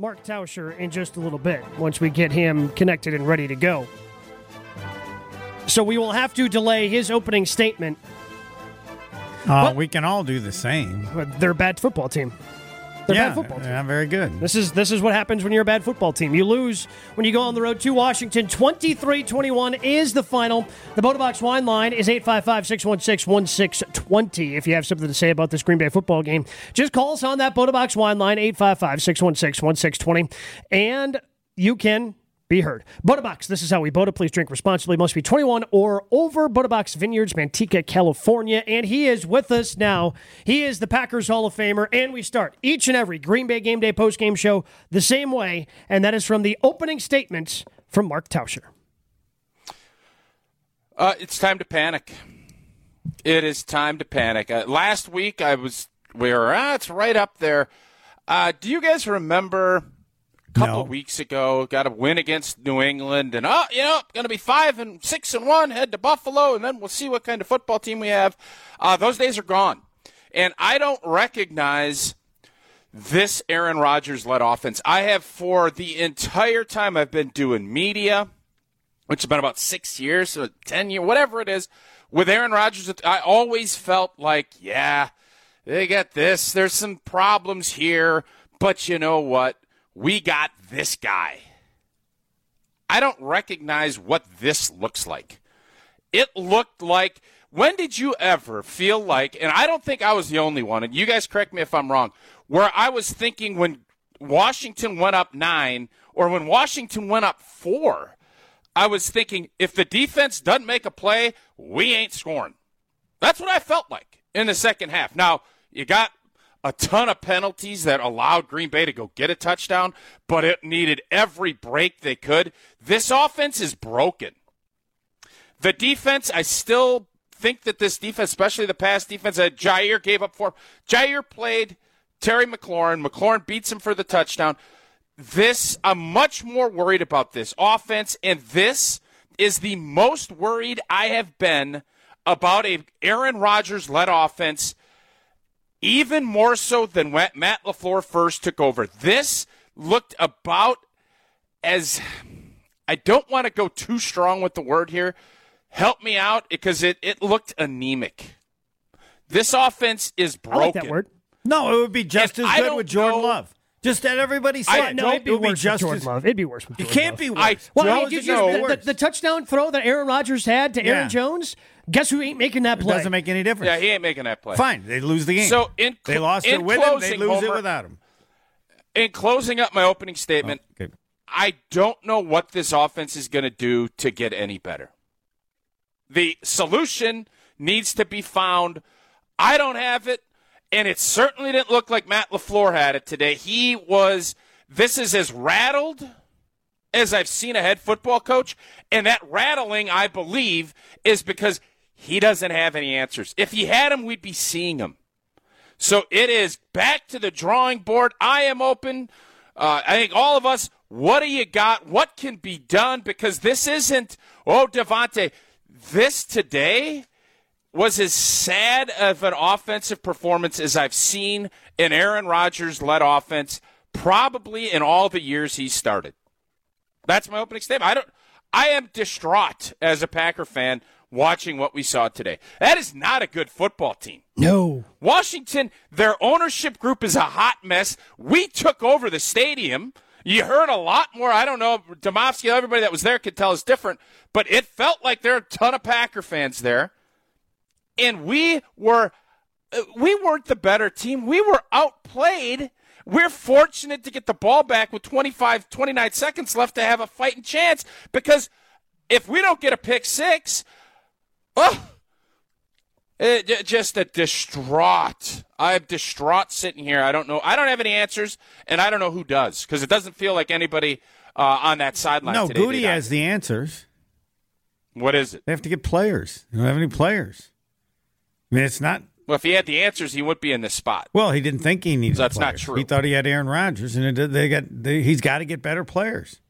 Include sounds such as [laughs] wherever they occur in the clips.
Mark Tauscher in just a little bit once we get him connected and ready to go. So we will have to delay his opening statement. Uh, we can all do the same. But they're a bad football team. They're yeah, bad football team. yeah, very good. This is this is what happens when you're a bad football team. You lose when you go on the road to Washington. 23-21 is the final. The Bota Box wine line is 855-616-1620. If you have something to say about this Green Bay football game, just call us on that Bota Box wine line 855-616-1620 and you can be heard. Bota Box, this is how we Bota. Please drink responsibly. Must be 21 or over. Bota Box Vineyards, Manteca, California. And he is with us now. He is the Packers Hall of Famer. And we start each and every Green Bay Game Day post-game show the same way. And that is from the opening statements from Mark Tauscher. Uh, it's time to panic. It is time to panic. Uh, last week I was we were ah, it's right up there. Uh, do you guys remember couple No. weeks ago got a win against New England and oh you know going to be five and six and one head to Buffalo and then we'll see what kind of football team we have. Uh, those days are gone, and I don't recognize this Aaron Rodgers led offense. I have for the entire time I've been doing media which has been about six years, or 10 years, whatever it is, with Aaron Rodgers, I always felt like, yeah, they got this. There's some problems here, but you know what? We got this guy. I don't recognize what this looks like. It looked like, when did you ever feel like, and I don't think I was the only one, and you guys correct me if I'm wrong, where I was thinking when Washington went up nine or when Washington went up four, I was thinking if the defense doesn't make a play, we ain't scoring. That's what I felt like in the second half. Now, you got a ton of penalties that allowed Green Bay to go get a touchdown, but it needed every break they could. This offense is broken. The defense, I still think that this defense, especially the pass defense that Jaire gave up for, Jaire played Terry McLaurin. McLaurin beats him for the touchdown. This, I'm much more worried about this offense, and this is the most worried I have been about a Aaron Rodgers led offense, even more so than when Matt LaFleur first took over. This looked about as I don't want to go too strong with the word here. Help me out because it, it looked anemic. This offense is I broken. like that word. No, it would be just And as I good with Jordan know- Love. Just that everybody I- said. no, it'd be it would worse with Jordan as, Love. It'd be worse with It Jordan can't Love. be worse. I- Well, How I mean, is did it you- be the, worse? the touchdown throw that Aaron Rodgers had to Aaron Jones, guess who ain't making that It play? doesn't make any difference. Yeah, he ain't making that play. Fine, they lose the game. So in they lost in it with him. They closing, lose it without him. In closing up my opening statement, oh, Okay. I don't know what this offense is going to do to get any better. The solution needs to be found. I don't have it, and it certainly didn't look like Matt LaFleur had it today. He was, this is as rattled as I've seen a head football coach, and that rattling, I believe, is because he doesn't have any answers. If he had them, we'd be seeing them. So it is back to the drawing board. I am open. Uh, I think all of us, what do you got? What can be done? Because this isn't, oh, Davante, this today was as sad of an offensive performance as I've seen in Aaron Rodgers led offense probably in all the years he started. That's my opening statement. I don't I am distraught as a Packer fan watching what we saw today. That is not a good football team. No. Washington, their ownership group is a hot mess. We took over the stadium. You heard a lot more. I don't know. Demovsky, everybody that was there could tell us different, but it felt like there were a ton of Packer fans there. And we were, we weren't the better team. We were outplayed. We're fortunate to get the ball back with 25, 29 seconds left to have a fighting chance because if we don't get a pick six, oh, it, just a distraught. I'm distraught sitting here. I don't know. I don't have any answers, and I don't know who does because it doesn't feel like anybody uh, on that sideline. No, today Goody has the answers. What is it? They have to get players. They don't have any players. I mean, it's not. Well, if he had the answers, he wouldn't be in this spot. Well, he didn't think he needed. That's not true. He thought he had Aaron Rodgers, and it, they got. They, he's got to get better players.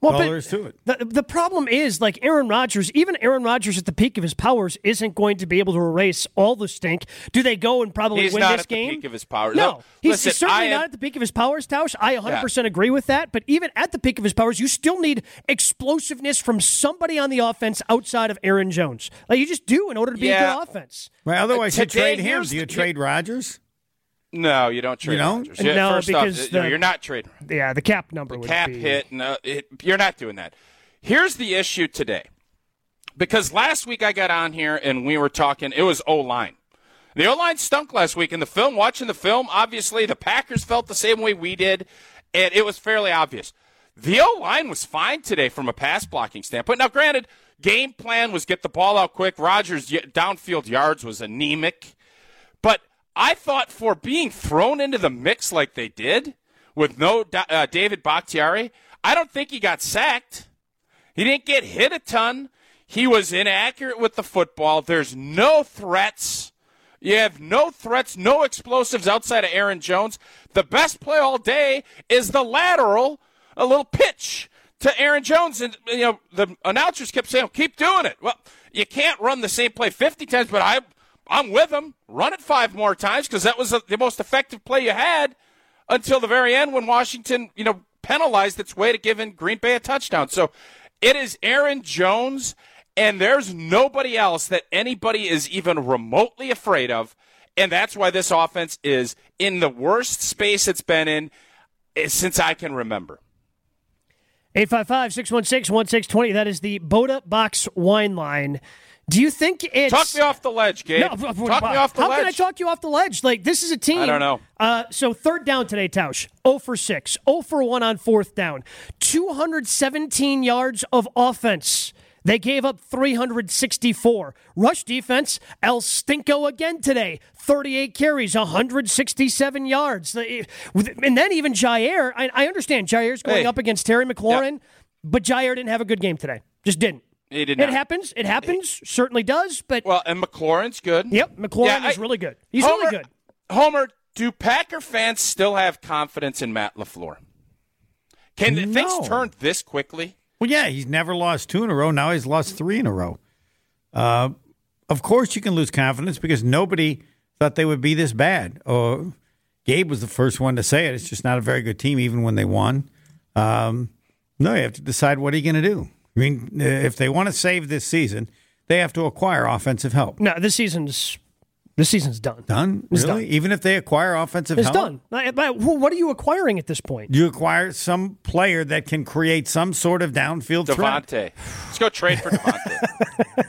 Well, All there is to it. The, the problem is, like Aaron Rodgers, even Aaron Rodgers at the peak of his powers isn't going to be able to erase all the stink. Do they go and probably He's win not this at the game? peak of his powers. No, No, he's, listen, certainly am- not at the peak of his powers, Tausch. I 100% agree with that. But even at the peak of his powers, you still need explosiveness from somebody on the offense outside of Aaron Jones. Like you just do in order to be a good offense. Well, otherwise you today, trade him. Do you the- trade Rodgers? No, you don't trade. You don't? Rodgers. No, first because uh, off, no, the- you're not trading. Yeah, the cap number would cap be hit. No, it, you're not doing that. Here's the issue today, because last week I got on here and we were talking. It was O line. The O line stunk last week in the film. Watching the film, obviously the Packers felt the same way we did, and it was fairly obvious. The O line was fine today from a pass blocking standpoint. Now, granted, game plan was get the ball out quick. Rodgers' downfield yards was anemic. But I thought for being thrown into the mix like they did with no uh, David Bakhtiari, I don't think he got sacked. He didn't get hit a ton. He was inaccurate with the football. There's no threats. You have no threats, no explosives outside of Aaron Jones. The best play all day is the lateral, a little pitch to Aaron Jones. And, you know, the announcers kept saying, keep doing it. Well, you can't run the same play 50 times, but I, I'm with him. Run it five more times because that was the most effective play you had until the very end when Washington, you know, penalized its way to giving Green Bay a touchdown. So it is Aaron Jones, and there's nobody else that anybody is even remotely afraid of. And that's why this offense is in the worst space it's been in eh, since I can remember. 855 616 1620. That is the Bota Box wine line. Do you think it's. Talk me off the ledge, Gabe. No, talk me off the how ledge. How can I talk you off the ledge? Like this is a team. I don't know. Uh, so third down today, Tausch. 0 for 6. 0 for 1 on fourth down. 217 yards of offense. They gave up 364. Rush defense, El Stinko again today. 38 carries, 167 yards. And then even Jaire, I, I understand Jaire's going Hey. up against Terry McLaurin, but Jaire didn't have a good game today. Just didn't. He did It not. happens. It happens. Certainly does. But Well, and McLaurin's good. Yep, McLaurin Yeah, is I- really good. He's Homer, really good. Homer, do Packer fans still have confidence in Matt LaFleur? Can No. things turn this quickly? Well, yeah, he's never lost two in a row. Now he's lost three in a row. Uh, of course, you can lose confidence because nobody thought they would be this bad. Or Gabe was the first one to say it. It's just not a very good team, even when they won. Um, no, you have to decide what are you going to do. I mean, uh, if they want to save this season, they have to acquire offensive help. No, this season's this season's done. Done? It's really? done. Even if they acquire offensive It's help? done. But- but what are you acquiring at this point? You acquire some player that can create some sort of downfield threat. Davante. Let's go trade for Davante.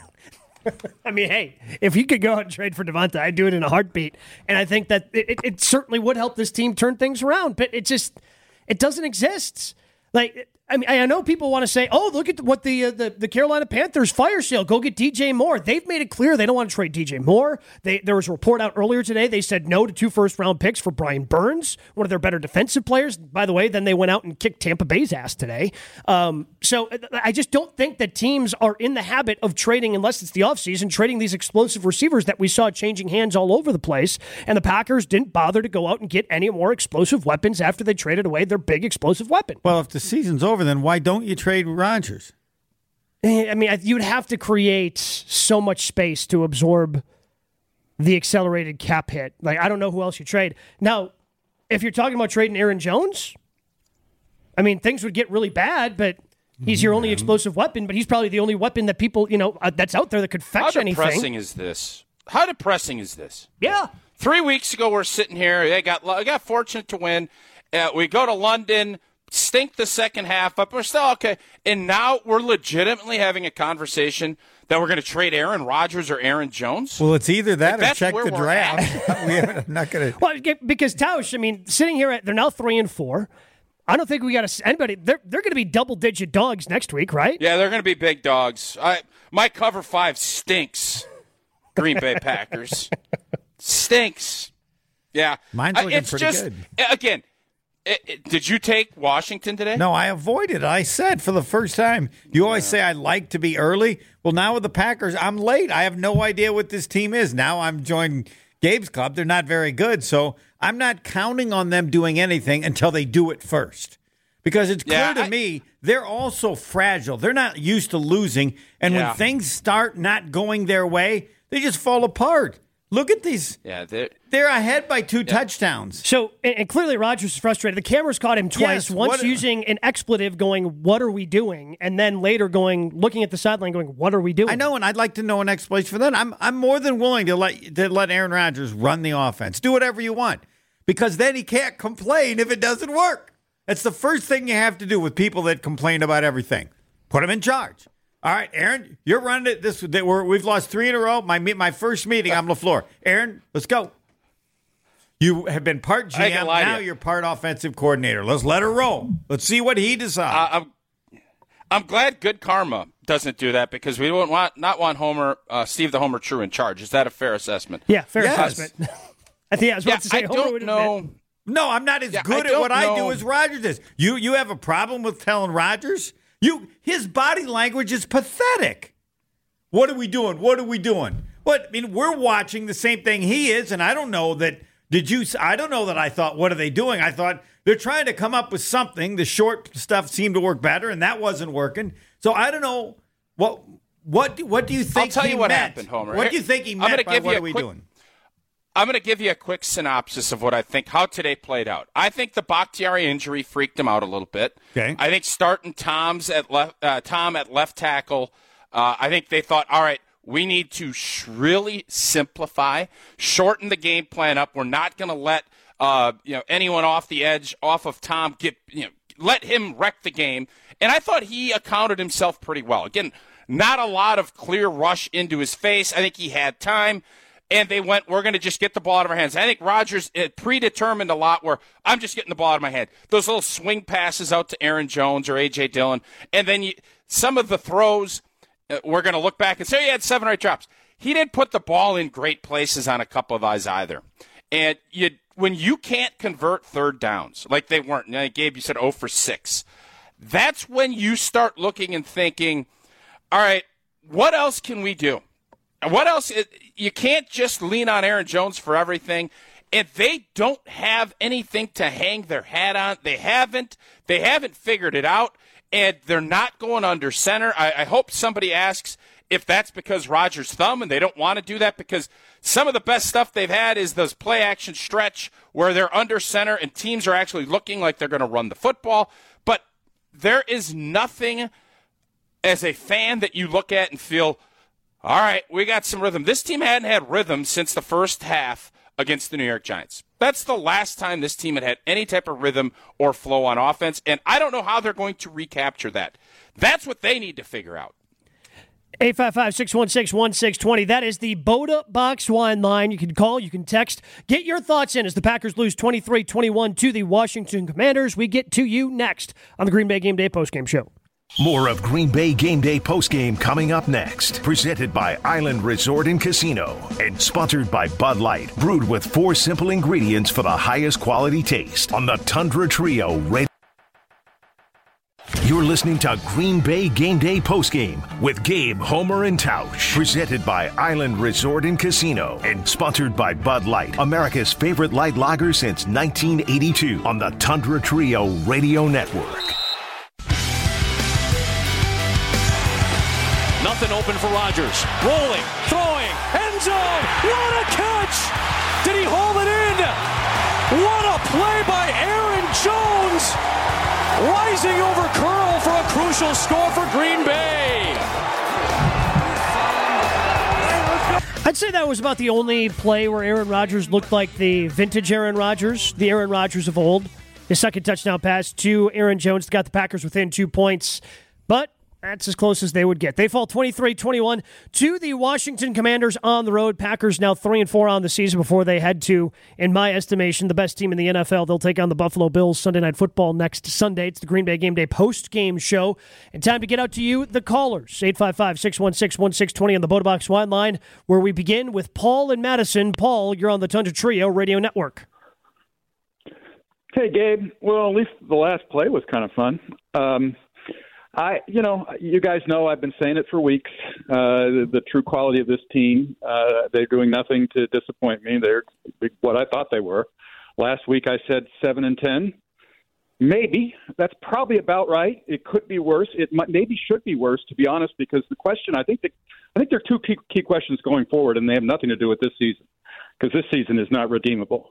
[laughs] I mean, hey, if you could go out and trade for Davante, I'd do it in a heartbeat. And I think that it, it, it certainly would help this team turn things around. But it just it doesn't exist. Like I mean, I know people want to say, "Oh, look at what the, uh, the the Carolina Panthers fire sale. Go get DJ Moore." They've made it clear they don't want to trade DJ Moore. They, there was a report out earlier today. They said no to two first round picks for Brian Burns, one of their better defensive players. By the way, then they went out and kicked Tampa Bay's ass today. Um, so I just don't think that teams are in the habit of trading unless it's the offseason, trading these explosive receivers that we saw changing hands all over the place. And the Packers didn't bother to go out and get any more explosive weapons after they traded away their big explosive weapon. Well, if the season's over, then why don't you trade Rodgers? Eh, I mean, you'd have to create so much space to absorb the accelerated cap hit. Like, I don't know who else you trade. Now, if you're talking about trading Aaron Jones, I mean, things would get really bad, but he's your only explosive weapon, but he's probably the only weapon that people, you know, uh, that's out there that could fetch anything. How depressing is this? How depressing is this? Yeah. Three weeks ago, we're sitting here. They got I got fortunate to win. Uh, we go to London, stink the second half up. We're still okay, and now we're legitimately having a conversation that we're going to trade Aaron Rodgers or Aaron Jones. Well, it's either that or check the draft. [laughs] we haven't- going to. Well, because Tausch, I mean, sitting here at, they're now three and four. I don't think we got to, anybody, they're, they're going to be double digit dogs next week, right? yeah, they're going to be big dogs. I my cover five stinks. Green Bay Packers [laughs] stinks. Yeah, Mine's I- looking it's pretty just, good. Again, it, it- did you take Washington today? No, I avoided. It. I said for the first time. You always say I like to be early. Well, now with the Packers, I'm late. I have no idea what this team is. Now I'm joining Gabe's club. They're not very good, so I'm not counting on them doing anything until they do it first. because it's clear Yeah, to I- me they're all so fragile. They're not used to losing, and Yeah. when things start not going their way, they just fall apart. Look at these. Yeah, they're- They're ahead by two touchdowns. So, and, and clearly Rodgers is frustrated. The cameras caught him twice. Yes, once what- using an expletive, going, "What are we doing?" and then later going, looking at the sideline, going, "What are we doing?" I know, and I'd like to know an explanation for that. I'm I'm more than willing to let to let Aaron Rodgers run the offense. Do whatever you want. Because then he can't complain if it doesn't work. That's the first thing you have to do with people that complain about everything. Put him in charge. All right, Aaron, you're running it. This that we're, we've lost three in a row. My my first meeting, I'm LaFleur. Aaron, let's go. You have been part I ain't GM. gonna lie to Now you. you're part offensive coordinator. Let's let her roll. Let's see what he decides. Uh, I'm, I'm glad good karma doesn't do that because we won't want not want Homer uh, Steve the Homer True in charge. Is that a fair assessment? Yeah, fair Yes. assessment. [laughs] I think I was Yeah, about to say. I Homer don't admit- know. No, I'm not as Yeah, good at don't what I do as Rodgers is. You you have a problem with telling Rodgers? You his body language is pathetic. What are we doing? What are we doing? What I mean, we're watching the same thing he is, and I don't know that. Did you? I don't know that I thought. What are they doing? I thought they're trying to come up with something. The short stuff seemed to work better, and that wasn't working. So I don't know what. What do- what do you think? I'll tell you what meant? happened, Homer. What do you think he I'm gonna by give what you are we quick- doing? I'm going to give you a quick synopsis of what I think how today played out. I think the Bakhtiari injury freaked him out a little bit. Okay. I think starting Tom's at left, uh, Tom at left tackle. Uh, I think they thought, all right, we need to sh- really simplify, shorten the game plan up. We're not going to let uh, you know anyone off the edge, off of Tom, get you know let him wreck the game. And I thought he accounted himself pretty well. Again, not a lot of clear rush into his face. I think he had time and they went, we're going to just get the ball out of our hands. I think Rodgers predetermined a lot where I'm just getting the ball out of my hand. Those little swing passes out to Aaron Jones or A.J. Dillon. And then you, some of the throws, uh, we're going to look back and say, oh, he had seven or eight drops. He didn't put the ball in great places on a couple of eyes either. And you, when you can't convert third downs, like they weren't, know, Gabe, you said 0 for 6. That's when you start looking and thinking, all right, what else can we do? And what else? You can't just lean on Aaron Jones for everything. If they don't have anything to hang their hat on. They haven't. They haven't figured it out. And they're not going under center. I, I hope somebody asks if that's because Rodgers' thumb, and they don't want to do that because some of the best stuff they've had is those play action stretch where they're under center and teams are actually looking like they're going to run the football. But there is nothing as a fan that you look at and feel, all right, we got some rhythm. This team hadn't had rhythm since the first half against the New York Giants. That's the last time this team had had any type of rhythm or flow on offense, and I don't know how they're going to recapture that. That's what they need to figure out. 855 616 1620. That is the Bota Box Wine line. You can call, you can text. Get your thoughts in as the Packers lose 23 21 to the Washington Commanders. We get to you next on the Green Bay Game Day postgame show. More of Green Bay Game Day postgame coming up next. Presented by Island Resort and Casino and sponsored by Bud Light, brewed with four simple ingredients for the highest quality taste on the Tundra Trio Radio. You're listening to Green Bay Game Day postgame with Gabe, Homer, and Tausch. Presented by Island Resort and Casino and sponsored by Bud Light, America's favorite light lager since 1982 on the Tundra Trio Radio Network. Nothing open for Rodgers. Rolling, throwing, end zone. What a catch! Did he hold it in? What a play by Aaron Jones! Rising over Curl for a crucial score for Green Bay. I'd say that was about the only play where Aaron Rodgers looked like the vintage Aaron Rodgers, the Aaron Rodgers of old. His second touchdown pass to Aaron Jones got the Packers within two points, but that's as close as they would get. They fall 23 21 to the Washington Commanders on the road. Packers now 3 and 4 on the season before they head to, in my estimation, the best team in the NFL. They'll take on the Buffalo Bills Sunday Night Football next Sunday. It's the Green Bay Game Day post game show. And time to get out to you, the callers 855 616 1620 on the Bota Box Wine line, where we begin with Paul and Madison. Paul, you're on the Tundra Trio Radio Network. Hey, Gabe. Well, at least the last play was kind of fun. Um, I, you know, you guys know I've been saying it for weeks. Uh, the, the true quality of this team, uh, they're doing nothing to disappoint me. They're what I thought they were. Last week I said seven and ten. Maybe that's probably about right. It could be worse. It might, maybe should be worse, to be honest, because the question I think that I think there are two key, key questions going forward, and they have nothing to do with this season, because this season is not redeemable.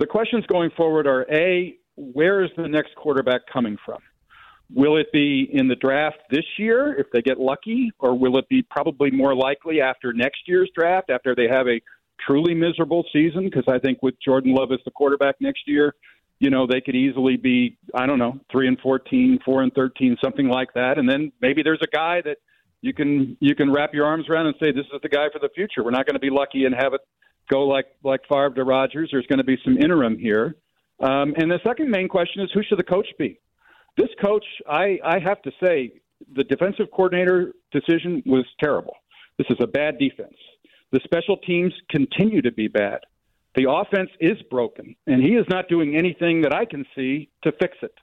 The questions going forward are: a, where is the next quarterback coming from? Will it be in the draft this year if they get lucky, or will it be probably more likely after next year's draft after they have a truly miserable season? Because I think with Jordan Love as the quarterback next year you know, they could easily be, I don't know, three and fourteen, four and thirteen, something like that. And then maybe there's a guy that you can you can wrap your arms around and say, this is the guy for the future. We're not going to be lucky and have it go like like Favre to Rodgers. There's going to be some interim here. Um, and the second main question is, who should the coach be? This coach, I I have to say, the defensive coordinator decision was terrible. This is a bad defense. The special teams continue to be bad. The offense is broken, and he is not doing anything that I can see to fix it.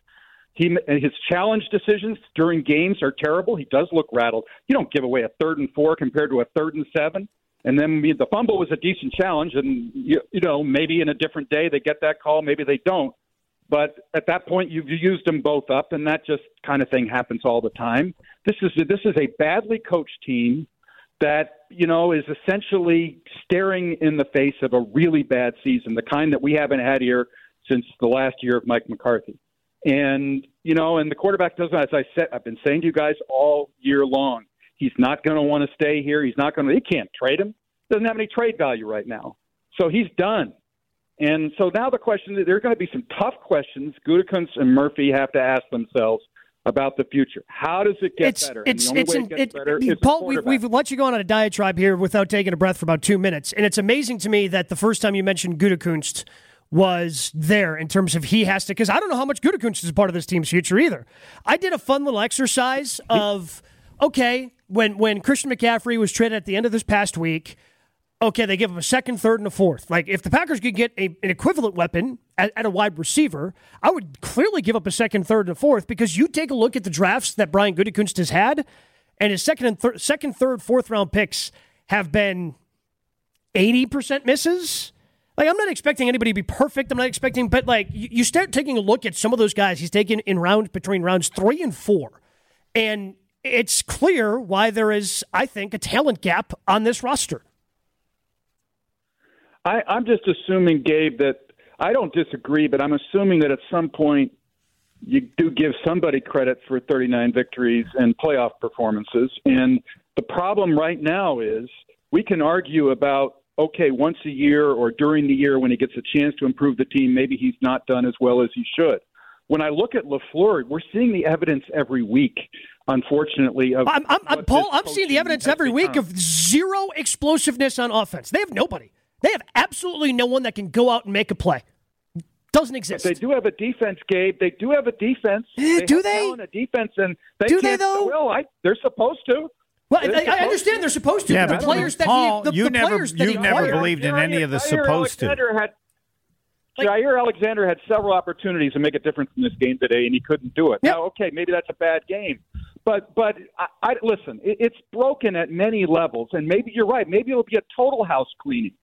He and his challenge decisions during games are terrible. He does look rattled. You don't give away a third and four compared to a third and seven. And then the fumble was a decent challenge, and you, you know maybe in a different day they get that call, maybe they don't. But at that point, you've used them both up, and that just kind of thing happens all the time. This is this is a badly coached team that you know is essentially staring in the face of a really bad season, the kind that we haven't had here since the last year of Mike McCarthy. And you know, and the quarterback doesn't. As I said, I've been saying to you guys all year long, he's not going to want to stay here. He's not going to. He can't trade him. Doesn't have any trade value right now. So he's done. And so now the question: is there are going to be some tough questions. Gutekunst and Murphy have to ask themselves about the future. How does it get it's, better? It's, it's, it it, better Paul, we've, we've, let you go on a diatribe here without taking a breath for about two minutes. And it's amazing to me that the first time you mentioned Gutekunst was there in terms of he has to, because I don't know how much Gutekunst is part of this team's future either. I did a fun little exercise of, okay, when, when Christian McCaffrey was traded at the end of this past week – okay, they give him a second, third, and a fourth. Like if the Packers could get a, an equivalent weapon at, at, a wide receiver, I would clearly give up a second, third, and a fourth because you take a look at the drafts that Brian Gutekunst has had, and his second and thir- second, third, fourth round picks have been eighty percent misses. Like I'm not expecting anybody to be perfect. I'm not expecting, but like you, you start taking a look at some of those guys he's taken in round between rounds three and four, and it's clear why there is, I think, a talent gap on this roster. I, I'm just assuming, Gabe, that I don't disagree, but I'm assuming that at some point you do give somebody credit for 39 victories and playoff performances. And the problem right now is we can argue about okay, once a year or during the year when he gets a chance to improve the team, maybe he's not done as well as he should. When I look at LaFleur, we're seeing the evidence every week unfortunately. Of I'm, I'm, Paul. I'm seeing the evidence every week of zero explosiveness on offense. They have nobody. They have absolutely no one that can go out and make a play. Doesn't exist. But they do have a defense, Gabe. They do have a defense. Eh, they do they? A defense, and they do they though? Well, I, they're supposed to. Well, I, I, understand they're supposed to. Yeah, but the players that Paul, he, the, you the never, players you that never he believed in any of the supposed to. Had, like, Jaire Alexander had several opportunities to make a difference in this game today, and he couldn't do it. Yep. Now, okay, maybe that's a bad game, but but I, I listen. It, it's broken at many levels, and maybe you're right. Maybe it'll be a total house cleaning.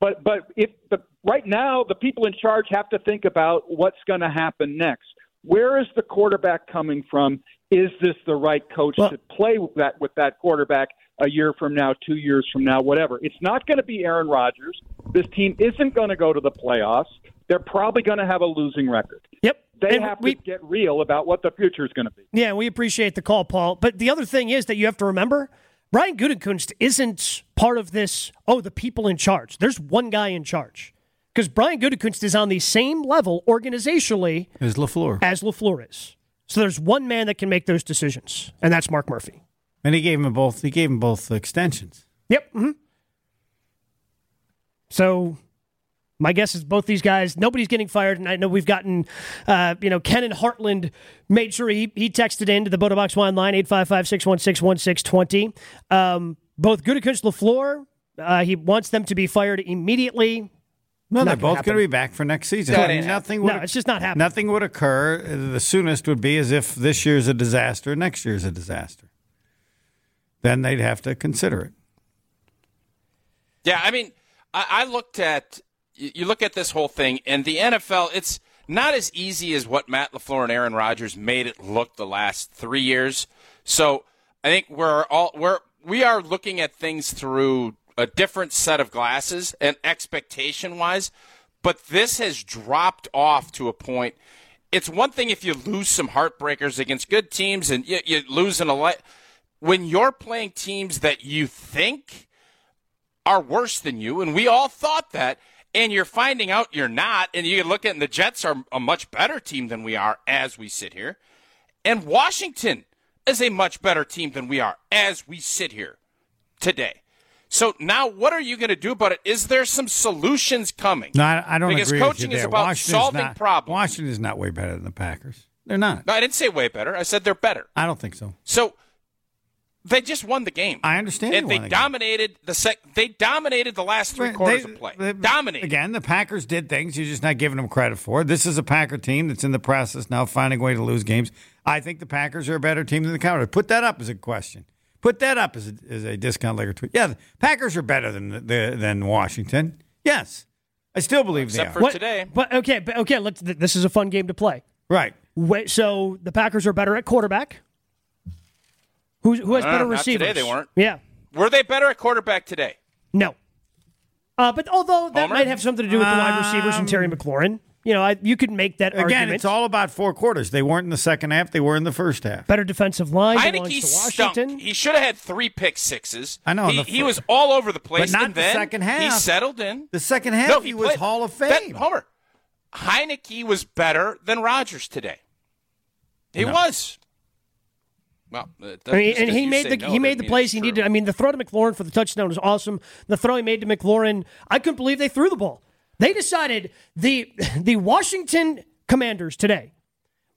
But but if the, right now the people in charge have to think about what's going to happen next. Where is the quarterback coming from? Is this the right coach well, to play with that with that quarterback a year from now, two years from now, whatever? It's not going to be Aaron Rodgers. This team isn't going to go to the playoffs. They're probably going to have a losing record. Yep. They and have we, to get real about what the future is going to be. Yeah, we appreciate the call, Paul. But the other thing is that you have to remember Brian Gutekunst isn't part of this, oh, the people in charge. There's one guy in charge. Because Brian Gutekunst is on the same level organizationally as LaFleur. As LaFleur is. So there's one man that can make those decisions, and that's Mark Murphy. And he gave him both he gave him both extensions. Yep. Mm-hmm. So my guess is both these guys, nobody's getting fired. And I know we've gotten, uh, you know, Ken and Heartland made sure he, he texted into the Bota Box Wine line, 855 616 1620. Um, both Gutekunst LaFleur, uh, he wants them to be fired immediately. No, they're both going to be back for next season. nothing would, no, it's just not happening. Nothing would occur. The soonest would be as if this year's a disaster, next year's a disaster. Then they'd have to consider it. Yeah, I mean, I, I looked at you look at this whole thing, and the NFL, it's not as easy as what Matt LaFleur and Aaron Rodgers made it look the last three years. So I think we're all we're we are looking at things through a different set of glasses and expectation wise. But this has dropped off to a point. It's one thing if you lose some heartbreakers against good teams and you, you lose in a lot. When you're playing teams that you think are worse than you, and we all thought that, and you're finding out you're not, and you look at and the Jets are a much better team than we are as we sit here, and Washington is a much better team than we are as we sit here today. So now, what are you going to do about it? Is there some solutions coming? No, I, I don't because agree coaching with you is about solving not, problems. Washington is not way better than the Packers. They're not. No, I didn't say way better. I said they're better. I don't think so. So they just won the game. I understand And they they won the game. dominated the sec. They dominated the last three quarters they- of play. they- dominated. Again, the Packers did things you're just not giving them credit for. This is a Packer team that's in the process now finding a way to lose games. I think the Packers are a better team than the Cowboys. Put that up as a question. Put that up as a, as a discount later tweet. Yeah, the Packers are better than the, the, than Washington. Yes, I still believe Except they for are. What- today. But okay, but okay. Let's. This is a fun game to play. right. Wait, so the Packers are better at quarterback. Who who has Uh, better not receivers? today they weren't. Yeah. Were they better at quarterback today? No. Uh, but although that Homer? might have something to do with the wide receivers and Terry McLaurin, you know, I, you could make that Again, argument. it's all about four quarters. They weren't in the second half. They were in the first half. better defensive line belongs Heinicke to stunk. He should have had three pick sixes. I know, He, he was all over the place. But not and the then second He settled in. The second half, No, he, was Hall of that- Fame. Homer, Heinicke was better than Rodgers today. He No. was. Well, uh, I mean, just and 'cause he made the no he made the plays he true. needed. I mean, the throw to McLaurin for the touchdown was awesome. The throw he made to McLaurin, I couldn't believe they threw the ball. They decided the [laughs] the Washington Commanders today,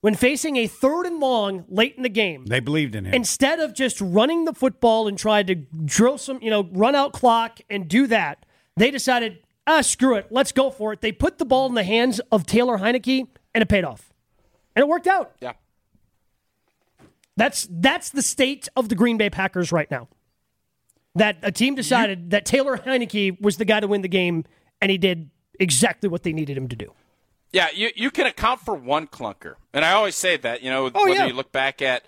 when facing a third and long late in the game, They believed in him. instead of just running the football and trying to drill some, you know, run out clock and do that, they decided, ah, screw it, let's go for it. They put the ball in the hands of Taylor Heinicke, and it paid off, and it worked out. Yeah. That's that's the state of the Green Bay Packers right now. That a team decided that Taylor Heinicke was the guy to win the game, and he did exactly what they needed him to do. Yeah, you, you can account for one clunker. And I always say that, you know, Oh, whether yeah. you look back at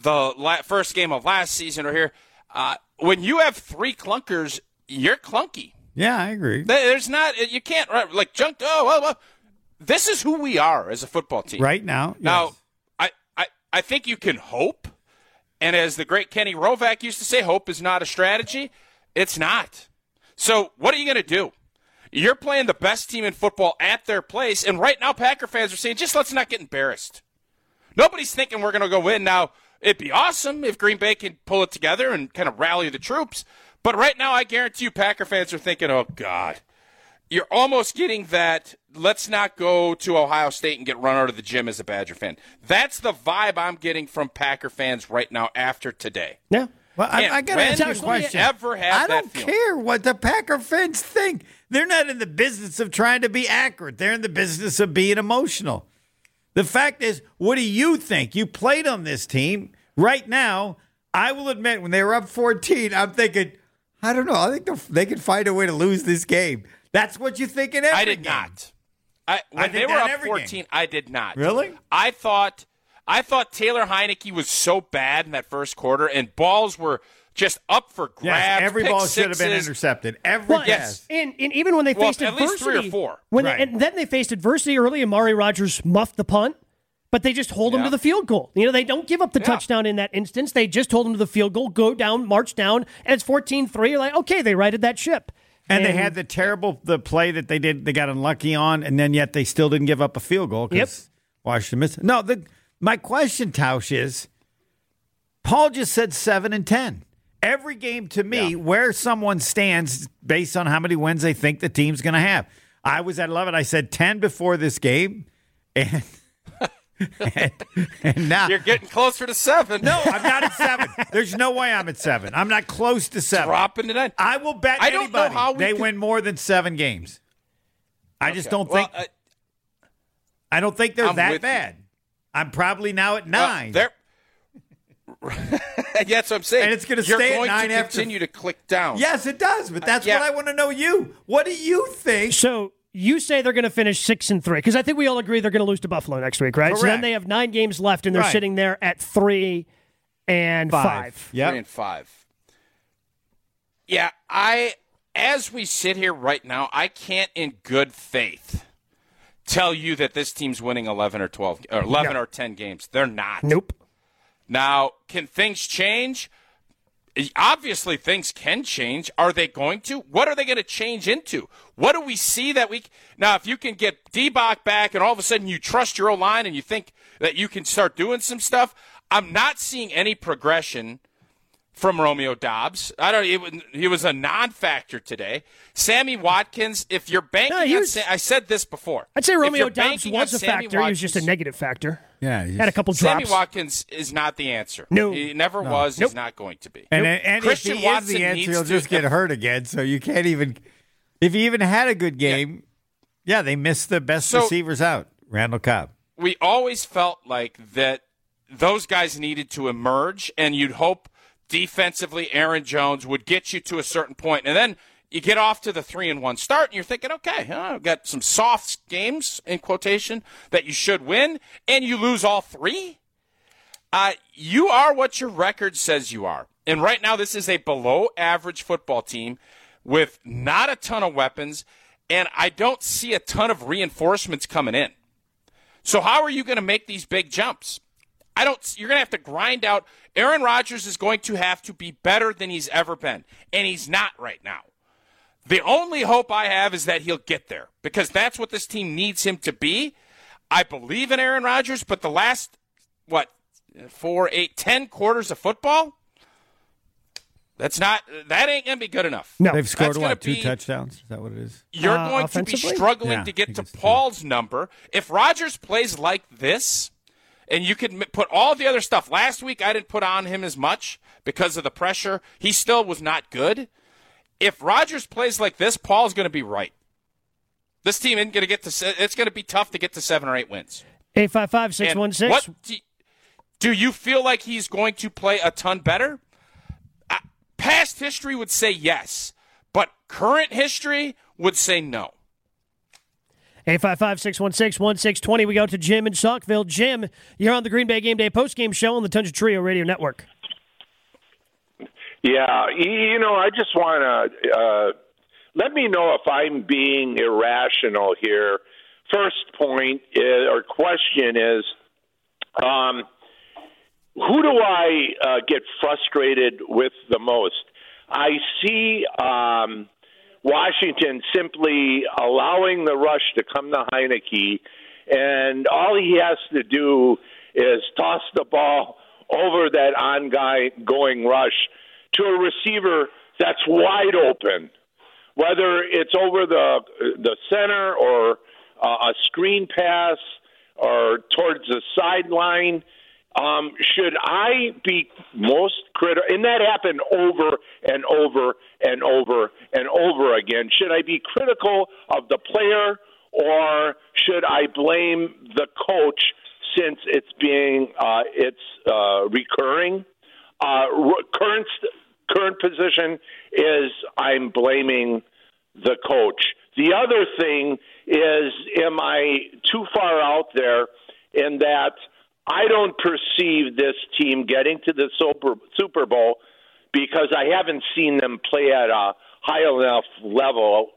the la- first game of last season or here, uh, when you have three clunkers, you're clunky. yeah, I agree. There's not, you can't, like, junk, oh, well, well, this is who we are as a football team. Right now, Now, yes. I, I, think you can hope. And as the great Kenny Rovak used to say, hope is not a strategy. It's not. So what are you going to do? You're playing the best team in football at their place, and right now Packer fans are saying, just let's not get embarrassed. Nobody's thinking we're going to go win. Now, it'd be awesome if Green Bay can pull it together and kind of rally the troops. But right now, I guarantee you, Packer fans are thinking, oh, God. You're almost getting that. Let's not go to Ohio State and get run out of the gym as a Badger fan. That's the vibe I'm getting from Packer fans right now after today. Yeah. Well, I, I got to ask you a question. Ever have I don't care what the Packer fans think. They're not in the business of trying to be accurate. They're in the business of being emotional. The fact is, what do you think? You played on this team right now. I will admit, when they were up 14, I'm thinking, I don't know. I think they can find a way to lose this game. That's what you think in every I did game. not. I, when did they were up 14, game. I did not. Really? I thought I thought Taylor Heinicke was so bad in that first quarter, and balls were just up for grabs. Yes, every pick ball should have been intercepted. Every Well, yes. And, and even when they Well, faced at least adversity, three or four. When Right. they, and then they faced adversity early, and Mari Rodgers muffed the punt, but they just hold him Yeah. to the field goal. You know, they don't give up the Yeah. touchdown in that instance. They just hold them to the field goal, go down, march down, and it's 14-3. You're like, okay, they righted that ship. And, they had the terrible the play that they did. They got unlucky on, and then yet they still didn't give up a field goal because Washington missed. No, the my question, Tausch, is Paul just said seven and ten. Every game to me, where someone stands based on how many wins they think the team's going to have. I was at eleven. I said ten before this game, and [laughs] and, [laughs] and now You're getting closer to seven. no, I'm not at seven. There's no way I'm at seven. I'm not close to seven. dropping it in. I will bet I don't know anybody how we they could- win more than seven games. I just don't Well, think. uh, I don't think they're I'm that with you. bad. I'm probably now at nine. they're- yeah, [laughs] that's what I'm saying. And it's gonna You're stay at nine to after- continue to click down. yes, it does. But that's yeah. what I want to know. You, what do you think? So you say they're going to finish six and three because I think we all agree they're going to lose to Buffalo next week, right? So then they have nine games left, and they're Right. sitting there at three and five. Yep. Three and five. Yeah, I as we sit here right now, I can't in good faith tell you that this team's winning 11 or 12 or 11 No. or 10 games. They're not. Nope. Now, can things change? Obviously, things can change. Are they going to? What are they going to change into? What do we see that we now? If you can get Debach back, and all of a sudden you trust your O line, and you think that you can start doing some stuff, I'm not seeing any progression from Romeo Doubs. I don't. It, was- he was a non-factor today. Sammy Watkins. If you're banking, No, he on was- I said this before. I'd say Romeo Doubs was a Sammy factor. he was just a negative factor. Yeah. he's- Had a couple Sammy drops. Sammy Watkins is not the answer. No. he never was. Nope. He's not going to be. And, and Christian if he Watson is the answer, needs he'll to- just get hurt again. So you can't even. If he even had a good game, yeah, they missed the best So- receivers out. Randall Cobb. we always felt like that those guys needed to emerge, and you'd hope defensively Aaron Jones would get you to a certain point, and then you get off to the three and one start, and you're thinking, okay, I've got some soft games in quotation that you should win, and you lose all three. Uh, you are what your record says you are. And right now, this is a below average football team with not a ton of weapons, and I don't see a ton of reinforcements coming in. So how are you going to make these big jumps? I don't. You're going to have to grind out. Aaron Rodgers is going to have to be better than he's ever been, and he's not right now. The only hope I have is that he'll get there because that's what this team needs him to be. I believe in Aaron Rodgers, but the last what four, eight, ten quarters of football, that's not. That ain't going to be good enough. No. They've scored That's gonna what? Two be- touchdowns? Is that what it is? You're Uh, going to be struggling Yeah, to get to it's two. Paul's number. If Rodgers plays like this, and you could put all the other stuff. Last week, I didn't put on him as much because of the pressure. He still was not good. If Rodgers plays like this, Paul's going to be right. This team isn't going to get to. It's going to be tough to get to seven or eight wins. 855 And 616. What do, do you feel like he's going to play a ton better? Uh, past history would say yes, but current history would say no. 855 616 1620. We go to Jim in Saukville. Jim, you're on the Green Bay Game Day postgame show on the Tundra Trio Radio Network. Yeah, you know, I just want to uh, let me know if I'm being irrational here. First point is, or question is, um, who do I uh, get frustrated with the most? I see um, Washington simply allowing the rush to come to Heinicke, and all he has to do is toss the ball over that ongoing rush to a receiver that's wide open, whether it's over the the center or uh, a screen pass or towards the sideline. Um, should I be most critical? And that happened over and over and over and over again. Should I be critical of the player or should I blame the coach since it's being uh, it's uh, recurring? Uh, current current position is I'm blaming the coach. The other thing is, am I too far out there in that I don't perceive this team getting to the Super, Bowl because I haven't seen them play at a high enough level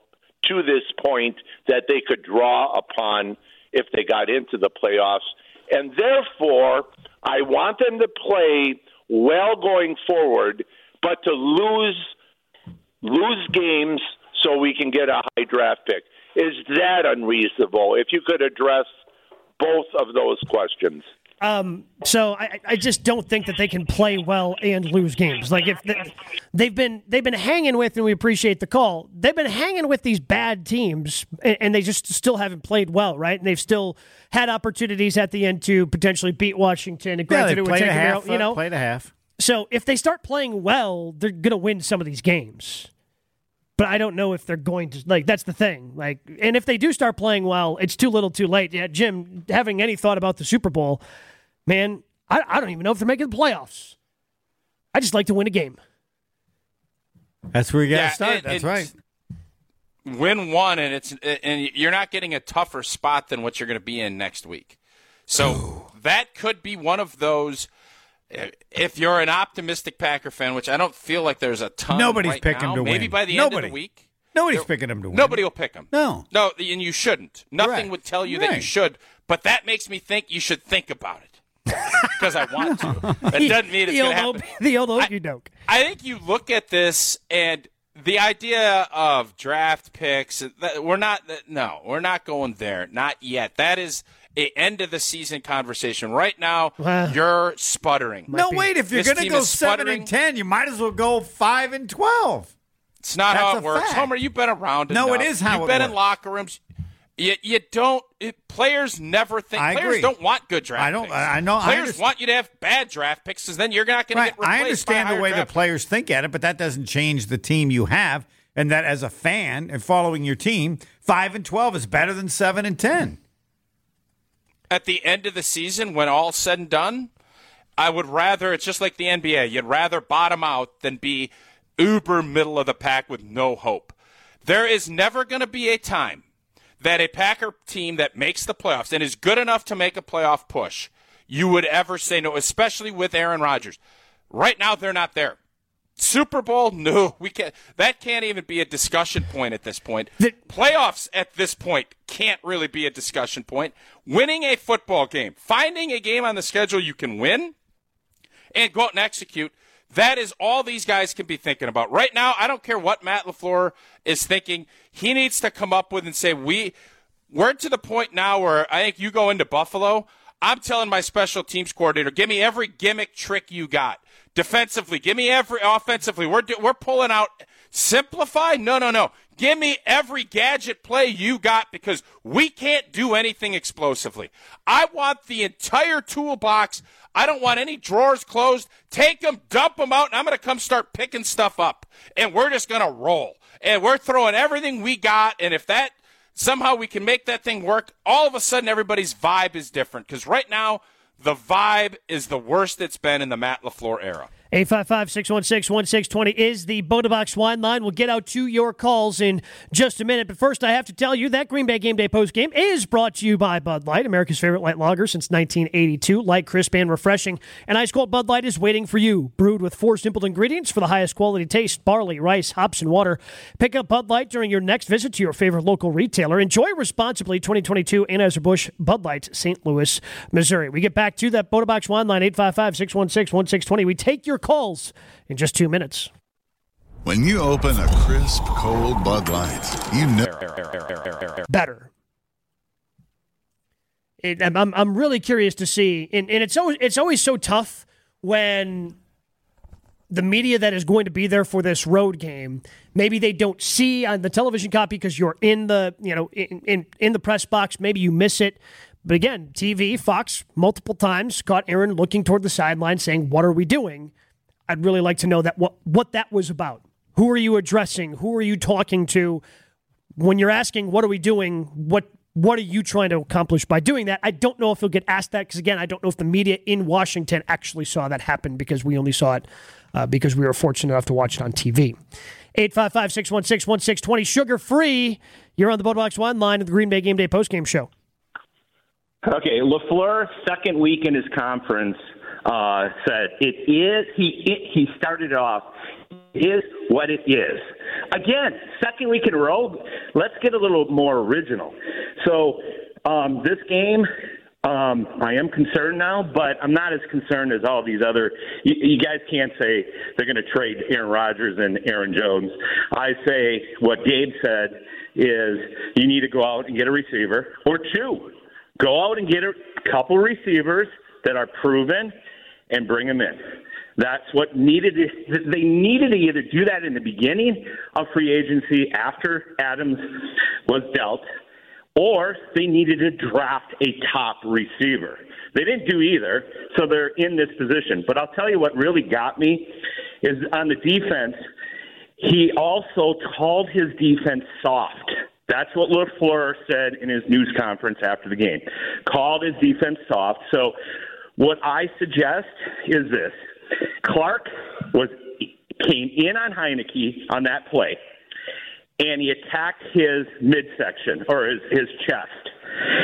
to this point that they could draw upon if they got into the playoffs. And therefore, I want them to play well going forward, but to lose lose games so we can get a high draft pick. Is that unreasonable? If you could address both of those questions. So I, I just don't think that they can play well and lose games. Like if they, they've been they've been hanging with, and we appreciate the call. They've been hanging with these bad teams, and, and they just still haven't played well, right? And they've still had opportunities at the end to potentially beat Washington. And Yeah, granted, they it would played take a them, half. you know. uh, played a half. So if they start playing well, they're going to win some of these games. But I don't know if they're going to like that's the thing. Like and if they do start playing well, it's too little too late. Yeah, Jim, having any thought about the Super Bowl, man, I, I don't even know if they're making the playoffs. I just like to win a game. That's where you got to Yeah, start. and- That's right. win one, and it's and you're not getting a tougher spot than what you're going to be in next week. So that could be one of those. Uh, if you're an optimistic Packer fan, which I don't feel like there's a ton. Nobody's right picking now, to maybe win. by the end Nobody. of the week. Nobody's picking them to win. Nobody will pick them. No. no, and you shouldn't. Nothing Right. would tell you that you should. But that makes me think you should think about it [laughs] because I want to. [laughs] That doesn't mean it's going to happen. the old [laughs] I- okey doke. I think you look at this and the idea of draft picks. that- We're not. No, we're not going there. Not yet. That is a end of the season conversation. Right now, Well, you're sputtering. No, wait. If you're going to go seven and ten, you might as well go five and twelve. It's not how it works. fact. Homer, you've been around. No, it enough. is how you've it been in works. locker rooms. You, you don't. It, players never think. I players agree. don't want good draft. I don't- Picks. I know- Players understand. want you to have bad draft picks, because then you're not going Right. to get replaced. I understand by the way the draft players think at it, but that doesn't change the team you have. And that as a fan and following your team, five and twelve is better than seven and ten. At the end of the season, when all's said and done, I would rather it's just like the NBA. You'd rather bottom out than be uber middle of the pack with no hope. There is never going to be a time that a Packer team that makes the playoffs and is good enough to make a playoff push, you would ever say no, especially with Aaron Rodgers. Right now, they're not there. Super Bowl? No, we can't. That can't even be a discussion point at this point. The- Playoffs at this point can't really be a discussion point. Winning a football game, finding a game on the schedule you can win, and go out and execute. That is all these guys can be thinking about. Right now, I don't care what Matt LaFleur is thinking. He needs to come up with and say, we, we're to the point now where I think you go into Buffalo. I'm telling my special teams coordinator, give me every gimmick trick you got. Defensively, give me every offensively. We're, we're pulling out simplify. No, no, no. Give me every gadget play you got because we can't do anything explosively. I want the entire toolbox. I don't want any drawers closed. Take them, dump them out, and I'm going to come start picking stuff up. And we're just going to roll. And we're throwing everything we got. And if that somehow we can make that thing work, all of a sudden everybody's vibe is different. Because right now, the vibe is the worst it's been in the Matt LaFleur era. 855 616 1620 is the Bota Box wine line. We'll get out to your calls in just a minute. But first, I have to tell you that Green Bay Game Day post game is brought to you by Bud Light, America's favorite light lager since 1982. Light, crisp, and refreshing. And ice cold Bud Light is waiting for you. Brewed with four simple ingredients for the highest quality taste barley, rice, hops, and water. Pick up Bud Light during your next visit to your favorite local retailer. Enjoy responsibly 2022 Anheuser-Busch Bud Light, St. Louis, Missouri. We get back to that Bota Box wine line 855 616 1620. We take your calls in just two minutes. When you open a crisp, cold Bud Light, you know better. It, I'm, I'm really curious to see, and, and it's always it's always so tough when the media that is going to be there for this road game maybe they don't see on the television copy because you're in the you know in, in in the press box maybe you miss it but again tv fox multiple times caught aaron looking toward the sideline saying what are we doing i'd really like to know that what what that was about. Who are you addressing? Who are you talking to? When you're asking what are we doing? What what are you trying to accomplish by doing that? I don't know if you'll get asked that because again i don't know if the media in washington actually saw that happen because we only saw it uh, because we were fortunate enough to watch it on tv 855-616-1620 sugar free you're on the Bota Box one line of the green bay game day postgame show. Okay, LaFleur, second week in his conference, uh, said it is. He it, he started it off. Is what it is. Again, second week in a row. Let's get a little more original. So um, this game, um, I am concerned now, but I'm not as concerned as all these other. You, you guys can't say they're going to trade Aaron Rodgers and Aaron Jones. I say what Gabe said is you need to go out and get a receiver or two. Go out and get a couple receivers that are proven and bring them in. That's what needed. They needed to either do that in the beginning of free agency after Adams was dealt, or they needed to draft a top receiver. They didn't do either, so they're in this position. But I'll tell you what really got me is on the defense. He also called his defense soft. That's what LaFleur said in his news conference after the game. Called his defense soft. So what I suggest is this. Clark was came in on Heinicke on that play. and he attacked his midsection or his, his chest.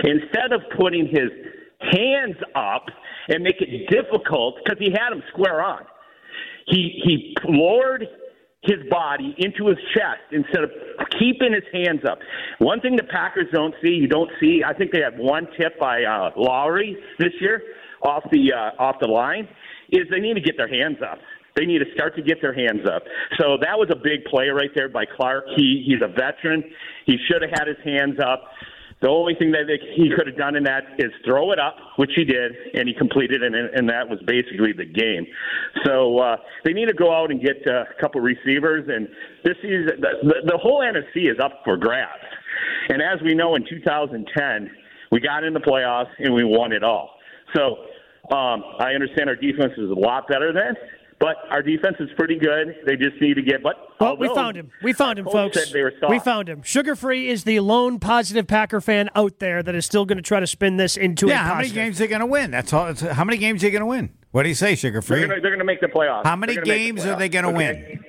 Instead of putting his hands up and make it difficult because he had him square on, he he lowered his body into his chest instead of keeping his hands up. One thing the Packers don't see, you don't see. I think they had one tip by uh, Lowry this year off the uh, off the line. Is they need to get their hands up. They need to start to get their hands up. So that was a big play right there by Clark. He he's a veteran. He should have had his hands up. The only thing that he could have done in that is throw it up, which he did, and he completed it, and, and that was basically the game. So uh, they need to go out and get uh, a couple receivers, and this is the, the whole NFC is up for grabs. And as we know, in 2010, we got in the playoffs and we won it all. So um, I understand our defense is a lot better then, but our defense is pretty good. They just need to get. But well, we found him. We found him, folks. We found him. Sugar Free is the lone positive Packer fan out there that is still going to try to spin this into yeah. A how many games are they going to win? That's all. how many games are they going to win? What do you say, Sugar Free? They're going to make the playoffs. How many games the are they going to okay. win?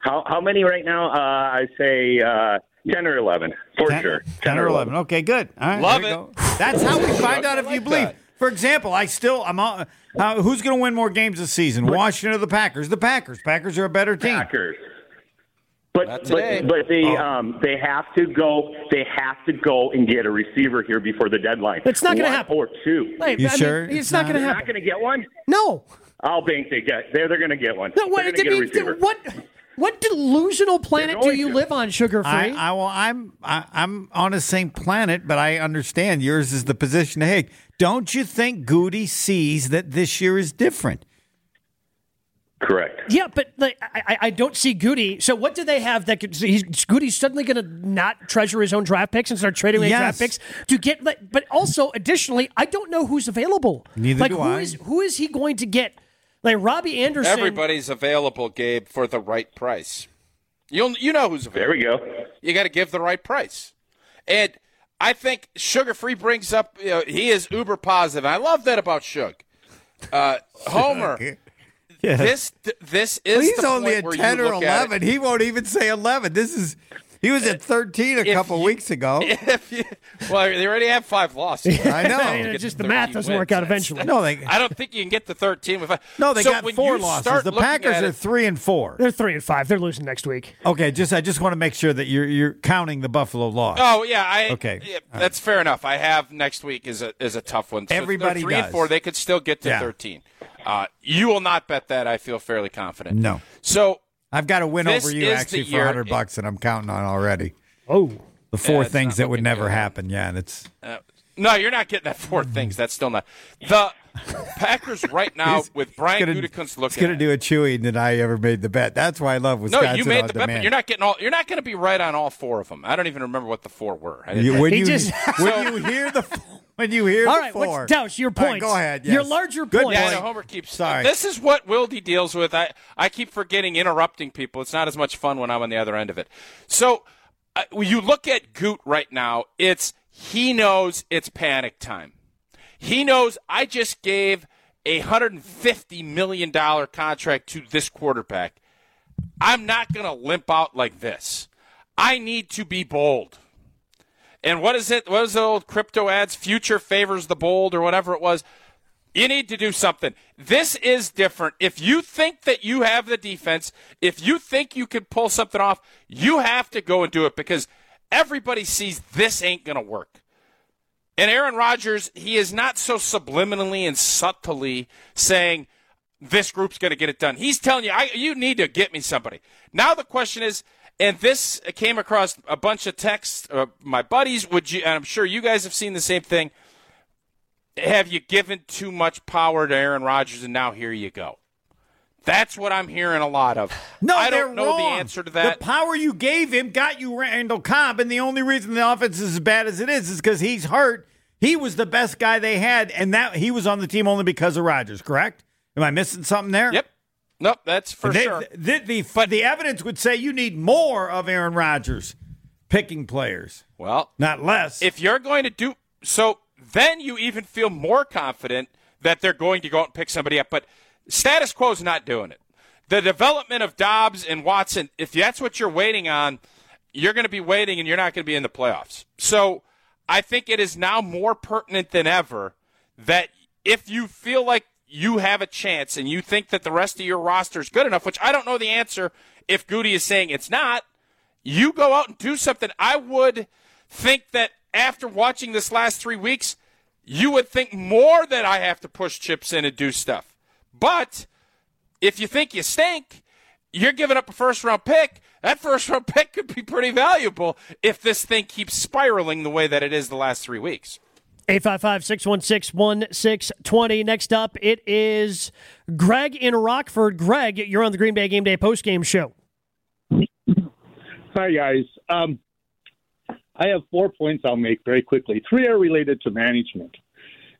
How how many right now? Uh, I say uh, ten or eleven for 10, sure. 10, 10 or 11. 11. Okay, good. All right, Love it. Go. That's how we find out if like you believe. That. For example, I still I'm on, uh, who's going to win more games this season? Washington or the Packers? The Packers. Packers are a better team. Packers. But but, but they Oh. um they have to go they have to go and get a receiver here before the deadline. It's not gonna happen. Or two. Hey, You I mean, sure it's, it's not, not- going to happen. not going to get one. No. I'll bank they get. They're they're going to get one. No, what, they're I going to get a mean, receiver. what, what delusional planet do you to. live on, Sugar Free? I, I well, I'm I, I'm on the same planet, but I understand yours is the position to take. Don't you think Goody sees that this year is different? Correct. yeah, but like, I, I- I don't see Goody. So what do they have that could, he's, Goody's suddenly going to not treasure his own draft picks and start trading away Yes. draft picks to get? Like, but also, additionally, I don't know who's available. Neither like, do who I. is- who is he going to get? Like Robbie Anderson. Everybody's available, Gabe, for the right price. You you know who's available. There we go. You got to give the right price. And I think Sugar Free brings up, you know, he is uber positive. I love that about Suge. Uh, [laughs] Homer, Yeah. this this is He's the only point at ten or look at it. eleven. He won't even say eleven. This is he was at thirteen a If couple you- weeks ago. [laughs] If you, well, they already have five losses. [laughs] I know. [laughs] Yeah, Get just the math doesn't wins. work out eventually. No, they I don't think you can get to 13 with no, they so got four losses. The Packers are it- three and four. They're three and five. They're losing next week. Okay, just I just want to make sure that you're you're counting the Buffalo loss. Oh yeah, I Okay. yeah, that's fair enough. I have next week is a is a tough one. So Everybody three does. and four. They could still get to Yeah. 13. Uh, you will not bet that. I feel fairly confident. No. So I've got a win This over you actually the for year- hundred bucks that I'm counting on already. Oh, The four Yeah, things that would never good. happen. Yeah, and it's Uh, no, you're not getting that four things. That's still not the Packers right now with Brian gonna- Gutekunst He's looking. going to at do a Chewy and I ever made the bet. That's why I love no, Wisconsin you made on the bet, demand. but you're not getting all. You're not going to be right on all four of them. I don't even remember what the four were. I didn't- You- when He you just- [laughs] when you hear the when you hear all the right. four. What's Tausch, your All right, point? go ahead. Your larger Good point. Yeah, point. Homer keeps. Sorry. This is what Wildy deals with. I, I keep forgetting interrupting people. It's not as much fun when I'm on the other end of it. So uh, when you look at Goot right now, it's he knows it's panic time. He knows I just gave a $150 million contract to this quarterback. I'm not going to limp out like this. I need to be bold. And what is it? What is the old crypto ads? Future favors the bold or whatever it was. You need to do something. This is different. If you think that you have the defense, if you think you can pull something off, you have to go and do it because everybody sees this ain't going to work. And Aaron Rodgers, he is not so subliminally and subtly saying this group's going to get it done. He's telling you, I, you need to get me somebody. Now the question is, and this came across a bunch of texts. Uh, my buddies, would you? And I'm sure you guys have seen the same thing. Have you given too much power to Aaron Rodgers, and now here you go? That's what I'm hearing a lot of. No, I don't know wrong. the answer to that. The power you gave him got you Randall Cobb, and the only reason the offense is as bad as it is is because he's hurt. He was the best guy they had, and that he was on the team only because of Rodgers. Correct? Am I missing something there? Yep. Nope, that's for They- sure. The, the, the evidence would say you need more of Aaron Rodgers picking players, Well, not less. if you're going to do so, then you even feel more confident that they're going to go out and pick somebody up. But status quo is not doing it. The development of Doubs and Watson, if that's what you're waiting on, you're going to be waiting and you're not going to be in the playoffs. So I think it is now more pertinent than ever that if you feel like you have a chance and you think that the rest of your roster is good enough, which I don't know the answer if Goody is saying it's not, you go out and do something. I would think that after watching this last three weeks, you would think more that I have to push chips in and do stuff. But if you think you stink, you're giving up a first round pick. That first round [laughs] pick could be pretty valuable if this thing keeps spiraling the way that it is the last three weeks. 855 616 1620. Next up, it is Greg in Rockford. Greg, you're on the Green Bay Game Day postgame show. Hi, guys. Um, I have four points I'll make very quickly. Three are related to management.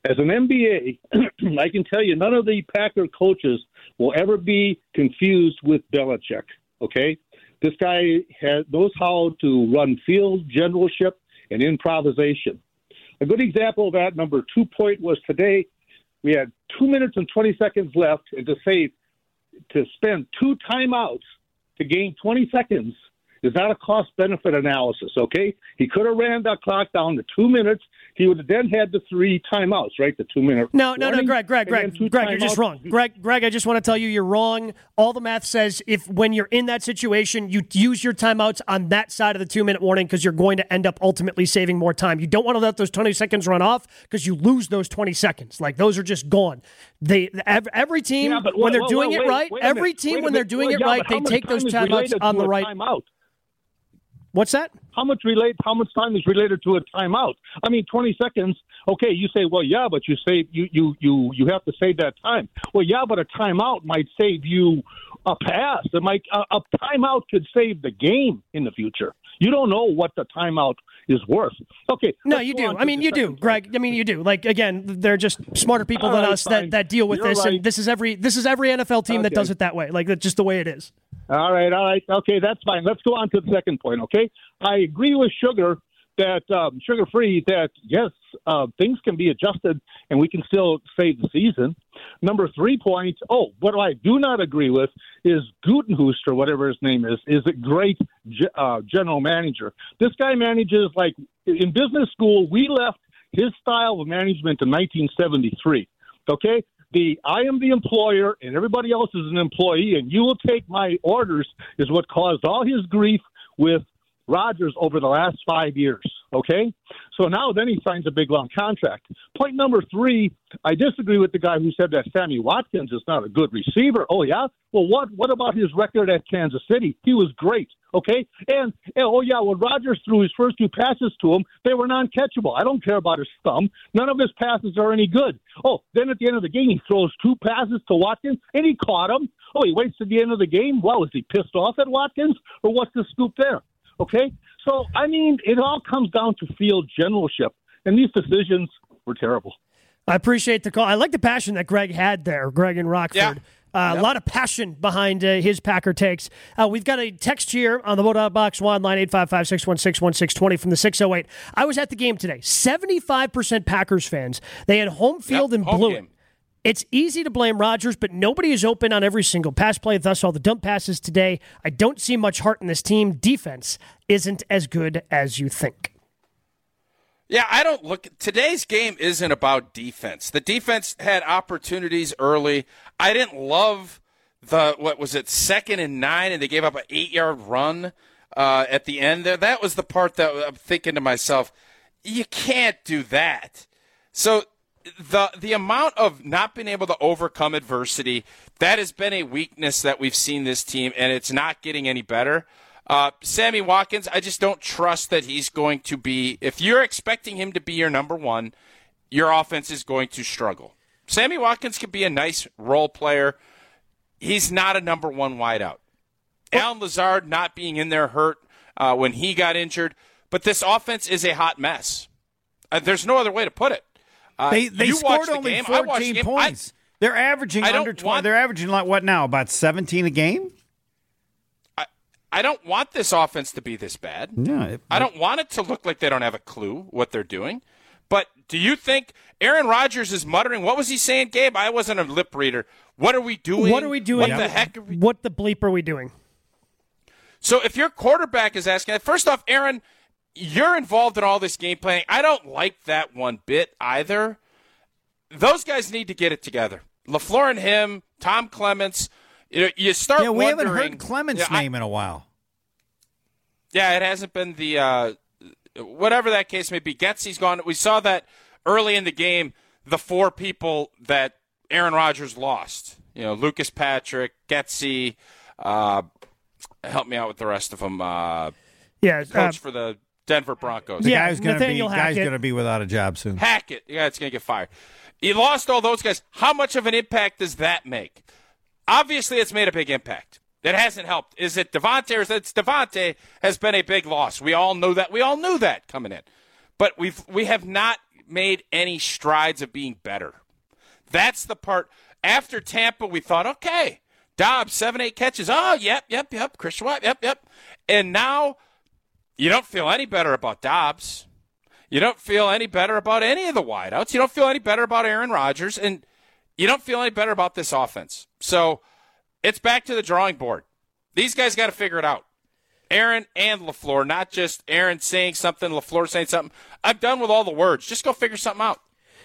As an MBA, [clears throat] I can tell you none of the Packer coaches will ever be confused with Belichick. Okay, this guy has, knows how to run field generalship and improvisation. A good example of that, number two point, was today. We had two minutes and 20 seconds left, and to say to spend two timeouts to gain 20 seconds is not a cost benefit analysis, okay? He could have ran that clock down to two minutes. He would have then had the three timeouts, right? The two minute. No, no, no, Greg, Greg, Greg, Greg, you're just wrong. Greg, Greg, I just want to tell you you're wrong. All the math says if when you're in that situation, you use your timeouts on that side of the two minute warning because you're going to end up ultimately saving more time. You don't want to let those 20 seconds run off because you lose those 20 seconds. Like those are just gone. They every team Yeah, when they're doing it right, every team when they're doing it right, they take those timeouts on the right. Timeout. What's that? How much relate? How much time is related to a timeout? I mean, twenty seconds. Okay, you say, well, yeah, but you save you you you you have to save that time. Well, yeah, but a timeout might save you a pass. It might a, a timeout could save the game in the future. You don't know what the timeout is worth. Okay. No, you do. I mean, you do, Greg. I mean, you do. Like again, they're just smarter people All than right, us fine. that, that deal with You're this, right. and this is every this is every NFL team that does it that way. Like that's just the way it is. All right, all right, okay, that's fine. Let's go on to the second point. Okay, I agree with Sugar that um, Sugar Free that yes, uh, things can be adjusted and we can still save the season. Number three point. Oh, what I do not agree with is Gutenhoost or whatever his name is is a great uh, general manager. This guy manages like in business school. We left his style of management in 1973. Okay, the I am the employer and everybody else is an employee, and you will take my orders is what caused all his grief with Rodgers over the last five years. Okay, so now then he signs a big long contract. Point number three, I disagree with the guy who said that Sammy Watkins is not a good receiver. Oh yeah, well what what about his record at Kansas City? He was great. Okay, and, and oh yeah, when Rodgers threw his first two passes to him, they were non-catchable. I don't care about his thumb. None of his passes are any good. Oh, then at the end of the game, he throws two passes to Watkins, and he caught him. Oh, he waits to the end of the game. Well, is he pissed off at Watkins, or what's the scoop there? Okay, so I mean, it all comes down to field generalship, and these decisions were terrible. I appreciate the call. I like the passion that Greg had there, Greg and Rockford. Yeah. Uh, A lot of passion behind uh, his Packer takes. Uh, we've got a text here on the Bota Box One line 855 616 1620 from the 608. I was at the game today. 75% Packers fans. They had home field Yep, and home blew game. it. It's easy to blame Rodgers, but nobody is open on every single pass play. Thus, all the dump passes today. I don't see much heart in this team. Defense isn't as good as you think. Yeah, I don't look. Today's game isn't about defense. The defense had opportunities early. I didn't love the what was it second and nine, and they gave up an eight yard run uh, at the end there. That was the part that I'm thinking to myself, you can't do that. So the the amount of not being able to overcome adversity that has been a weakness that we've seen this team, and it's not getting any better. Uh, Sammy Watkins, I just don't trust that he's going to be. If you're expecting him to be your number one, your offense is going to struggle. Sammy Watkins could be a nice role player. He's not a number one wideout. Allen Lazard not being in there hurt uh, when he got injured, but this offense is a hot mess. Uh, there's no other way to put it. Uh, They they scored watched the only game. I 14 game. points. They're averaging I under 20. want- They're averaging like what now? About 17 a game? I, I don't want this offense to be this bad. Yeah. it- I don't want it to look like they don't have a clue what they're doing. But do you think Aaron Rodgers is muttering? What was he saying, Gabe? I wasn't a lip reader. What are we doing? What are we doing? What the heck? Are we... What the bleep are we doing? So if your quarterback is asking, first off, Aaron, you're involved in all this game planning. I don't like that one bit either. Those guys need to get it together. LaFleur and him, Tom Clements. You know, you start. Yeah, we haven't heard Clements' Yeah, I- name in a while. yeah, it hasn't been the uh, whatever that case may be. Getsy's gone. We saw that early in the game. The four people that Aaron Rodgers lost. You know, Lucas Patrick, Getsy. Uh, help me out with the rest of them. Uh, Yeah, uh, coach for the Denver Broncos. The Yeah, guy's going to be Nathaniel guy's going to be without a job soon. Hackett. Yeah, it's going to get fired. You lost all those guys. How much of an impact does that make? Obviously, it's made a big impact. It hasn't helped. Is it Davante or is it Davante has been a big loss? We all know that. We all knew that coming in. But we've we have not made any strides of being better. That's the part. After Tampa, we thought, okay, Doubs, seven, eight catches. Oh, yep, yep, yep. Christian White, yep, yep. And now you don't feel any better about Doubs. You don't feel any better about any of the wideouts. You don't feel any better about Aaron Rodgers, and you don't feel any better about this offense. So it's back to the drawing board. These guys got to figure it out. Aaron and LaFleur, not just Aaron saying something, LaFleur saying something. I'm done with all the words. Just go figure something out.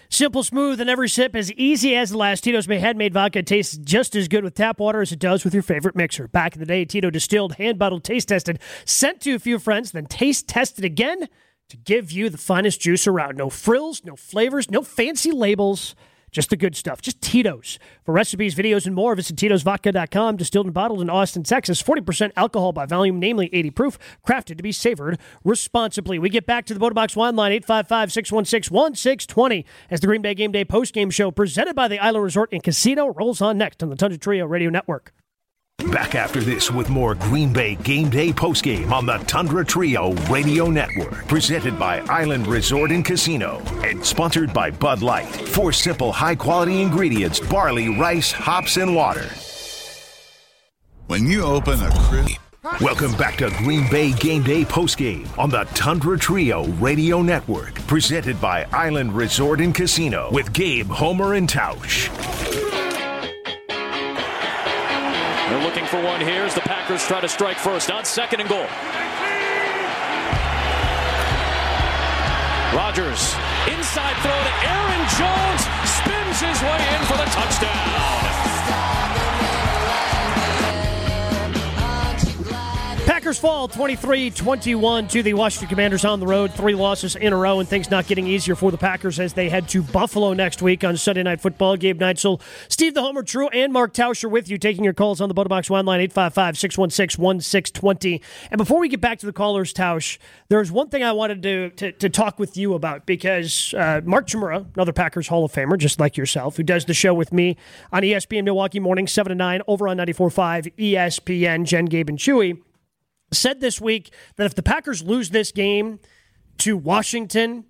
Simple, smooth, and every sip as easy as the last. Tito's handmade vodka tastes just as good with tap water as it does with your favorite mixer. Back in the day, Tito distilled, hand bottled, taste tested, sent to a few friends, then taste tested again to give you the finest juice around. No frills, no flavors, no fancy labels. Just the good stuff. Just Tito's. For recipes, videos, and more, visit Tito'sVodka.com. Distilled and bottled in Austin, Texas. 40% alcohol by volume, namely 80 proof. Crafted to be savored responsibly. We get back to the Bota Box wine line, 855-616-1620, as the Green Bay Game Day postgame show presented by the Island Resort and Casino rolls on next on the Tundra Trio Radio Network. Back after this with more Green Bay Game Day postgame on the Tundra Trio Radio Network. Presented by Island Resort and Casino and sponsored by Bud Light. For simple, high quality ingredients barley, rice, hops, and water. When you open a crisp. Welcome back to Green Bay Game Day postgame on the Tundra Trio Radio Network. Presented by Island Resort and Casino with Gabe, Homer, and Tausch. They're looking for one here as the Packers try to strike first on second and goal. Rodgers, inside throw to Aaron Jones, spins his way in for the touchdown. Packers fall 23 21 to the Washington Commanders on the road. Three losses in a row, and things not getting easier for the Packers as they head to Buffalo next week on Sunday Night Football. Gabe Neitzel, Steve the Homer True, and Mark Tauscher with you, taking your calls on the Bota Box Wine Line 855 616 1620. And before we get back to the callers, Tausch, there's one thing I wanted to, to, to talk with you about because uh, Mark Chmura, another Packers Hall of Famer, just like yourself, who does the show with me on ESPN Milwaukee Morning, 7 to 9, over on 94.5 ESPN, Jen, Gabe, and Chewy said this week that if the Packers lose this game to Washington,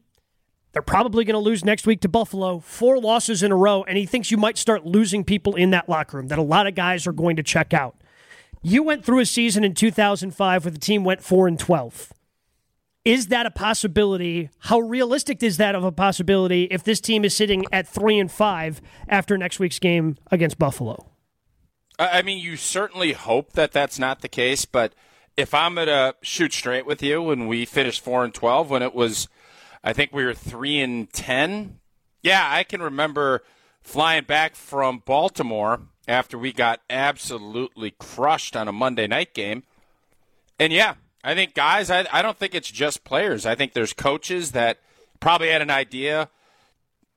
they're probably going to lose next week to Buffalo. Four losses in a row, and he thinks you might start losing people in that locker room, that a lot of guys are going to check out. You went through a season in 2005 where the team went 4 and 12. Is that a possibility? How realistic is that of a possibility if this team is sitting at 3 and 5 after next week's game against Buffalo? I I mean, you certainly hope that that's not the case, but if I'm to shoot straight with you, when we finished 4 and 12, when it was, I think we were 3 and 10, yeah, I can remember flying back from Baltimore after we got absolutely crushed on a Monday night game. And yeah, I think guys, I, I don't think it's just players. I think there's coaches that probably had an idea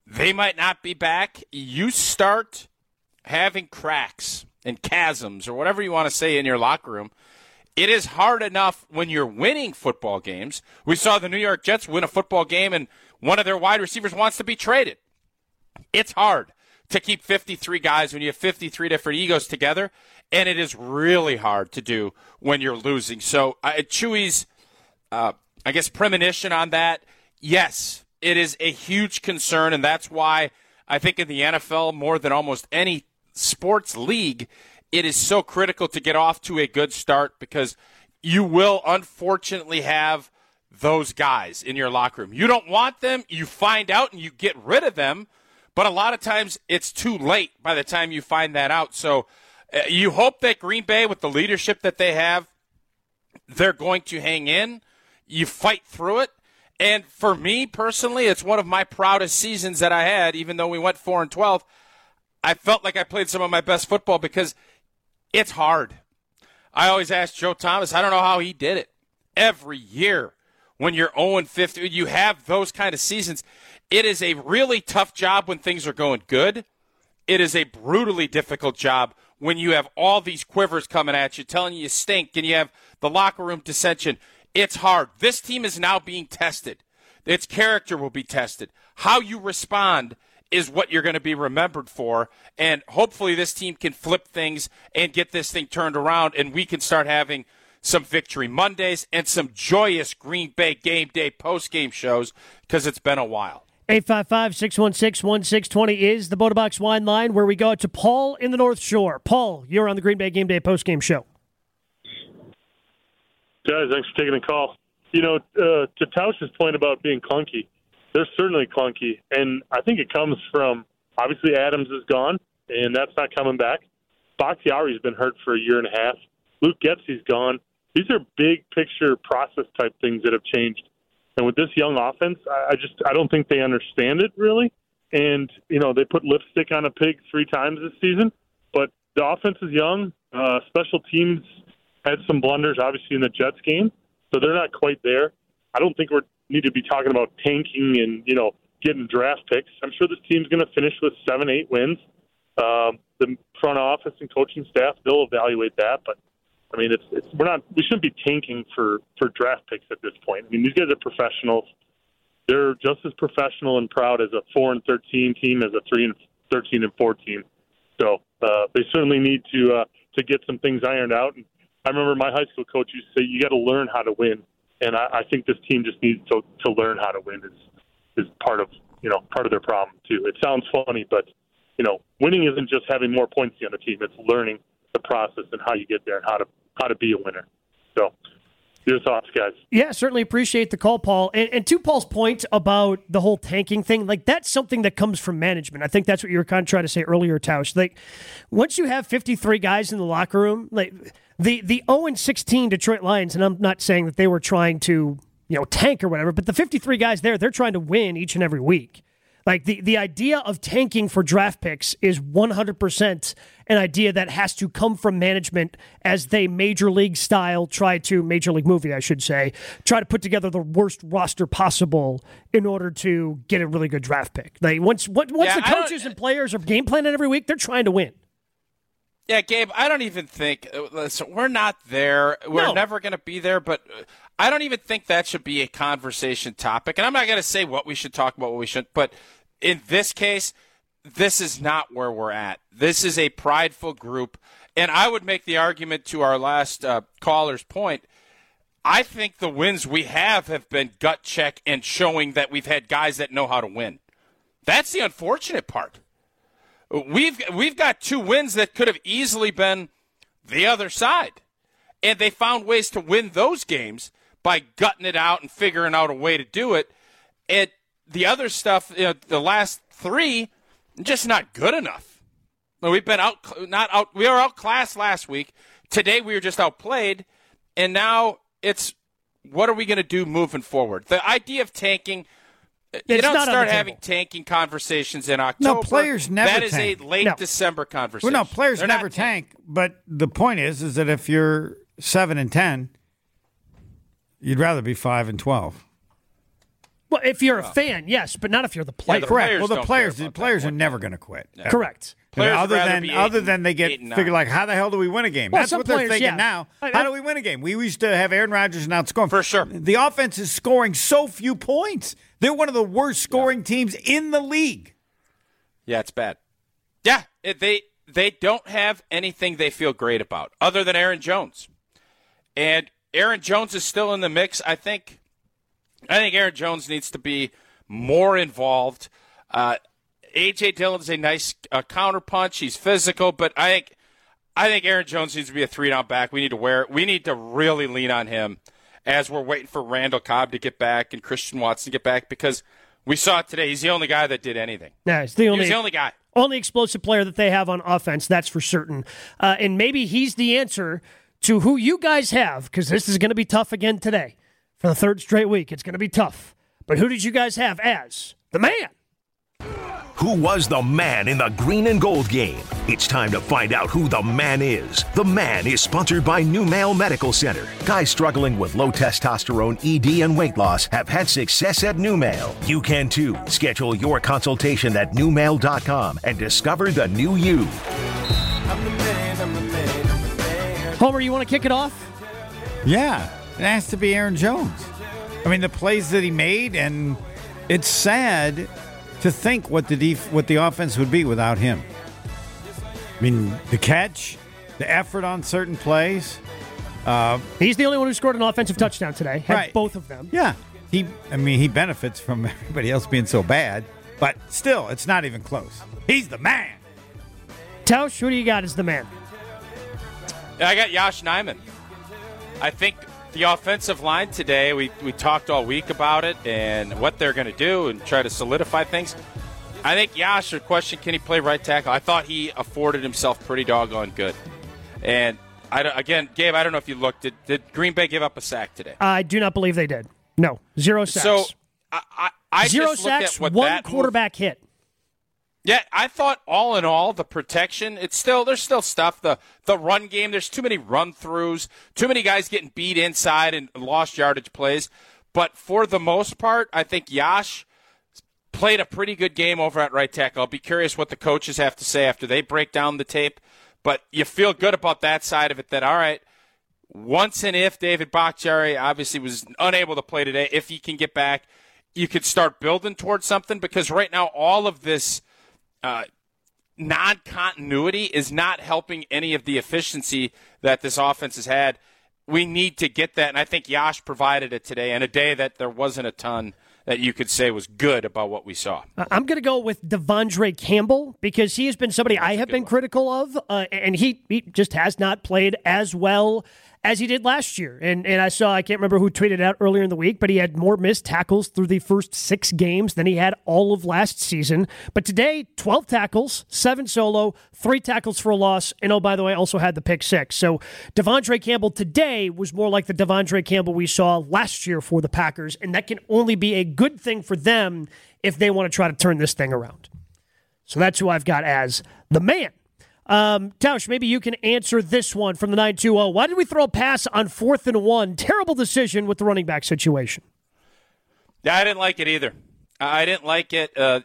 they might not be back. You start having cracks and chasms or whatever you want to say in your locker room. It is hard enough when you're winning football games. We saw the New York Jets win a football game and one of their wide receivers wants to be traded. It's hard to keep 53 guys when you have 53 different egos together, and it is really hard to do when you're losing. So, uh, Chewy's, uh, I guess, premonition on that, yes, it is a huge concern, and that's why I think in the NFL, more than almost any sports league, it is so critical to get off to a good start because you will unfortunately have those guys in your locker room. You don't want them, you find out and you get rid of them, but a lot of times it's too late by the time you find that out. So uh, you hope that Green Bay, with the leadership that they have, they're going to hang in. You fight through it. And for me personally, it's one of my proudest seasons that I had, even though we went 4 and 12. I felt like I played some of my best football because it's hard. I always ask Joe Thomas, I don't know how he did it. Every year when you're 0 and 50, you have those kind of seasons. It is a really tough job when things are going good. It is a brutally difficult job when you have all these quivers coming at you, telling you you stink, and you have the locker room dissension. It's hard. This team is now being tested. Its character will be tested. How you respond is what you're going to be remembered for. And hopefully, this team can flip things and get this thing turned around, and we can start having some victory Mondays and some joyous Green Bay game day post game shows because it's been a while. 855 616 1620 is the Box Wine Line where we go to Paul in the North Shore. Paul, you're on the Green Bay Game Day post game show. Guys, thanks for taking the call. You know, uh, to Tausch's point about being clunky, they're certainly clunky. And I think it comes from obviously Adams is gone, and that's not coming back. Bakhtiari's been hurt for a year and a half. Luke Getsy's gone. These are big picture process type things that have changed. And with this young offense, I, I just I don't think they understand it really. And you know they put lipstick on a pig three times this season, but the offense is young. Uh, special teams had some blunders, obviously in the Jets game, so they're not quite there. I don't think we need to be talking about tanking and you know getting draft picks. I'm sure this team's going to finish with seven, eight wins. Um, the front office and coaching staff they'll evaluate that, but I mean, it's, it's we're not we shouldn't be tanking for for draft picks at this point. I mean, these guys are professionals. They're just as professional and proud as a four and thirteen team as a three and thirteen and four team. So uh, they certainly need to uh, to get some things ironed out. And I remember my high school coach used to say, "You got to learn how to win." And I, I think this team just needs to to learn how to win. Is is part of you know part of their problem too. It sounds funny, but you know, winning isn't just having more points on the team. It's learning the process and how you get there and how to how to be a winner. So, your thoughts, guys? Yeah, certainly appreciate the call, Paul. And, and to Paul's point about the whole tanking thing, like that's something that comes from management. I think that's what you were kind of trying to say earlier, Tausch. Like once you have 53 guys in the locker room, like the the 0 and 16 Detroit Lions, and I'm not saying that they were trying to you know tank or whatever, but the 53 guys there, they're trying to win each and every week. Like the, the idea of tanking for draft picks is 100% an idea that has to come from management as they major league style try to, major league movie, I should say, try to put together the worst roster possible in order to get a really good draft pick. Like once, once yeah, the coaches and players are game planning every week, they're trying to win. Yeah, Gabe, I don't even think uh, listen, we're not there. We're no. never going to be there, but uh, I don't even think that should be a conversation topic. And I'm not going to say what we should talk about, what we shouldn't, but in this case, this is not where we're at. This is a prideful group. And I would make the argument to our last uh, caller's point. I think the wins we have have been gut check and showing that we've had guys that know how to win. That's the unfortunate part. We've we've got two wins that could have easily been the other side. And they found ways to win those games by gutting it out and figuring out a way to do it. And the other stuff, you know, the last three, just not good enough. We've been out, not out. We were outclassed last week. Today we were just outplayed, and now it's what are we going to do moving forward? The idea of tanking. Uh, it's you don't start having tanking conversations in October. No, players never. That is tank. a late no. December conversation. Well, no, players They're never tank. But the point is, is that if you're seven and ten, you'd rather be five and twelve. Well, if you're a fan, yes, but not if you're the player. Yeah, the Correct. Players well, the players, the players are never going to quit. Yeah. Correct. Players other than other than they get figure like how the hell do we win a game? Well, That's what players, they're thinking yeah. now. How do we win a game? We used to have Aaron Rodgers and outscoring for sure. The offense is scoring so few points. They're one of the worst scoring yeah. teams in the league. Yeah, it's bad. Yeah, it, they they don't have anything they feel great about other than Aaron Jones, and Aaron Jones is still in the mix. I think. I think Aaron Jones needs to be more involved. Uh, AJ Dillon's a nice uh, counterpunch. He's physical, but I think I think Aaron Jones needs to be a three down back. We need to wear. We need to really lean on him as we're waiting for Randall Cobb to get back and Christian Watson to get back because we saw it today. He's the only guy that did anything. Yeah, he's the only, he the only guy. Only explosive player that they have on offense, that's for certain. Uh, and maybe he's the answer to who you guys have, because this is going to be tough again today for the third straight week. It's going to be tough. But who did you guys have as the man? Who was the man in the green and gold game? It's time to find out who the man is. The man is sponsored by New Male Medical Center. Guys struggling with low testosterone, ED, and weight loss have had success at New Male. You can too. Schedule your consultation at newmale.com and discover the new you. Homer, you want to kick it off? Yeah, it has to be Aaron Jones. I mean, the plays that he made, and it's sad to think what the def- what the offense would be without him. I mean, the catch, the effort on certain plays. Uh, He's the only one who scored an offensive touchdown today. Had Right. both of them. yeah, he. I mean, he benefits from [laughs] everybody else being so bad, but still, it's not even close. He's the man. Tausch, who do you got as the man? I got Yosh Nijman. I think the offensive line today, we, we talked all week about it and what they're going to do and try to solidify things. I think Yosh, the question, can he play right tackle? I thought he afforded himself pretty doggone good. And I, again, Gabe, I don't know if you looked. Did, did Green Bay give up a sack today? I do not believe they did. No, zero sacks. So I, I, I zero just sacks, at what one that move- quarterback hit. Yeah, I thought all in all the protection. It's still there's still stuff. The the run game. There's too many run throughs. Too many guys getting beat inside and lost yardage plays. But for the most part, I think Yosh played a pretty good game over at right tackle. I'll be curious what the coaches have to say after they break down the tape. But you feel good about that side of it. That all right. Once and if David Bakhtiari obviously was unable to play today, if he can get back, you could start building towards something because right now all of this uh, non continuity is not helping any of the efficiency that this offense has had. We need to get that, and I think Yosh provided it today in a day that there wasn't a ton that you could say was good about what we saw. I'm going to go with De'Vondre Campbell because he has been somebody I have been critical of, uh, and he, he just has not played as well as he did last year. And and I saw I can't remember who tweeted out earlier in the week, but he had more missed tackles through the first six games than he had all of last season. But today, 12 tackles, seven solo, three tackles for a loss, and oh by the way, also had the pick six. So De'Vondre Campbell today was more like the De'Vondre Campbell we saw last year for the Packers, and that can only be a good thing for them if they want to try to turn this thing around. So that's who I've got as the man. Um, Tausch, maybe you can answer this one from the 920. Why did we throw a pass on fourth and one? Terrible decision with the running back situation. Yeah, I didn't like it either. I didn't like it. Uh,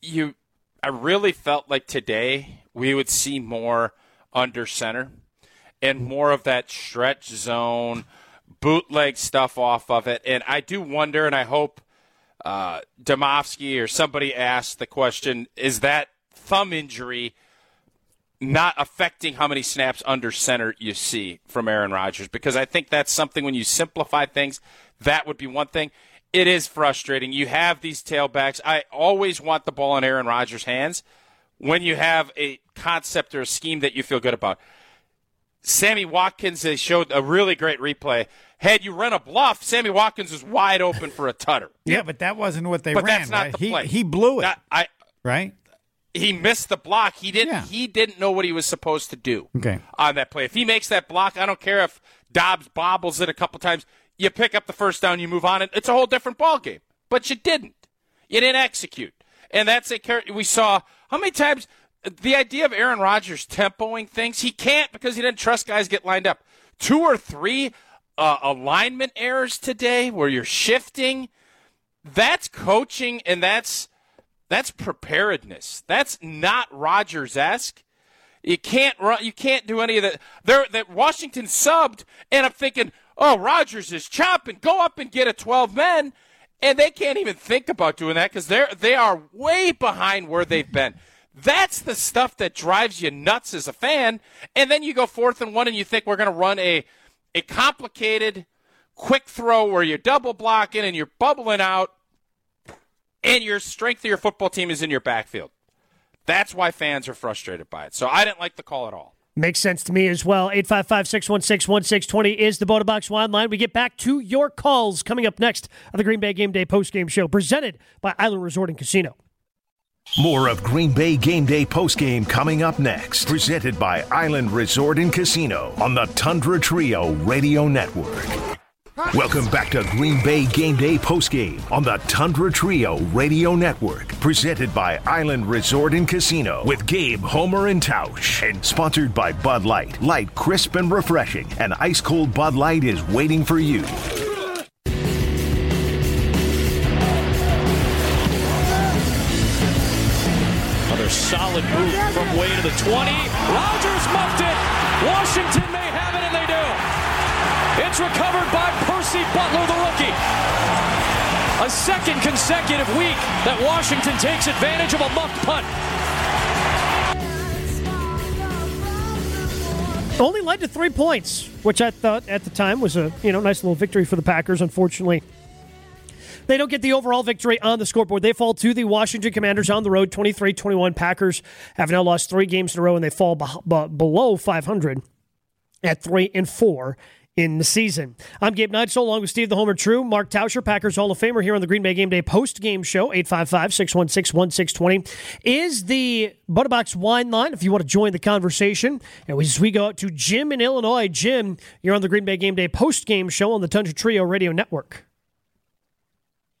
you, I really felt like today we would see more under center and more of that stretch zone, bootleg stuff off of it. And I do wonder, and I hope uh, Demovsky or somebody asked the question: Is that thumb injury? Not affecting how many snaps under center you see from Aaron Rodgers because I think that's something when you simplify things, that would be one thing. It is frustrating. You have these tailbacks. I always want the ball in Aaron Rodgers' hands when you have a concept or a scheme that you feel good about. Sammy Watkins they showed a really great replay. Had you run a bluff, Sammy Watkins was wide open for a tutter. Yeah, but that wasn't what they but ran. that's not right? the he, play. he blew it, I right? He missed the block. He didn't. He didn't know what he was supposed to do Okay. on that play. If he makes that block, I don't care if Doubs bobbles it a couple times. You pick up the first down, you move on. It it's a whole different ball game. But you didn't. You didn't execute, and that's a char- we saw how many times the idea of Aaron Rodgers tempoing things. He can't because he didn't trust guys get lined up. Two or three uh, alignment errors today where you're shifting. That's coaching, and that's that's preparedness. That's not Rodgers esque. You can't run. You can't do any of that. There, that Washington subbed, and I'm thinking, oh, Rodgers is chopping. Go up and get a 12 men, and they can't even think about doing that because they're they are way behind where they've been. That's the stuff that drives you nuts as a fan. And then you go fourth and one, and you think we're going to run a a complicated, quick throw where you're double blocking and you're bubbling out and your strength of your football team is in your backfield. That's why fans are frustrated by it. So I didn't like the call at all. Makes sense to me as well. 855 616 1620 is the Bota Box Wine line. We get back to your calls coming up next on the Green Bay Game Day postgame show presented by Island Resort and Casino. More of Green Bay Game Day postgame coming up next. Presented by Island Resort and Casino on the Tundra Trio Radio Network. Welcome back to Green Bay Game Day postgame on the Tundra Trio Radio Network. Presented by Island Resort and Casino with Gabe, Homer, and Tausch. And sponsored by Bud Light. Light, crisp, and refreshing. An ice cold Bud Light is waiting for you. Another solid move from way to the 20. Rodgers muffed it. Washington It's recovered by Percy Butler, the rookie. A second consecutive week that Washington takes advantage of a muffed punt. Only led to three points, which I thought at the time was a you know nice little victory for the Packers. Unfortunately, they don't get the overall victory on the scoreboard. They fall to the Washington Commanders on the road, 23-21. Packers have now lost three games in a row, and they fall below 500 at three and four in the season. I'm Gabe Neitzel, along with Steve the Homer True, Mark Tauscher, Packers Hall of Famer here on the Green Bay Game Day post game show, 855-616-1620. Is the Bota Box wine line if you want to join the conversation. And as we go out to Jim in Illinois, Jim, you're on the Green Bay Game Day post game show on the Tundra Trio Radio Network.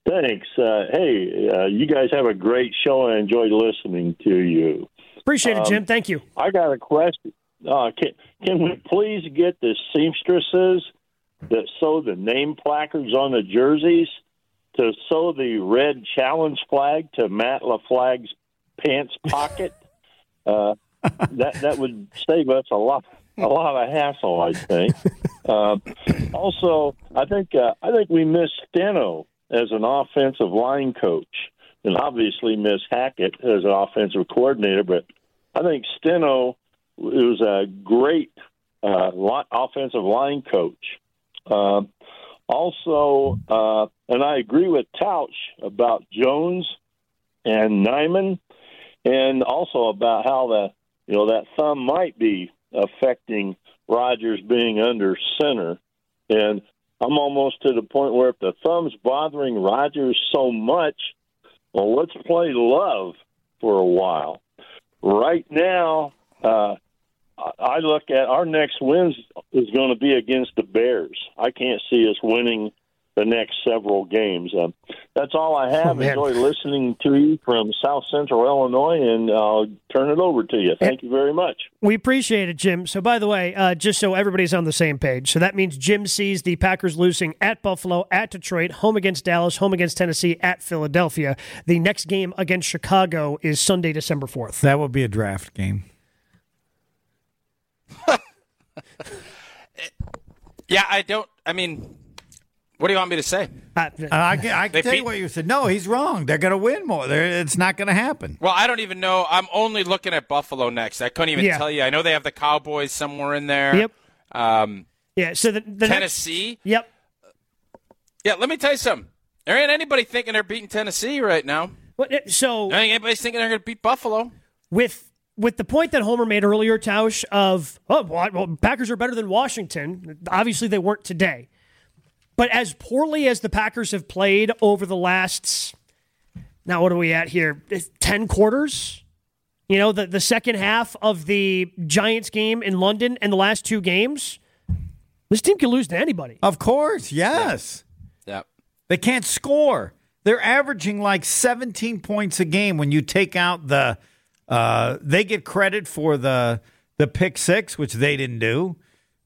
Thanks. Uh, hey, uh, you guys have a great show. And I enjoyed listening to you. Appreciate it, Um, Jim. Thank you. I got a question. Uh, can, can we please get the seamstresses that sew the name placards on the jerseys to sew the red challenge flag to Matt LaFlag's pants [laughs] pocket? uh, that that would save us a lot a lot of hassle, I think. [laughs] Uh, also, I think uh, I think we miss Steno as an offensive line coach, and obviously miss Hackett as an offensive coordinator. But I think Steno was a great uh, offensive line coach. Um also, uh, and I agree with Tausch about Jones and Nijman, and also about how the you know that thumb might be affecting Rodgers being under center. And I'm almost to the point where if the thumb's bothering Rodgers so much, well, let's play Love for a while. Right now, uh, I- I look at our next win is going to be against the Bears. I can't see us winning the next several games. Um, that's all I have. man. Enjoy listening to you from South Central Illinois, and I'll turn it over to you. Thank you very much. We appreciate it, Jim. So, by the way, uh, just so everybody's on the same page, so that means Jim sees the Packers losing at Buffalo, at Detroit, home against Dallas, home against Tennessee, at Philadelphia. The next game against Chicago is Sunday, December 4th. That would be a draft game. [laughs] Yeah, I don't. I mean, what do you want me to say? Uh, I can, I can tell you what you said. No, he's wrong. They're going to win more. They're, it's not going to happen. Well, I don't even know. I'm only looking at Buffalo next. I couldn't even Yeah. tell you. I know they have the Cowboys somewhere in there. Yep. Um, Yeah, so the, the next- Tennessee. yep. Yeah, let me tell you something. There ain't anybody thinking they're beating Tennessee right now. What- uh, So I think anybody's thinking they're going to beat Buffalo. with with the point that Homer made earlier, Tausch, of oh, well, well, Packers are better than Washington. Obviously, they weren't today, but as poorly as the Packers have played over the last, now what are we at here? Ten quarters. You know, the the second half of the Giants game in London and the last two games, this team can lose to anybody. Of course, yes. Yeah. They can't score. They're averaging like 17 points a game when you take out the. Uh, they get credit for the the pick six, which they didn't do.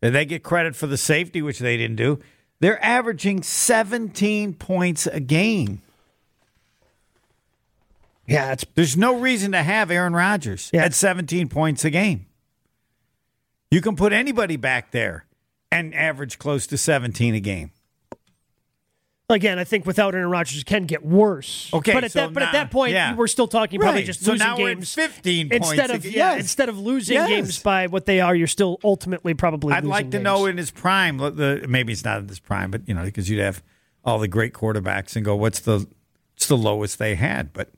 And they get credit for the safety, which they didn't do. They're averaging 17 points a game. Yeah, it's There's no reason to have Aaron Rodgers Yeah. at 17 points a game. You can put anybody back there and average close to 17 a game. Again. I think without Aaron Rodgers, it can get worse. Okay, but at so that but at that point, yeah. we're still talking probably Right, just so losing now we're games 15 points instead of ga- yeah instead of losing Yes. games by what they are. You're still ultimately probably. I'd losing like to games. know in his prime. The, maybe it's not in his prime, but you know, because you'd have all the great quarterbacks and go, "What's the what's the lowest they had?" But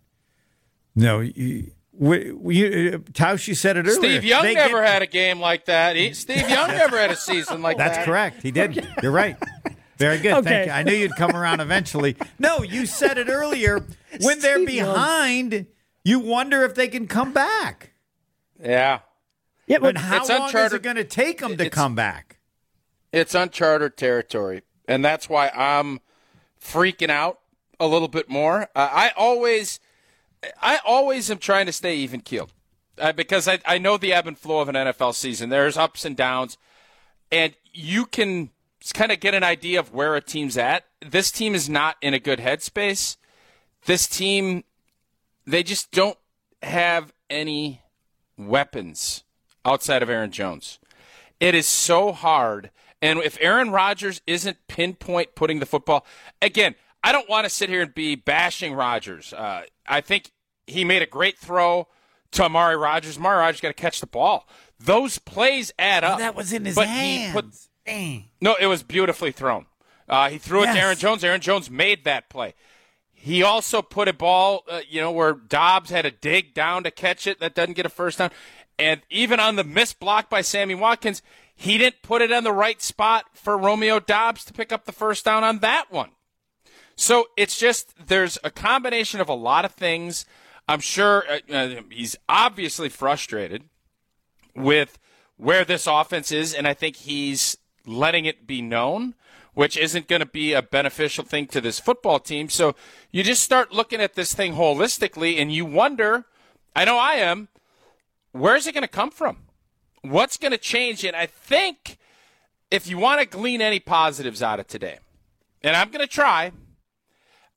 no, you, we, we, uh, Tausch, you said it earlier. Steve Young They never get- had a game like that. He, Steve Young [laughs] never had a season like That's that. That's correct. He did. You're right. [laughs] Very good. Okay. Thank you. I knew you'd come around [laughs] eventually. No, you said it earlier. When they're behind, you wonder if they can come back. Yeah. Yeah, but how it's long is uncharted- it going to take them to it's- come back? It's uncharted territory, and that's why I'm freaking out a little bit more. Uh, I always, I always am trying to stay even keeled uh, because I, I know the ebb and flow of an NFL season. There's ups and downs, and you can kind of get an idea of where a team's at. This team is not in a good headspace. This team, they just don't have any weapons outside of Aaron Jones. It is so hard. And if Aaron Rodgers isn't pinpoint putting the football, again, I don't want to sit here and be bashing Rodgers. Uh, I think he made a great throw to Amari Rodgers. Amari Rodgers got to catch the ball. Those plays add up. that was in his but hands. He put, Dang. no, it was beautifully thrown. Uh, he threw it Yes. to Aaron Jones. Aaron Jones made that play. He also put a ball, uh, you know, where Doubs had to dig down to catch it. That doesn't get a first down. And even on the missed block by Sammy Watkins, he didn't put it on the right spot for Romeo Doubs to pick up the first down on that one. So it's just there's a combination of a lot of things. I'm sure uh, uh, he's obviously frustrated with where this offense is, and I think he's letting it be known, which isn't going to be a beneficial thing to this football team. So you just start looking at this thing holistically, and you wonder. I know I am. Where's it going to come from? What's going to change? And I think if you want to glean any positives out of today, and I'm going to try.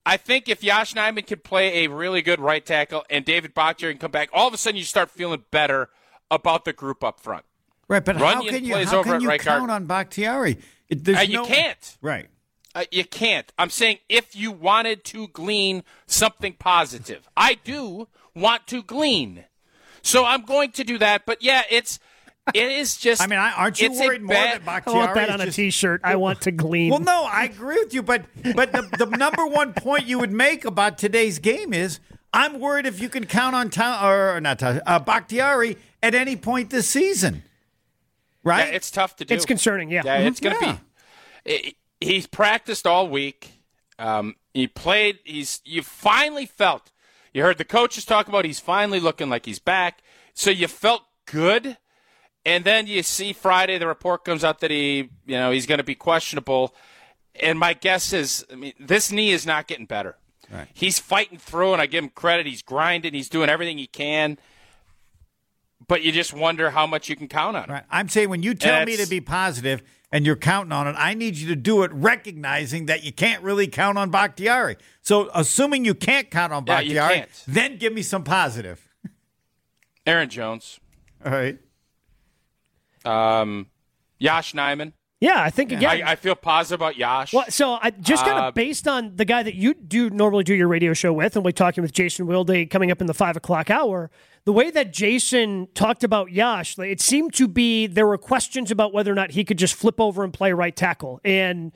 I think if Yosh Nijman can play a really good right tackle and David Bakhtiari can come back, all of a sudden you start feeling better about the group up front. Right, but how can you, how can you count guard. on Bakhtiari? It, there's Uh, you no- can't. Right. Uh, you can't. I'm saying if you wanted to glean something positive, I do want to glean. So I'm going to do that. But yeah, it's it is just. I mean, I- aren't you worried more bad- that I want that on a just- T-shirt. I want to glean. Well, no, I agree with you, but but the, the number one point you would make about today's game is I'm worried if you can count on Ta- or not Ta- uh, Bakhtiari at any point this season. Right? Yeah, it's tough to do. It's concerning, yeah. Yeah, it's going to Yeah. be. he- He's practiced all week. Um, he played. He's. You finally felt. You heard the coaches talk about. He's finally looking like he's back. So you felt good, and then you see Friday the report comes out that he, you know, he's going to be questionable. And my guess is, I mean, this knee is not getting better. Right. He's fighting through, and I give him credit. He's grinding. He's doing everything he can. But you just wonder how much you can count on. Right. I'm saying when you tell me to be positive and you're counting on it, I need you to do it recognizing that you can't really count on Bakhtiari. So, assuming you can't count on Yeah, you Bakhtiari, can't. then give me some positive. Aaron Jones. All right. Um, Yosh Nijman. Yeah, I think again. I, I feel positive about Yosh. Well, so I just kind of Uh, based on the guy that you do normally do your radio show with, and we're talking with Jason Wilde coming up in the five o'clock hour. The way that Jason talked about Yosh, like, it seemed to be there were questions about whether or not he could just flip over and play right tackle, and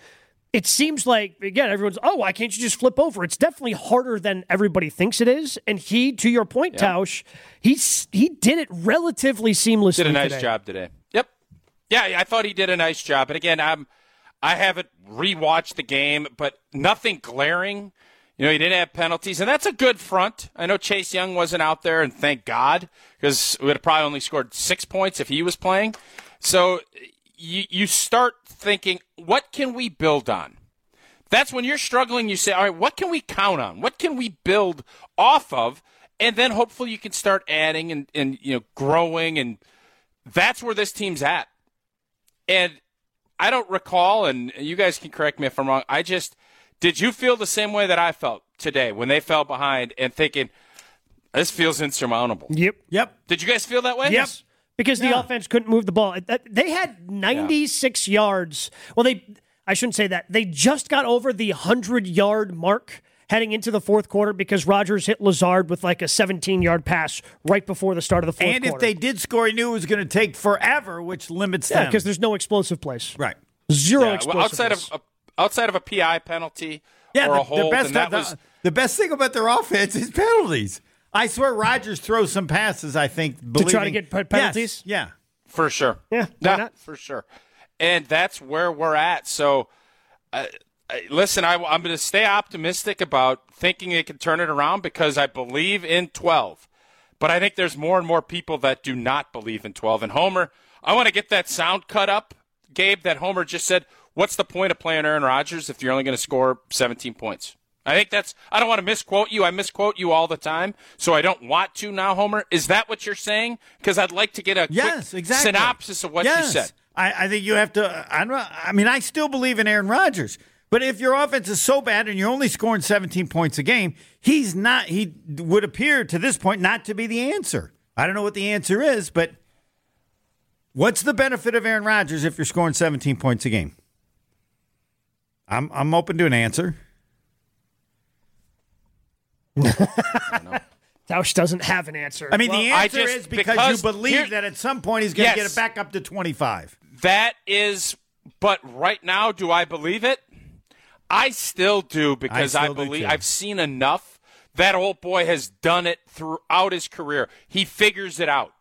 it seems like again everyone's oh why can't you just flip over? It's definitely harder than everybody thinks it is, and he, to your point, Tausch, he's he did it relatively seamlessly. did a nice today. job today. Yep. Yeah, I thought he did a nice job. And again, I'm I haven't rewatched the game, but nothing glaring. You know, he didn't have penalties, and that's a good front. I know Chase Young wasn't out there, and thank God, because we would have probably only scored six points if he was playing. So you you start thinking, what can we build on? That's when you're struggling. You say, all right, what can we count on? What can we build off of? And then hopefully you can start adding and, and you know growing, and that's where this team's at. And I don't recall, and you guys can correct me if I'm wrong. I just did you feel the same way that I felt today when they fell behind and thinking this feels insurmountable? Yep. Yep. Did you guys feel that way? Yes. Because the offense couldn't move the ball. They had 96 yards. Well, they I shouldn't say that. They just got over the 100-yard mark heading into the fourth quarter because Rodgers hit Lazard with like a 17-yard pass right before the start of the fourth And if they did score, he knew it was going to take forever, which limits yeah, them. because there's no explosive plays. Right. Zero Yeah, explosive well, outside of a, outside of a PI penalty Yeah, or the, a hold, the best that the, was the best thing about their offense is penalties. I swear, Rodgers throws some passes. I think To try to get penalties? Yes, yeah. For sure. Yeah, why yeah, not? for sure. And that's where we're at. So, uh, listen, I, I'm going to stay optimistic about thinking they can turn it around because I believe in 12. but I think there's more and more people that do not believe in 12. And Homer, I want to get that sound cut up, Gabe, that Homer just said, what's the point of playing Aaron Rodgers if you're only going to score 17 points? I think that's, I don't want to misquote you. I misquote you all the time, so I don't want to now, Homer. Is that what you're saying? Because I'd like to get a yes, quick exactly. synopsis of what yes. you said. I, I think you have to. I, don't, I mean, I still believe in Aaron Rodgers, but if your offense is so bad and you're only scoring 17 points a game, he's not. He would appear to this point not to be the answer. I don't know what the answer is, but what's the benefit of Aaron Rodgers if you're scoring 17 points a game? I'm I'm open to an answer. [laughs] Tausch doesn't have an answer. I mean, Well, the answer just- is because, because you believe here- that at some point he's going to Yes. get it back up to 25. That is, but right now, do I believe it? I still do because I, do, believe. I've seen enough. That old boy has done it throughout his career. He figures it out.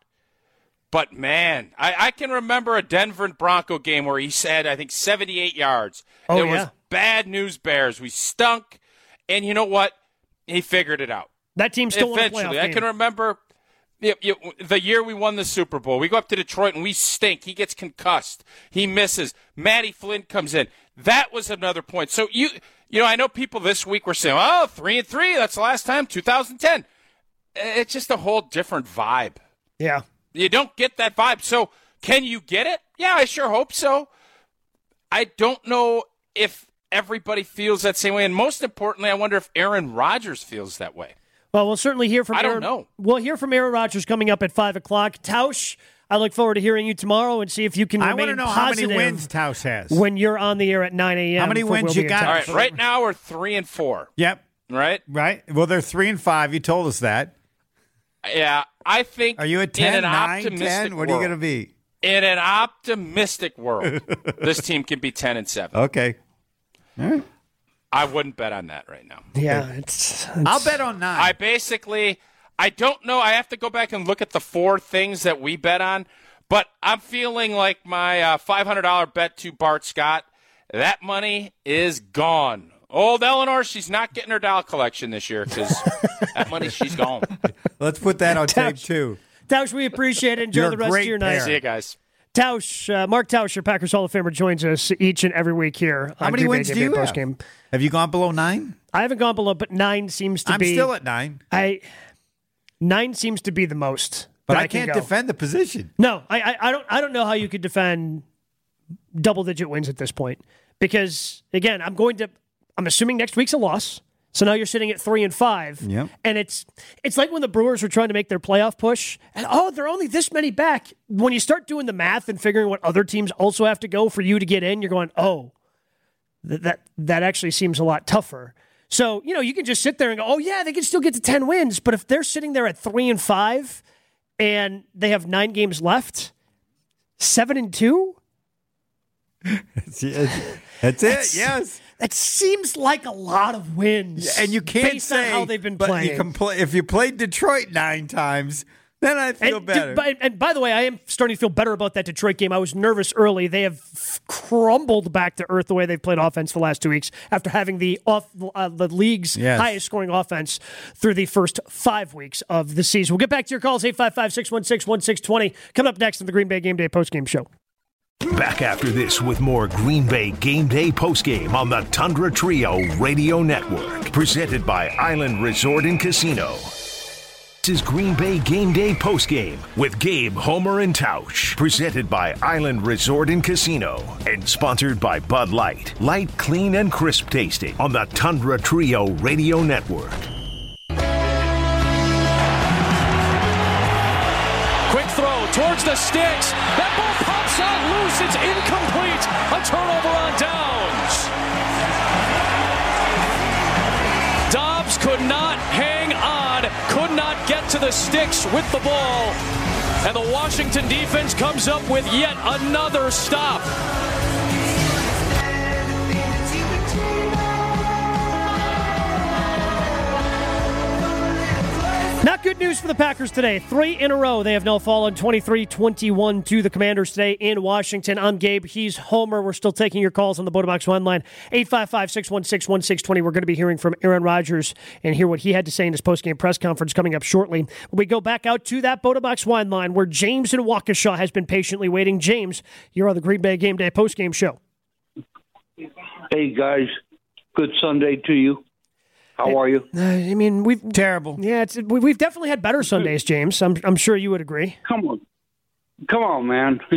But man, I, I can remember a Denver Bronco game where he said, I think 78 yards. Oh, it was yeah. bad news bears. We stunk. And you know what? He figured it out. that team still Eventually, I game. can remember the year we won the Super Bowl. We go up to Detroit and we stink. He gets concussed. He misses. Matty Flynn comes in. That was another point. So you, you know, I know people this week were saying, "Oh, three and three. That's the last time, 2010." It's just a whole different vibe. yeah. You don't get that vibe. So can you get it? Yeah, I sure hope so. I don't know if everybody feels that same way, and most importantly, I wonder if Aaron Rodgers feels that way. Well, we'll certainly hear from I don't Aaron, know. We'll hear from Aaron Rodgers coming up at 5 o'clock. Tausch, I look forward to hearing you tomorrow and see if you can I remain want to know how many wins Tausch has. when you're on the air at 9 a.m. How many for wins Will you got? All right, right now we're three and four. Yep. Right? Right. Well, they're three and five. You told us that. Yeah, I think. Are you at 10, in an 9, 10? What are you going to be? In an optimistic world, [laughs] this team can be ten and seven. Okay. I wouldn't bet on that right now. Yeah, it's, I'll bet on nine. I basically, I don't know. I have to go back and look at the four things that we bet on, but I'm feeling like my uh, $500 bet to Bart Scott. That money is gone. Old Eleanor, she's not getting her doll collection this year because [laughs] that money, she's gone. Let's put that on tape Tausch. too. Tausch, we appreciate it. Enjoy You're the rest of your night. parent. See you guys. Tausch, uh, Mark Tausch, your Packers Hall of Famer, joins us each and every week here. How on many Green Bay wins do Game you have? Postgame. Have you gone below nine? I haven't gone below, but nine seems to be I'm still at nine, I nine seems to be the most. but I can can't go. defend the position. No, I, I, I don't. I don't know how you could defend double digit wins at this point because again, I'm going to. I'm assuming next week's a loss. So now you're sitting at three and five. Yep. And it's it's like when the Brewers were trying to make their playoff push, and oh, they're only this many back. When you start doing the math and figuring what other teams also have to go for you to get in, you're going, oh, that that, that actually seems a lot tougher. So you know you can just sit there and go, oh yeah, they can still get to ten wins, but if they're sitting there at three and five, and they have nine games left, seven and two. That's. [laughs] That's it. Yes. That seems like a lot of wins, And you can't based say on how they've been but playing. You if you played Detroit nine times, then I feel and, better. by, and by the way, I am starting to feel better about that Detroit game. I was nervous early. They have crumbled back to earth the way they've played offense the last two weeks after having the off uh, the league's Yes. highest scoring offense through the first five weeks of the season. We'll get back to your calls 855 616 1620. Coming up next in the Green Bay Game Day postgame show. Back after this with more Green Bay Game Day postgame on the Tundra Trio Radio Network. Presented by Island Resort and Casino. This is Green Bay Game Day postgame with Gabe, Homer, and Tausch. Presented by Island Resort and Casino. And sponsored by Bud Light. Light, clean, and crisp tasting on the Tundra Trio Radio Network. Quick throw towards the sticks. That ball. It's incomplete. A turnover on downs. Doubs could not hang on, could not get to the sticks with the ball. And the Washington defense comes up with yet another stop. Good news for the Packers today. Three in a row. They have now fallen 23 21 to the Commanders today in Washington. I'm Gabe. He's Homer. We're still taking your calls on the Bota Box One line 855 616 1620. We're going to be hearing from Aaron Rodgers and hear what he had to say in his postgame press conference coming up shortly. We go back out to that Bota Box Wine line where James in Waukesha has been patiently waiting. James, you're on the Green Bay Game Day postgame show. Hey, guys. Good Sunday to you. How are you? Uh, I mean, we've terrible. Yeah, it's, we- we've definitely had better Sundays, James. I'm, I'm sure you would agree. Come on. Come on, man. [laughs]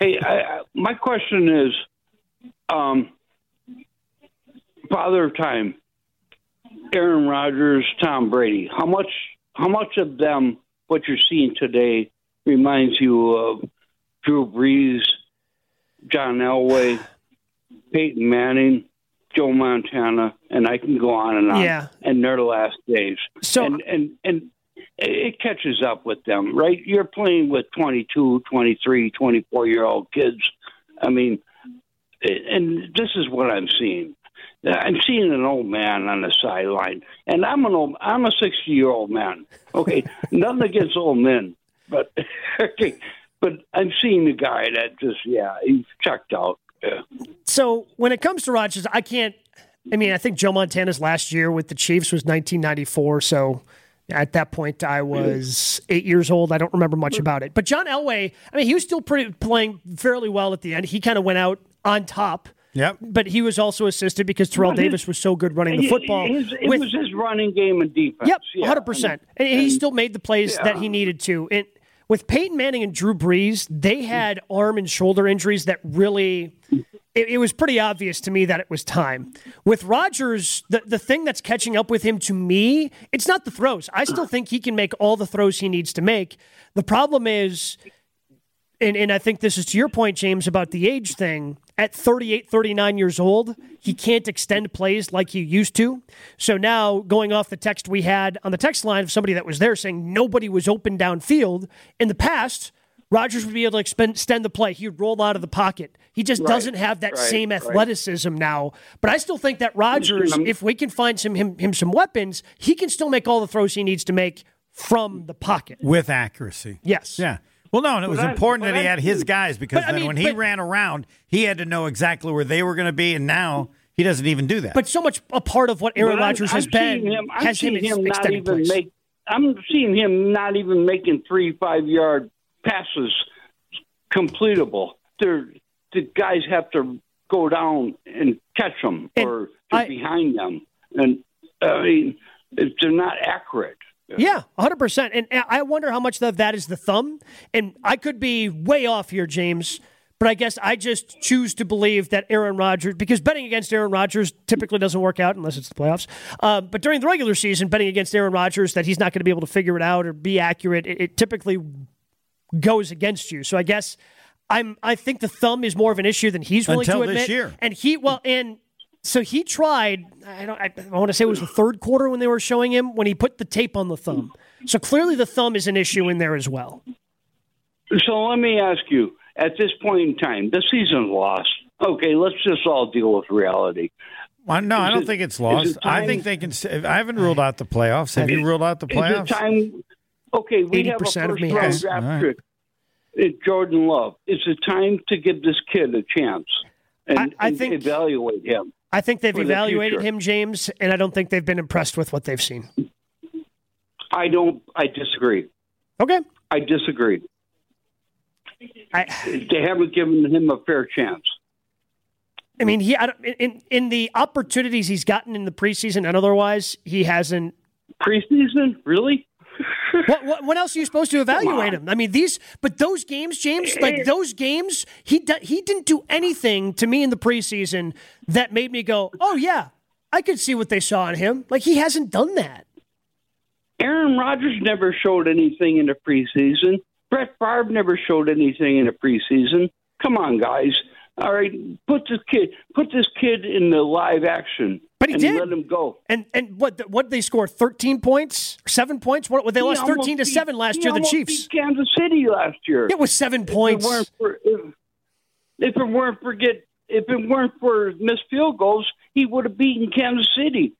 hey, I, I, my question is um, Father of Time, Aaron Rodgers, Tom Brady. How much how much of them what you're seeing today reminds you of Drew Brees, John Elway, [sighs] Peyton Manning, Joe Montana, and I can go on and on. Yeah. And the last days. So and and and it catches up with them, right? You're playing with 22, 23, 24 year old kids. I mean, and this is what I'm seeing. I'm seeing an old man on the sideline, and I'm an old. I'm a 60 year old man. Okay, [laughs] nothing against old men, but [laughs] okay, but I'm seeing a guy that just yeah, he's checked out. Yeah. So when it comes to Rodgers, I can't. I mean, I think Joe Montana's last year with the Chiefs was 1994. So at that point, I was eight years old. I don't remember much about it. But John Elway, I mean, he was still pretty playing fairly well at the end. He kind of went out on top. Yep. But he was also assisted because Terrell Well, his- Davis was so good running the football. His, it with- was his running game and defense. Yep, yeah. hundred percent. And he still made the plays Yeah. that he needed to. And with Peyton Manning and Drew Brees, they had arm and shoulder injuries that really. It, it was pretty obvious to me that it was time. With Rodgers, the, the thing that's catching up with him to me, it's not the throws. I still think he can make all the throws he needs to make. The problem is, and, and I think this is to your point, James, about the age thing. At 38, 39 years old, he can't extend plays like he used to. So now, going off the text we had on the text line of somebody that was there saying nobody was open downfield, in the past, Rodgers would be able to extend extend the play. He'd roll out of the pocket. He just Right, doesn't have that right, same right. athleticism now. But I still think that Rodgers, if we can find some him, him some weapons, he can still make all the throws he needs to make from the pocket. with accuracy. Yes. Yeah. Well, no, and it was But important but that he I- had his guys because But, I then mean, when he but- ran around, he had to know exactly where they were going to be, and now he doesn't even do that. But so much a part of what Aaron But I'm- Rodgers I'm has been him, I'm has him, seeing him not even plays. make. I'm seeing him not even making three, five yard passes completable. They're the guys have to go down and catch them, And or they're I- behind them, and I mean if they're not accurate. Yeah, 100%. And I wonder how much of that is the thumb. And I could be way off here, James, but I guess I just choose to believe that Aaron Rodgers, because betting against Aaron Rodgers typically doesn't work out unless it's the playoffs. Uh, but during the regular season, betting against Aaron Rodgers that he's not going to be able to figure it out or be accurate, it, it typically goes against you. So I guess I'm I think the thumb is more of an issue than he's willing Until to this admit. year. And he well and so he tried. I don't. I, I want to say it was the third quarter when they were showing him when he put the tape on the thumb. So clearly the thumb is an issue in there as well. So let me ask you: at this point in time, the season's lost. Okay, let's just all deal with reality. Well, no, I don't it- think it's lost. it I think they can. s- I haven't ruled out the playoffs. Have you ruled out the Is playoffs? it time? Okay, we have a 80% of first me round has. draft All right. pick. It's Jordan Love. Is it time to give this kid a chance and, I- I and think- evaluate him? I think they've For the evaluated him, James, and I don't think they've been impressed with what they've seen. I don't. I disagree. Okay. I disagree. I, They haven't given him a fair chance. I mean, he I don't, in in the opportunities he's gotten in the preseason and otherwise, he hasn't. Preseason, really? What, what, else are you supposed to evaluate him? I mean, these, but those games, James, like those games, he he didn't do anything to me in the preseason that made me go, oh yeah, I could see what they saw in him. Like he hasn't done that. Aaron Rodgers never showed anything in the preseason. Brett Favre never showed anything in the preseason. Come on, guys. All right, put this kid, put this kid in the live action, But he and did. let him go. And and what what they score? Thirteen points, seven points. What they He lost thirteen to beat- seven last he year. The Chiefs. Kansas City last year. It was seven If points. it weren't for, if, if it weren't for get, if it weren't for missed field goals, he would have beaten Kansas City.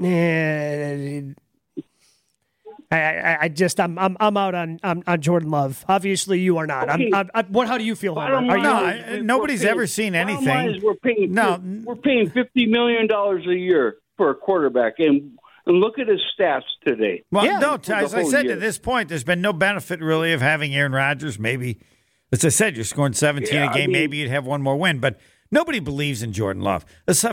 Yeah. I, I, I just I'm I'm I'm out on, on on Jordan Love. Obviously, you are not. Okay. I'm, I'm, I'm, what? How do you feel? Bottom Homer? Are you? is I- nobody's paying- ever seen anything. we're paying No. we're paying fifty million dollars a year for a quarterback, and and look at his stats today. Well, Yeah. no, as I said, year. to this point, there's been no benefit really of having Aaron Rodgers. Maybe, as I said, you're scoring 17 Yeah, a I game. mean- maybe you'd have one more win, but nobody believes in Jordan Love.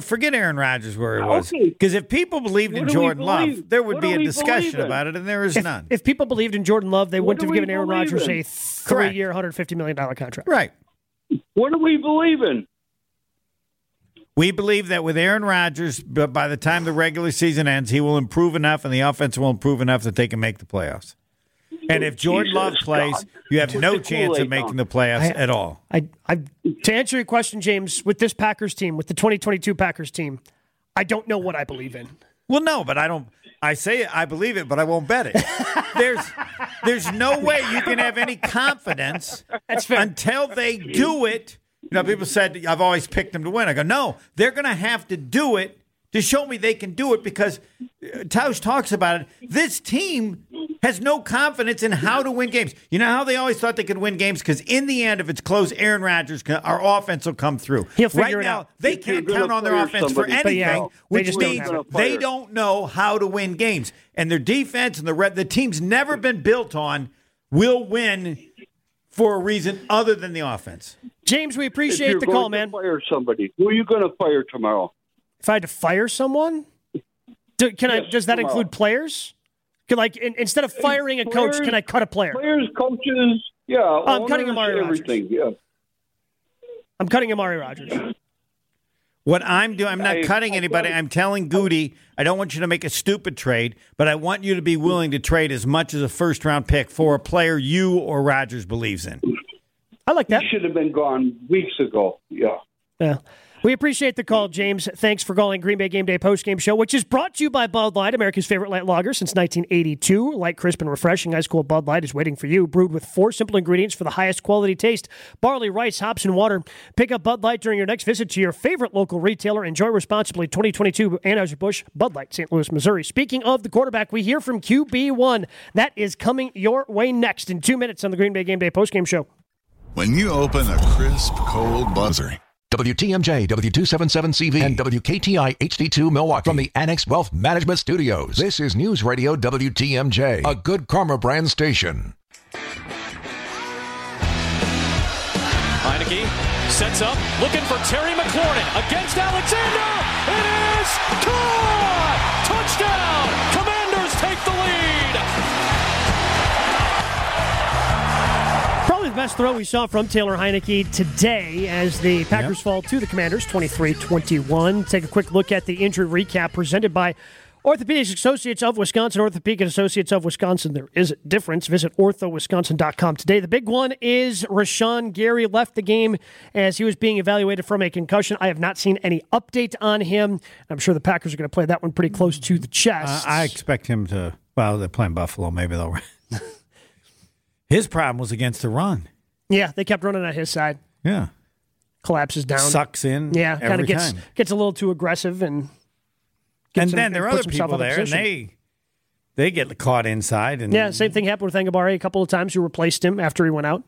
Forget Aaron Rodgers where it was. Because if people believed in What do we Jordan Love, there would What be a discussion about it, and there is If, none. if people believed in Jordan Love, they What wouldn't have given Aaron Rodgers in? a three-year, 150 million dollar contract. right. What do we believe in? We believe that with Aaron Rodgers, but by the time the regular season ends, he will improve enough, and the offense will improve enough that they can make the playoffs. And if Jordan Jesus Love plays, God. you have Just no chance of making fountain. the playoffs I- at all. I, I, to answer your question, James, with this Packers team, with the 2022 Packers team, I don't know what I believe in. Well, no, but I don't. I say it, I believe it, but I won't bet it. [laughs] there's, there's no way you can have any confidence That's fair. until they do it. You know, people said I've always picked them to win. I go, no, they're going to have to do it to show me they can do it because uh, Tausch talks about it. This team has no confidence in how to win games. You know how they always thought they could win games because in the end, if it's close, Aaron Rodgers, can, our offense will come through. He'll figure right it now, out. they can't count on their offense for somebody- But yeah, anything, they which just don't means they don't know how to win games. And their defense and the re- the team's never been built on will win for a reason other than the offense. James, we If appreciate you're the going call, to man. Fire somebody. Who are you going to fire tomorrow? If I had to fire someone, do, can I? Does that tomorrow. include players? Can, like in, instead of firing a coach, can I cut a player? Players, coaches, yeah, I'm owners, cutting Amari Rodgers. everything. Yeah. I'm cutting Amari Rodgers. What I'm doing, I'm not I- cutting I- anybody. I'm telling Gutey, I don't want you to make a stupid trade, but I want you to be willing to trade as much as a first round pick for a player you or Rodgers believes in. I like that. He should have been gone weeks ago. Yeah. Yeah. We appreciate the call, James. Thanks for calling Green Bay Game Day Post Game show, which is brought to you by Bud Light, America's favorite light lager since 1982. Light, crisp, and refreshing ice cold Bud Light is waiting for you. Brewed with four simple ingredients for the highest quality taste barley, rice, hops, and water. Pick up Bud Light during your next visit to your favorite local retailer. Enjoy responsibly 2022 Anheuser-Busch Bud Light, St. Louis, Missouri. Speaking of the quarterback, we hear from QB1. That is coming your way next in two minutes on the Green Bay Game Day Post Game show. When you open a crisp, cold buzzer, WTMJ, W277CV, and WKTI HD2 Milwaukee from the Annex Wealth Management Studios. This is News Radio WTMJ, a good karma brand station. Heinicke sets up, looking for Terry McLaurin against Alexander. It is caught! Touchdown! Best throw we saw from Taylor Heinicke today as the Packers fall to the Commanders 23 21. Take a quick look at the injury recap presented by Orthopedic Associates of Wisconsin, Orthopedic Associates of Wisconsin. There is a difference. Visit orthowisconsin.com today. The big one is Rashan Gary left the game as he was being evaluated from a concussion. I have not seen any update on him. I'm sure the Packers are going to play that one pretty close to the Uh, chest. I expect him to. Well, they're playing Buffalo. Maybe they'll. [laughs] [laughs] His problem was against the run. yeah, they kept running on his side. Yeah, Collapses down. sucks in. Yeah, kind of gets time. gets a little too aggressive and And him- then there are other people there, and they they get caught inside. And yeah, same thing happened with Enagbare a couple of times. Who replaced him after he went out?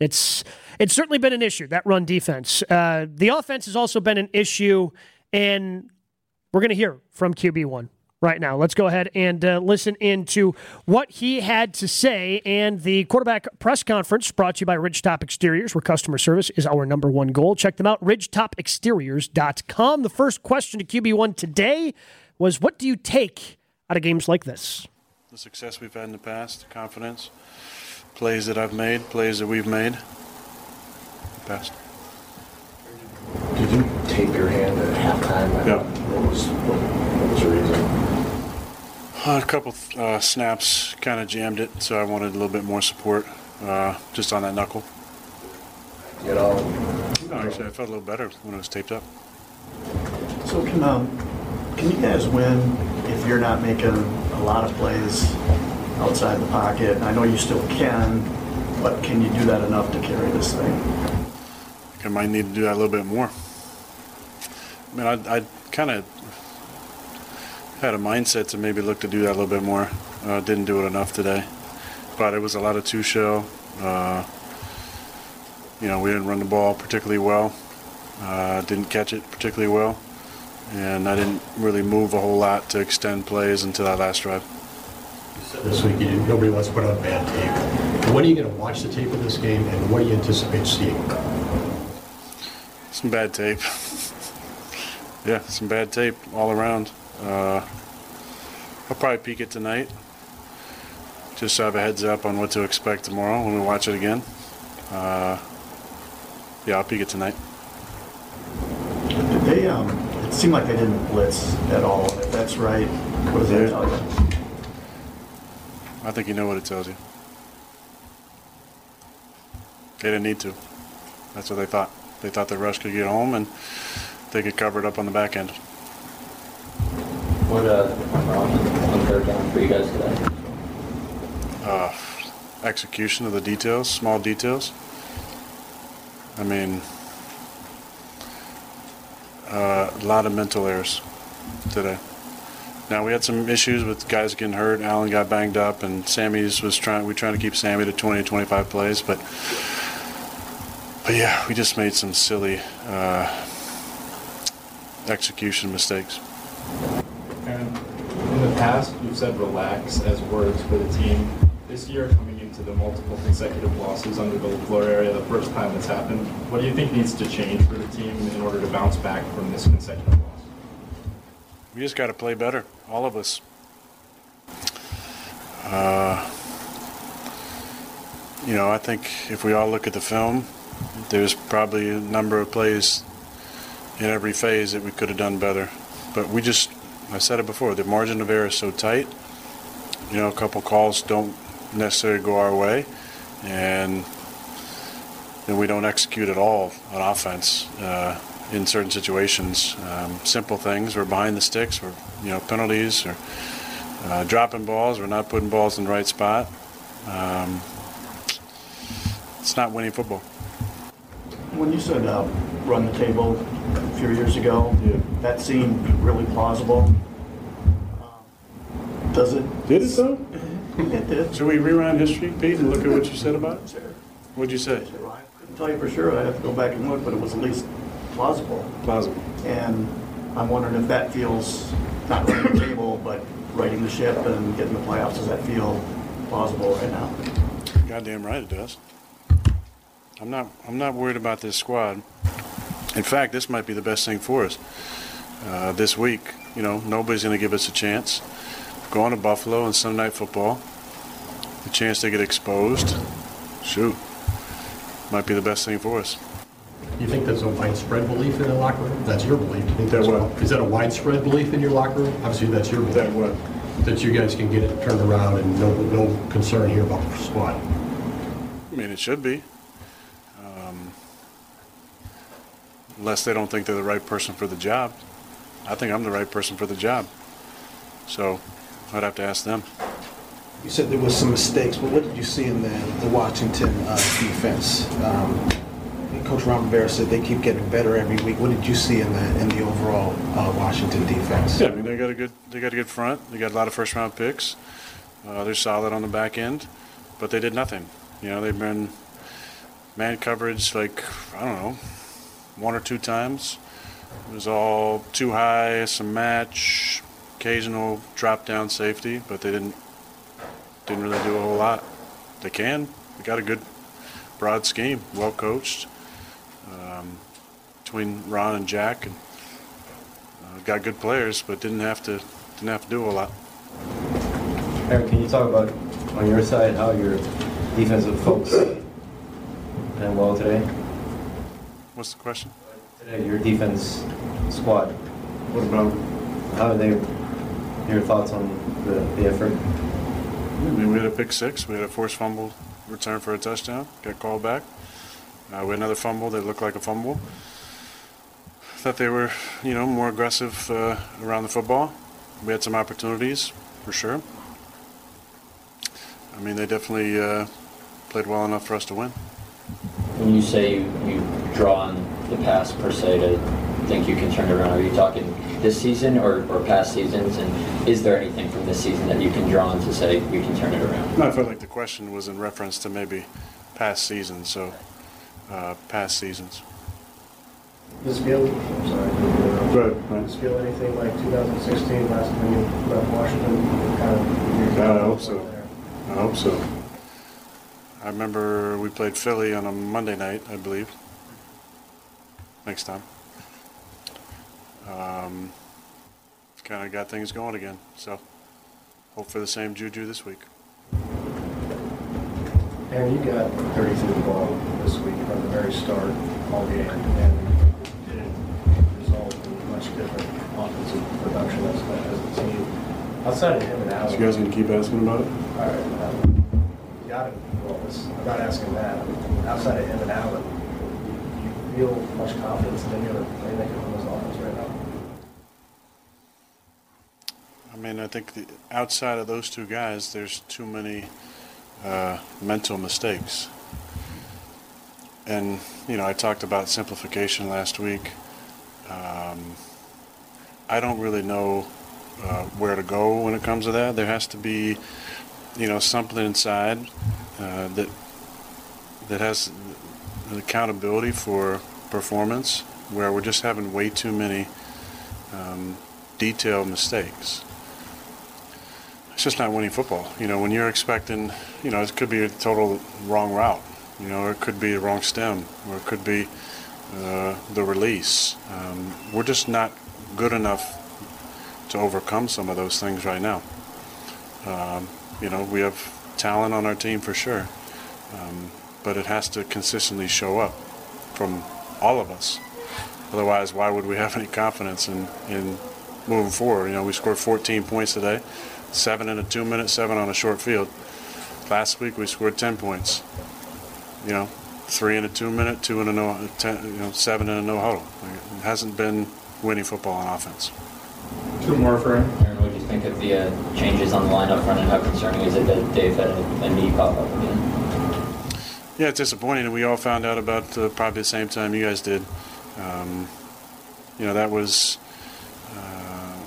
It's it's certainly been an issue that run defense. Uh, the offense has also been an issue, and we're going to hear from QB one right now. Let's go ahead and uh, listen into what he had to say and the quarterback press conference brought to you by Ridgetop Exteriors, where customer service is our number one goal. Check them out, ridgetopexteriors.com. The first question to QB1 today was what do you take out of games like this? the success we've had in the past, confidence, plays that I've made, plays that we've made. Past. Did you tape your hand at halftime? Yeah. What was, what, what was the reason? Uh, a couple uh, snaps kind of jammed it, so I wanted a little bit more support uh, just on that knuckle. You know, No, actually, I felt a little better when it was taped up. So can um, can you guys win if you're not making a lot of plays outside the pocket? I know you still can, but can you do that enough to carry this thing? I I might need to do that a little bit more. I mean, I, I kind of had a mindset to maybe look to do that a little bit more. Uh, didn't do it enough today, but it was a lot of two show. Uh, you know, we didn't run the ball particularly well. Uh, didn't catch it particularly well, and I didn't really move a whole lot to extend plays until that last drive. This week, you didn't, nobody wants to put on bad tape. When are you going to watch the tape of this game, and what do you anticipate seeing? Some bad tape. [laughs] yeah, some bad tape all around. Uh, I'll probably peek it tonight, just so I have a heads up on what to expect tomorrow when we watch it again. Uh, yeah, I'll peek it tonight. Did they, um, it seemed like they didn't blitz at all. If that's right, what does that tell you? I think you know what it tells you. They didn't need to. That's what they thought. They thought the rush could get home and they could cover it up on the back end. What uh, went wrong on third down for you guys today? uh, execution of the details, small details. I mean, uh, a lot of mental errors today. Now we had some issues with guys getting hurt. Allen got banged up, and Sammy's was trying. We trying to keep Sammy to 20 to 25 plays, but but yeah, we just made some silly uh, execution mistakes. In the past, you've said relax as words for the team. This year, coming into the multiple consecutive losses under the LaFleur area, the first time that's happened, what do you think needs to change for the team in order to bounce back from this consecutive loss? We just got to play better, all of us. Uh, you know, I think if we all look at the film, there's probably a number of plays in every phase that we could have done better. But we just, I said it before, the margin of error is so tight. You know, a couple calls don't necessarily go our way, and then we don't execute at all on offense. Uh, in certain situations. Um, simple things. We're behind the sticks. We're you know penalties or uh, dropping balls. We're not putting balls in the right spot. Um, it's not winning football. When you said uh, run the table a few years ago, that seemed really plausible. Um, Does it? Did it though? [laughs] It did. Should we rewind history, Pete, and look at what you said about it? What'd you say? I couldn't tell you for sure. I'd have to go back and look, but it was at least plausible. Plausible. And I'm wondering if that feels not running the table, but righting the ship and getting the playoffs. Does that feel plausible right now? Goddamn right it does. I'm not. I'm not worried about this squad. In fact, this might be the best thing for us uh, this week. You know, nobody's going to give us a chance. Going to Buffalo and Sunday Night Football, the chance to get exposed. Shoot, might be the best thing for us. You think there's a widespread belief in the locker room? That's your belief. You think that's what? Is that a widespread belief in your locker room? Obviously, that's your belief. That what? That you guys can get it turned around and no, no concern here about the squad. I mean, it should be. Um, unless they don't think they're the right person for the job. I think I'm the right person for the job. So I'd have to ask them. You said there was some mistakes, but what did you see in the, the Washington uh, defense? Um, Coach Ron Rivera said they keep getting better every week. What did you see in the in the overall uh, Washington defense? Yeah, I mean they got a good they got a good front. They got a lot of first round picks. Uh, they're solid on the back end, but they did nothing. You know, they've been man coverage like I don't know, one or two times. It was all too high, some match, occasional drop down safety, but they didn't didn't really do a whole lot. They can. They got a good broad scheme, well coached. Um, between Ron and Jack, and uh, got good players, but didn't have to didn't have to do a lot. Aaron, can you talk about on your side how your defensive folks did well today? What's the question? Today, your defense squad. What about how did they? Your thoughts on the, the effort? I mean, we had a pick six. We had a forced fumble return for a touchdown. Got called back. Uh, we had another fumble that looked like a fumble. Thought they were, you know, more aggressive uh, around the football. We had some opportunities, for sure. I mean, they definitely uh, played well enough for us to win. When you say you, you draw on the past per se to think you can turn it around, are you talking this season or, or past seasons? And is there anything from this season that you can draw on to say we can turn it around? No, I felt like the question was in reference to maybe past seasons, so uh, past seasons. Does it feel, I'm sorry. Go. Does it feel anything like 2016 last time you left Washington? Kind of. I hope so. I hope so. I remember we played Philly on a Monday night, I believe. Next time. Um, kind of got things going again. So hope for the same juju this week. And you got 30 through the ball this week from the very start, all game, and it didn't result in much different offensive production as, as a team. Outside of him and So Allen. you guys gonna keep asking about it? All right. um, got I'm not asking that. Outside of him and Allen, do you feel much confidence in any other playmaker on this offense right now? I mean, I think the, outside of those two guys, there's too many uh, mental mistakes. And, you know, I talked about simplification last week. Um, I don't really know uh, where to go when it comes to that. There has to be, you know, something inside uh, that that has an accountability for performance where we're just having way too many um, detailed mistakes it's just not winning football. You know, when you're expecting, you know, it could be a total wrong route. You know, it could be a wrong stem, or it could be uh, the release. Um, we're just not good enough to overcome some of those things right now. Um, you know, we have talent on our team for sure, um, but it has to consistently show up from all of us. Otherwise, why would we [laughs] have any confidence in, in moving forward? You know, we scored 14 points today seven in a two minute, seven on a short field. Last week we scored 10 points. You know, three in a two minute, two in a no, ten, you know, seven in a no huddle. It hasn't been winning football on offense. Two more for him. Think of the uh, changes on the lineup front and how concerning is it that Dave had a, a knee pop up again? Yeah, it's disappointing, and we all found out about uh, probably the same time you guys did. Um, you know, that was uh,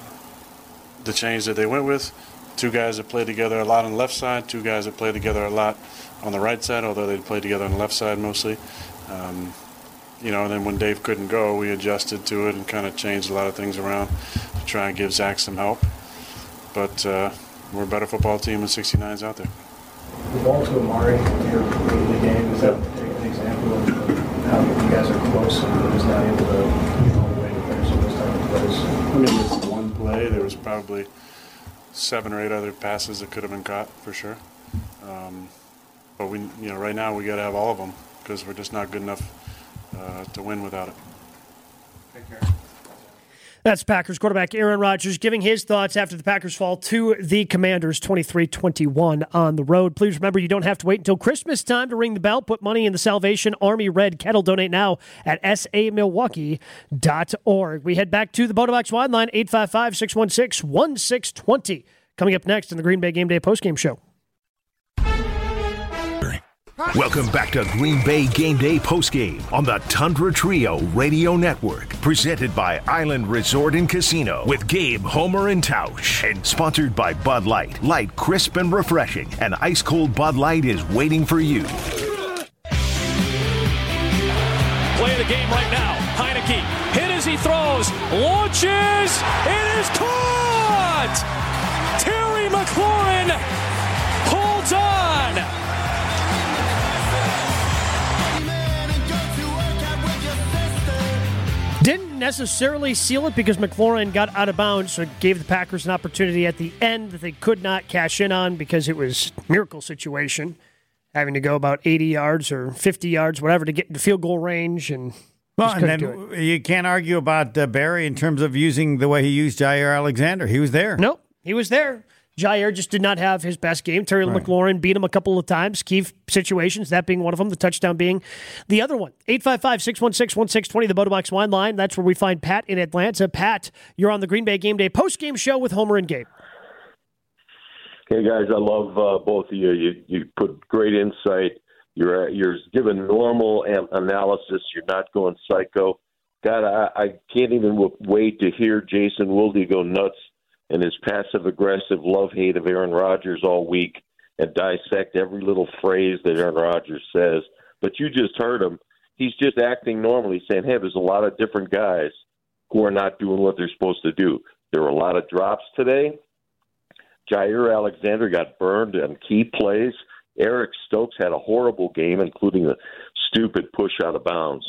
the change that they went with. Two guys that played together a lot on the left side, two guys that played together a lot on the right side, although they played together on the left side mostly. Um, you know, and then when Dave couldn't go, we adjusted to it and kind of changed a lot of things around to try and give Zach some help. But uh, we're a better football team when 69's out there. The ball to Amari here late in the game, is that an example of how you guys are close and you're not able to get all the way to finish those type of plays? I mean, it's one play. There was probably seven or eight other passes that could have been caught for sure. Um, but we, you know, right now we got to have all of them because we're just not good enough uh, to win without it. That's Packers quarterback Aaron Rodgers giving his thoughts after the Packers fall to the Commanders 23 21 on the road. Please remember you don't have to wait until Christmas time to ring the bell. Put money in the Salvation Army Red Kettle. Donate now at samilwaukee.org. We head back to the Bota Box Wine Line 855 616 1620. Coming up next in the Green Bay Game Day postgame show. Welcome back to Green Bay Game Day Postgame on the Tundra Trio Radio Network. Presented by Island Resort and Casino with Gabe, Homer, and Tausch. And sponsored by Bud Light. Light, crisp, and refreshing. An ice cold Bud Light is waiting for you. Play of the game right now. Heinicke hit as he throws, launches, it is caught! Terry McLaurin Didn't necessarily seal it because McLaurin got out of bounds, so it gave the Packers an opportunity at the end that they could not cash in on because it was miracle situation, having to go about 80 yards or 50 yards, whatever, to get into field goal range and. Well, and couldn't do it. then you can't argue about uh, Barry in terms of using the way he used Jaire Alexander. He was there. Nope, he was there. Jaire just did not have his best game. Terry Right. McLaurin beat him a couple of times, key situations, that being one of them, the touchdown being the other one. 855 616 1620, the Bota Box Wine Line. That's where we find Pat in Atlanta. Pat, you're on the Green Bay Game Day post game show with Homer and Gabe. Hey guys, I love uh, both of you. You you put great insight. You're uh, you're giving normal analysis. You're not going psycho. God, I, I can't even w- wait to hear Jason Wilde go nuts and his passive aggressive love hate of Aaron Rodgers all week and dissect every little phrase that Aaron Rodgers says. But you just heard him. He's just acting normally, saying, hey, there's a lot of different guys who are not doing what they're supposed to do. There were a lot of drops today. Jaire Alexander got burned on key plays. Eric Stokes had a horrible game, including a stupid push out of bounds.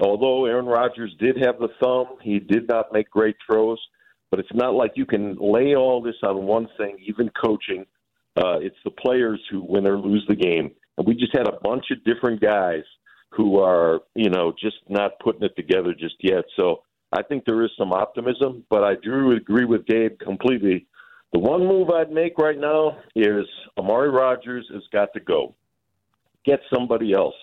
Although Aaron Rodgers did have the thumb, he did not make great throws. But it's not like you can lay all this on one thing, even coaching. Uh, it's the players who win or lose the game. And we just had a bunch of different guys who are, you know, just not putting it together just yet. So I think there is some optimism, but I do agree with Gabe completely. The one move I'd make right now is Amari Rodgers has got to go. Get somebody else.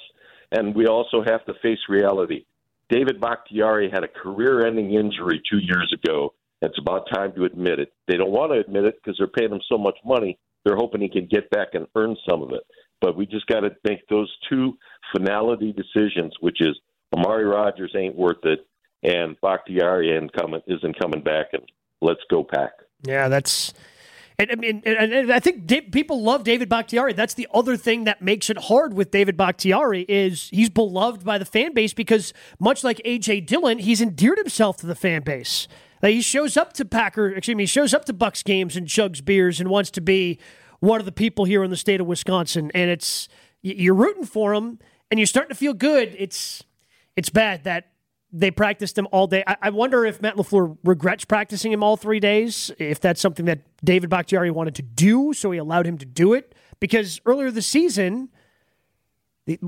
And we also have to face reality. David Bakhtiari had a career ending injury two years ago. It's about time to admit it. They don't want to admit it because they're paying him so much money. They're hoping he can get back and earn some of it. But we just got to make those two finality decisions, which is Amari Rodgers ain't worth it, and Bakhtiari ain't coming, isn't coming back, and let's go pack. Yeah, that's. And, I mean, and, and I think people love David Bakhtiari. That's the other thing that makes it hard with David Bakhtiari is he's beloved by the fan base because much like AJ Dillon, he's endeared himself to the fan base. Like he shows up to Packer, excuse me, he shows up to Bucks games and chugs beers and wants to be one of the people here in the state of Wisconsin. And it's you're rooting for him and you're starting to feel good. It's it's bad that they practiced him all day. I, I wonder if Matt LaFleur regrets practicing him all three days, if that's something that David Bakhtiari wanted to do, so he allowed him to do it. Because earlier this season, the,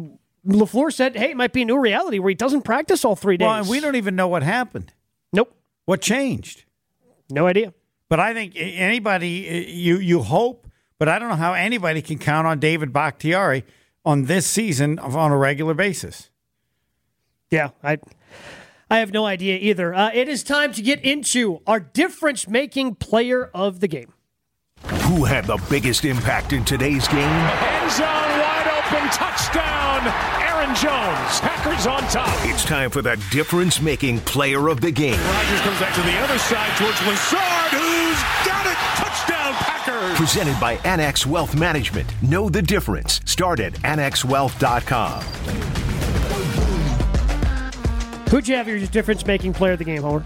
LaFleur said, hey, it might be a new reality where he doesn't practice all three days. Well, and we don't even know what happened. Nope. What changed? No idea. But I think anybody, you you hope, but I don't know how anybody can count on David Bakhtiari on this season on a regular basis. Yeah, I I have no idea either. Uh, it is time to get into our difference making player of the game. Who had the biggest impact in today's game? End zone wide open touchdown. Aaron Jones. Packers on top. It's time for the difference making player of the game. Rodgers comes back to the other side towards Lazard, who's got it. Touchdown, Packers. Presented by Annex Wealth Management. Know the difference. Start at annexwealth.com. Who'd you have your difference making player of the game, Homer?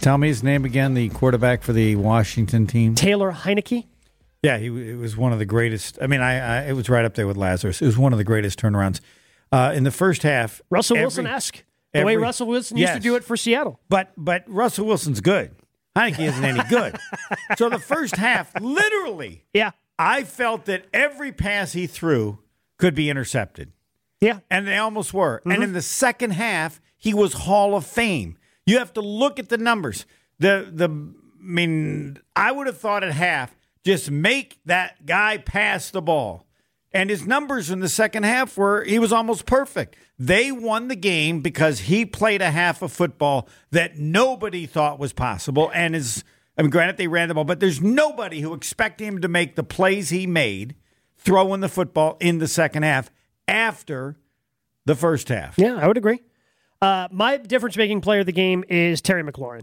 Tell me his name again, the quarterback for the Washington team. Taylor Heinicke. Yeah, he it was one of the greatest. I mean, I, I it was right up there with Lazarus. It was one of the greatest turnarounds uh, in the first half. Russell Wilson esque. The way Russell Wilson used to do it for Seattle. But but Russell Wilson's good. I think he isn't any good. [laughs] so the first half, literally, yeah, I felt that every pass he threw could be intercepted. Yeah, and they almost were. Mm-hmm. And in the second half, he was Hall of Fame. You have to look at the numbers. The the I mean, I would have thought at half, just make that guy pass the ball. And his numbers in the second half were he was almost perfect. They won the game because he played a half of football that nobody thought was possible. And is I mean, granted they ran the ball, but there's nobody who expected him to make the plays he made throwing the football in the second half after the first half. Yeah, I would agree. Uh, my difference making player of the game is Terry McLaurin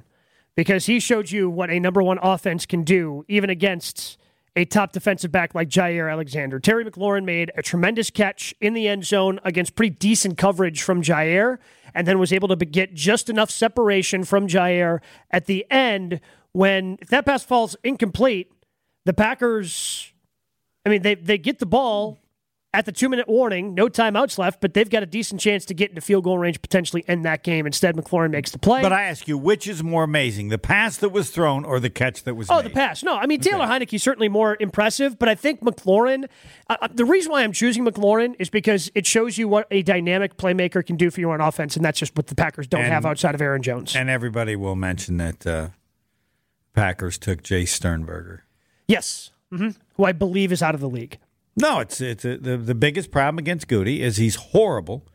because he showed you what a number one offense can do, even against a top defensive back like Jaire Alexander. Terry McLaurin made a tremendous catch in the end zone against pretty decent coverage from Jaire, and then was able to get just enough separation from Jaire at the end when, if that pass falls incomplete, the Packers, I mean, they, they get the ball at the two minute warning, no timeouts left, but they've got a decent chance to get into field goal range, potentially end that game. Instead, McLaurin makes the play. But I ask you, which is more amazing, the pass that was thrown or the catch that was oh, made? the pass. No, I mean, Taylor okay. Heinicke certainly more impressive, but I think McLaurin, uh, the reason why I'm choosing McLaurin is because it shows you what a dynamic playmaker can do for you on offense, and that's just what the Packers don't and, have outside of Aaron Jones. And everybody will mention that uh, Packers took Jace Sternberger. Yes, mm-hmm. who I believe is out of the league. No, it's it's a, the the biggest problem against Gutey is he's horrible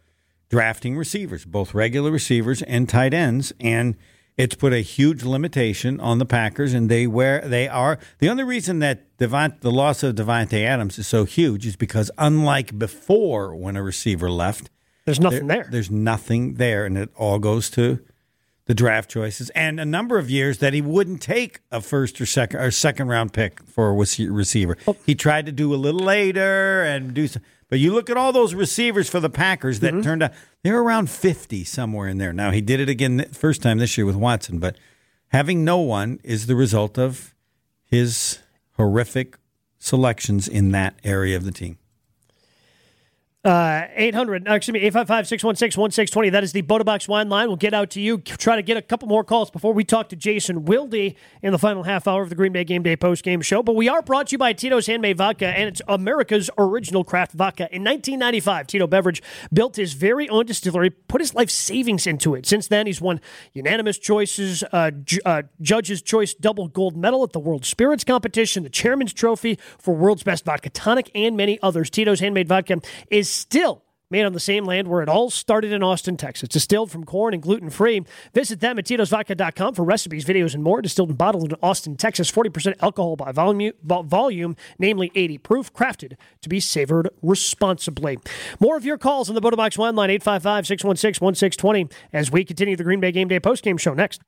drafting receivers, both regular receivers and tight ends, and it's put a huge limitation on the Packers. And they where they are the only reason that Devont, the loss of Davante Adams is so huge is because unlike before when a receiver left, There's nothing there. There's nothing there, and it all goes to the draft choices and a number of years that he wouldn't take a first or second or second round pick for a rece- receiver. Oh. He tried to do a little later and do some, but you look at all those receivers for the Packers that mm-hmm. turned out they're around 50 somewhere in there. Now he did it again the first time this year with Watson, but having no one is the result of his horrific selections in that area of the team. Uh, 800, excuse me, 855 616 1620. That is the Bota Box wine line. We'll get out to you. Try to get a couple more calls before we talk to Jason Wilde in the final half hour of the Green Bay Game Day post game show. But we are brought to you by Tito's Handmade Vodka, and it's America's original craft vodka. In 1995, Tito Beveridge built his very own distillery, put his life savings into it. Since then, he's won unanimous choices, uh, ju- uh, Judge's Choice double gold medal at the World Spirits Competition, the Chairman's Trophy for World's Best Vodka Tonic, and many others. Tito's Handmade Vodka is still made on the same land where it all started in Austin, Texas. Distilled from corn and gluten free. Visit them at Tito'sVodka.com for recipes, videos, and more. Distilled and bottled in Austin, Texas. 40% alcohol by volume, vol- volume, namely 80 proof, crafted to be savored responsibly. More of your calls on the Bota Box Wine Line, 855 616 1620, as we continue the Green Bay Game Day postgame show next.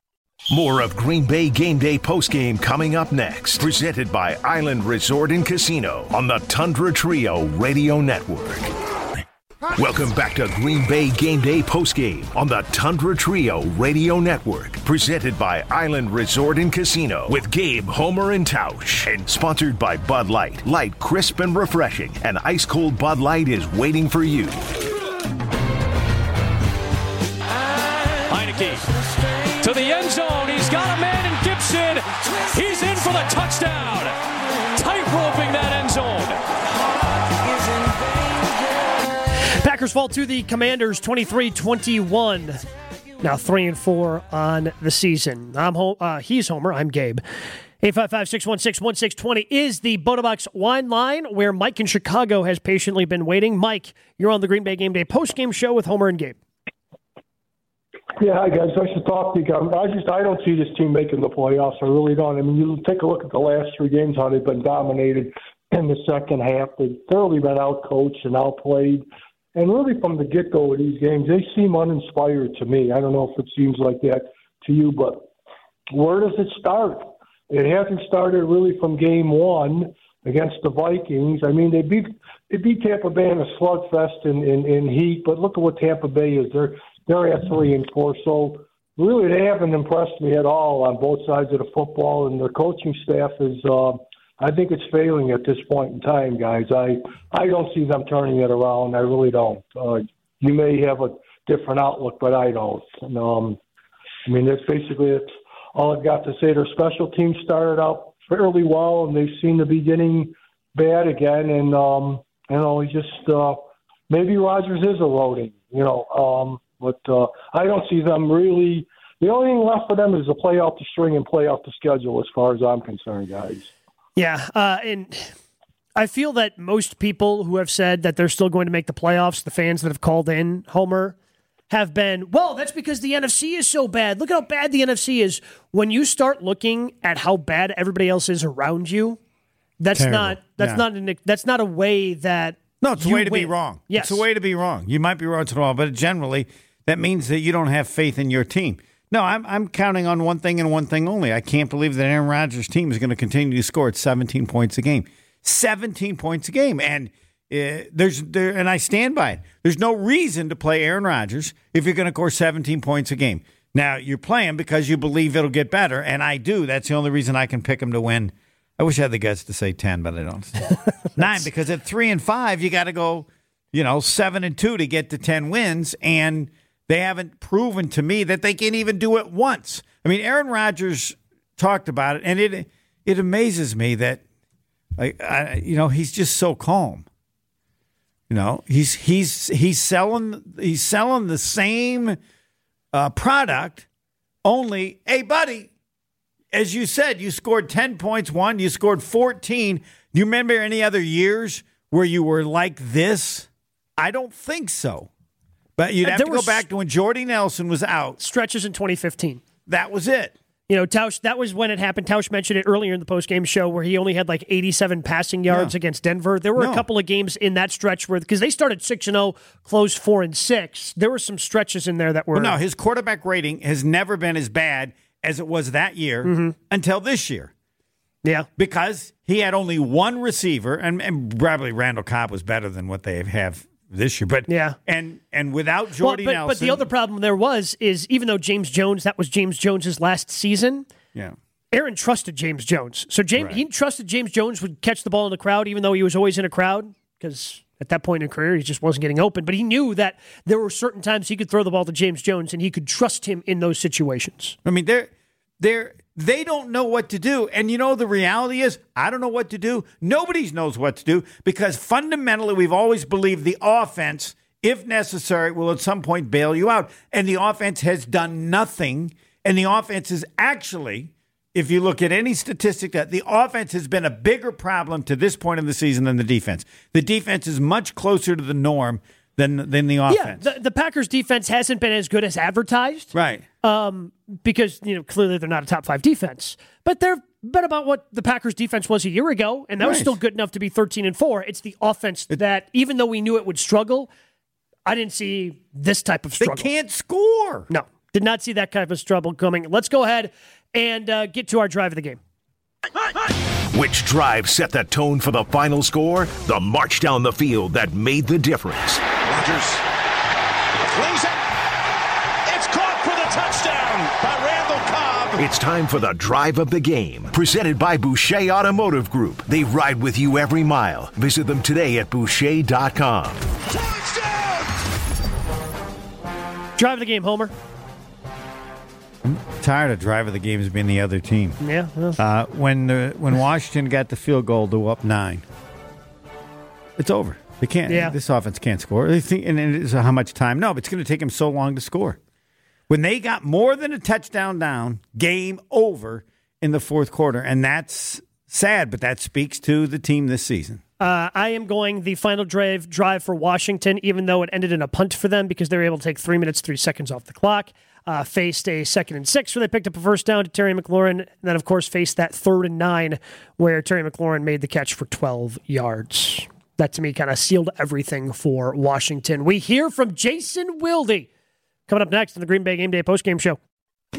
More of Green Bay Game Day postgame coming up next. Presented by Island Resort and Casino on the Tundra Trio Radio Network. Welcome back to Green Bay Game Day postgame on the Tundra Trio Radio Network. Presented by Island Resort and Casino with Gabe, Homer, and Tausch. And sponsored by Bud Light. Light, crisp, and refreshing. An ice cold Bud Light is waiting for you. Heinicke the end zone. He's got a man in Gibson. He's in for the touchdown. Tight roping that end zone. Packers fall to the Commanders 23 21. Now 3 and 4 on the season. I'm Ho- uh, He's Homer. I'm Gabe. 855 616 1620 is the Bota Box wine line where Mike in Chicago has patiently been waiting. Mike, you're on the Green Bay Game Day post game show with Homer and Gabe. Yeah, hi guys. Nice to talk to you. Um, I just I don't see this team making the playoffs. I really don't. I mean, you take a look at the last three games, how they've been dominated in the second half. They've thoroughly been outcoached and outplayed. And really, from the get go of these games, they seem uninspired to me. I don't know if it seems like that to you, but where does it start? It hasn't started really from game one against the Vikings. I mean, they beat they beat Tampa Bay in a slugfest in, in, in heat, but look at what Tampa Bay is. They're they're three and four. So really, they haven't impressed me at all on both sides of the football, and their coaching staff is. Uh, I think it's failing at this point in time, guys. I I don't see them turning it around. I really don't. Uh, you may have a different outlook, but I don't. And, um, I mean, that's basically it's all I've got to say. Their special teams started out fairly well, and they seem to be getting bad again. And um, you know, he just uh, maybe Rodgers is eroding. You know, um, but uh, I don't see them really. The only thing left for them is to play out the string and play out the schedule, as far as I'm concerned, guys. Yeah, uh, and I feel that most people who have said that they're still going to make the playoffs, the fans that have called in Homer, have been, well, that's because the NFC is so bad. Look how bad the NFC is. When you start looking at how bad everybody else is around you, that's Terrible. not that's Yeah. not an, that's not a way that No, it's a way to be wrong. Yes, It's a way to be wrong. You might be wrong to all, but generally that means that you don't have faith in your team. No, I'm I'm counting on one thing and one thing only. I can't believe that Aaron Rodgers' team is going to continue to score at 17 points a game. 17 points a game, and uh, there's there, and I stand by it. There's no reason to play Aaron Rodgers if you're going to score 17 points a game. Now you're playing because you believe it'll get better, and I do. That's the only reason I can pick him to win. I wish I had the guts to say 10, but I don't. [laughs] Nine, because at three and five, you got to go, you know, seven and two to get to 10 wins. And they haven't proven to me that they can even do it once. I mean, Aaron Rodgers talked about it, and it it amazes me that, like, I, you know, he's just so calm. You know, he's he's he's selling he's selling the same uh, product, only, hey, buddy, as you said, you scored 10 points one, you scored 14. Do you remember any other years where you were like this? I don't think so. But you'd have there to go back to when Jordy Nelson was out. Stretches in 2015. That was it. You know, Tausch, that was when it happened. Tausch mentioned it earlier in the postgame show where he only had like 87 passing yards No. against Denver. There were No. a couple of games in that stretch where, because they started 6 and 0, closed 4 and 6. There were some stretches in there that were. Well, no, his quarterback rating has never been as bad as it was that year until this year. Mm-hmm. Yeah. Because he had only one receiver, and, and probably Randall Cobb was better than what they have this year. But Yeah. and and without Well, Jordy but, Nelson, but the other problem there was is even though James Jones, that was James Jones's last season, yeah, Aaron trusted James Jones. So James, he trusted James Jones would catch the ball in the crowd, even though he was always in a crowd, because at that point in career he just wasn't getting open. But he knew that there were certain times he could throw the ball to James Jones, and he could trust him in those situations. I mean, they're they're they don't know what to do. And you know the reality is, I don't know what to do. Nobody knows what to do because fundamentally we've always believed the offense, if necessary, will at some point bail you out. And the offense has done nothing. And the offense is actually, if you look at any statistic, that the offense has been a bigger problem to this point in the season than the defense. The defense is much closer to the norm than than the offense. Yeah, the, the Packers defense hasn't been as good as advertised. Right. Um, because you know clearly they're not a top five defense, but they're been about what the Packers defense was a year ago, and that was still good enough to be thirteen and four. It's the offense that, even though we knew it would struggle, I didn't see this type of struggle. They can't score. No, did not see that type of struggle coming. Let's go ahead and uh, get to our drive of the game. Which drive set the tone for the final score? The march down the field that made the difference. Rodgers It's time for the drive of the game, presented by Boucher Automotive Group. They ride with you every mile. Visit them today at Boucher.com. Drive of the game, Homer. I'm tired of drive of the games being the other team. Yeah. well, Uh, when the, when [laughs] Washington got the field goal to up nine, it's over. They can't. Yeah. This offense can't score. They think, and it is how much time? No, but it's going to take them so long to score. When they got more than a touchdown down, game over in the fourth quarter, and that's sad. But that speaks to the team this season. Uh, I am going the final drive drive for Washington, even though it ended in a punt for them because they were able to take three minutes, three seconds off the clock. Uh, faced a second and six where they picked up a first down to Terry McLaurin, and then of course faced that third and nine where Terry McLaurin made the catch for 12 yards. That to me kind of sealed everything for Washington. We hear from Jason Wilde coming up next on the Green Bay Game Day postgame show.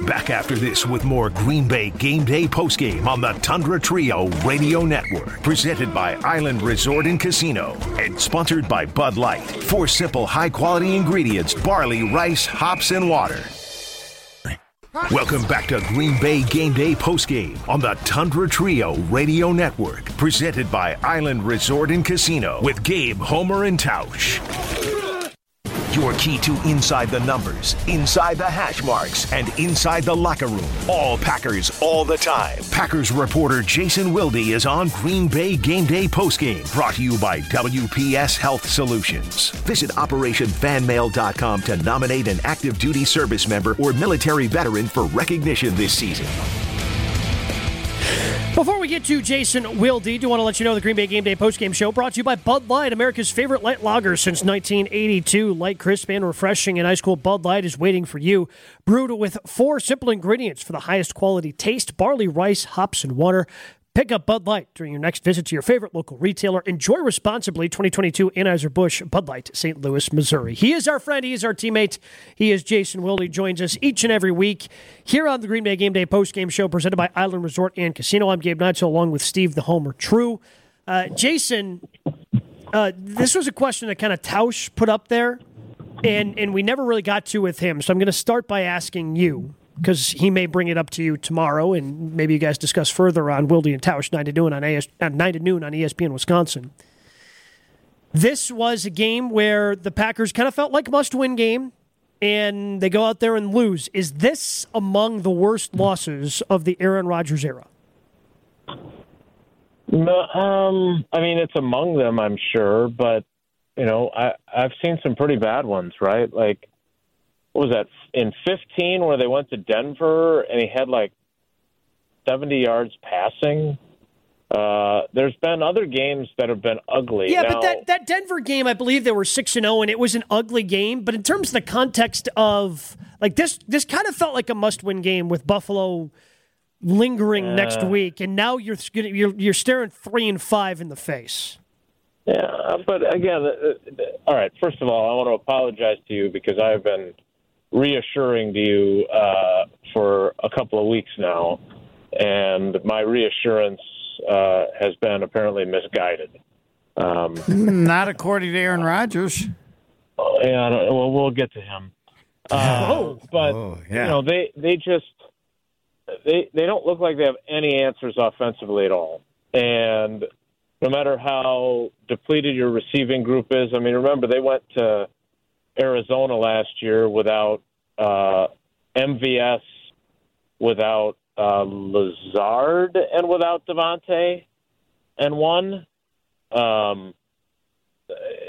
Back after this with more Green Bay Game Day postgame on the Tundra Trio Radio Network. Presented by Island Resort and Casino and sponsored by Bud Light. Four simple, high quality ingredients barley, rice, hops, and water. Welcome back to Green Bay Game Day postgame on the Tundra Trio Radio Network. Presented by Island Resort and Casino with Gabe, Homer, and Tausch. Your key to inside the numbers, inside the hash marks, and inside the locker room. All Packers, all the time. Packers reporter Jason Wilde is on Green Bay Game Day postgame, brought to you by WPS Health Solutions. Visit OperationFanMail.com to nominate an active duty service member or military veteran for recognition this season. Before we get to Jason Wilde, do want to let you know the Green Bay Game Day postgame show brought to you by Bud Light, America's favorite light lager since 1982. Light, crisp, and refreshing, and ice cold Bud Light is waiting for you. Brewed with four simple ingredients for the highest quality taste barley, rice, hops, and water. Pick up Bud Light during your next visit to your favorite local retailer. Enjoy responsibly 2022 Anheuser-Busch Bud Light, St. Louis, Missouri. He is our friend. He is our teammate. He is Jason Wilde. He joins us each and every week here on the Green Bay Game Day postgame show presented by Island Resort and Casino. I'm Gabe Neitzel along with Steve the Homer True. Uh, Jason, uh, this was a question that kind of Tausch put up there, and, and we never really got to with him. So I'm going to start by asking you because he may bring it up to you tomorrow, and maybe you guys discuss further on Wilde and Tausch nine to noon on AS, uh, nine to noon on ESPN Wisconsin. This was a game where the Packers kind of felt like must-win game, and they go out there and lose. Is this among the worst losses of the Aaron Rodgers era? No, um, I mean it's among them, I'm sure, but you know, I I've seen some pretty bad ones, right? Like, what was that in 15 where they went to Denver and he had like 70 yards passing? Uh, there's been other games that have been ugly. Yeah, Now- but that, that Denver game, I believe they were six and zero, and it was an ugly game. But in terms of the context of like this, this kind of felt like a must-win game with Buffalo lingering next week, and now you're you're you're staring three and five in the face. Yeah, but again, uh, uh, all right. First of all, I want to apologize to you because I've been reassuring to you uh, for a couple of weeks now, and my reassurance uh, has been apparently misguided. Um, Not according to Aaron Rodgers. yeah, well, we'll get to him. [laughs] Uh, but yeah. you know, they they just they they don't look like they have any answers offensively at all. And no matter how depleted your receiving group is, I mean, remember they went to Arizona last year without uh, MVS, without uh, Lazard, and without Davante, and one. Um,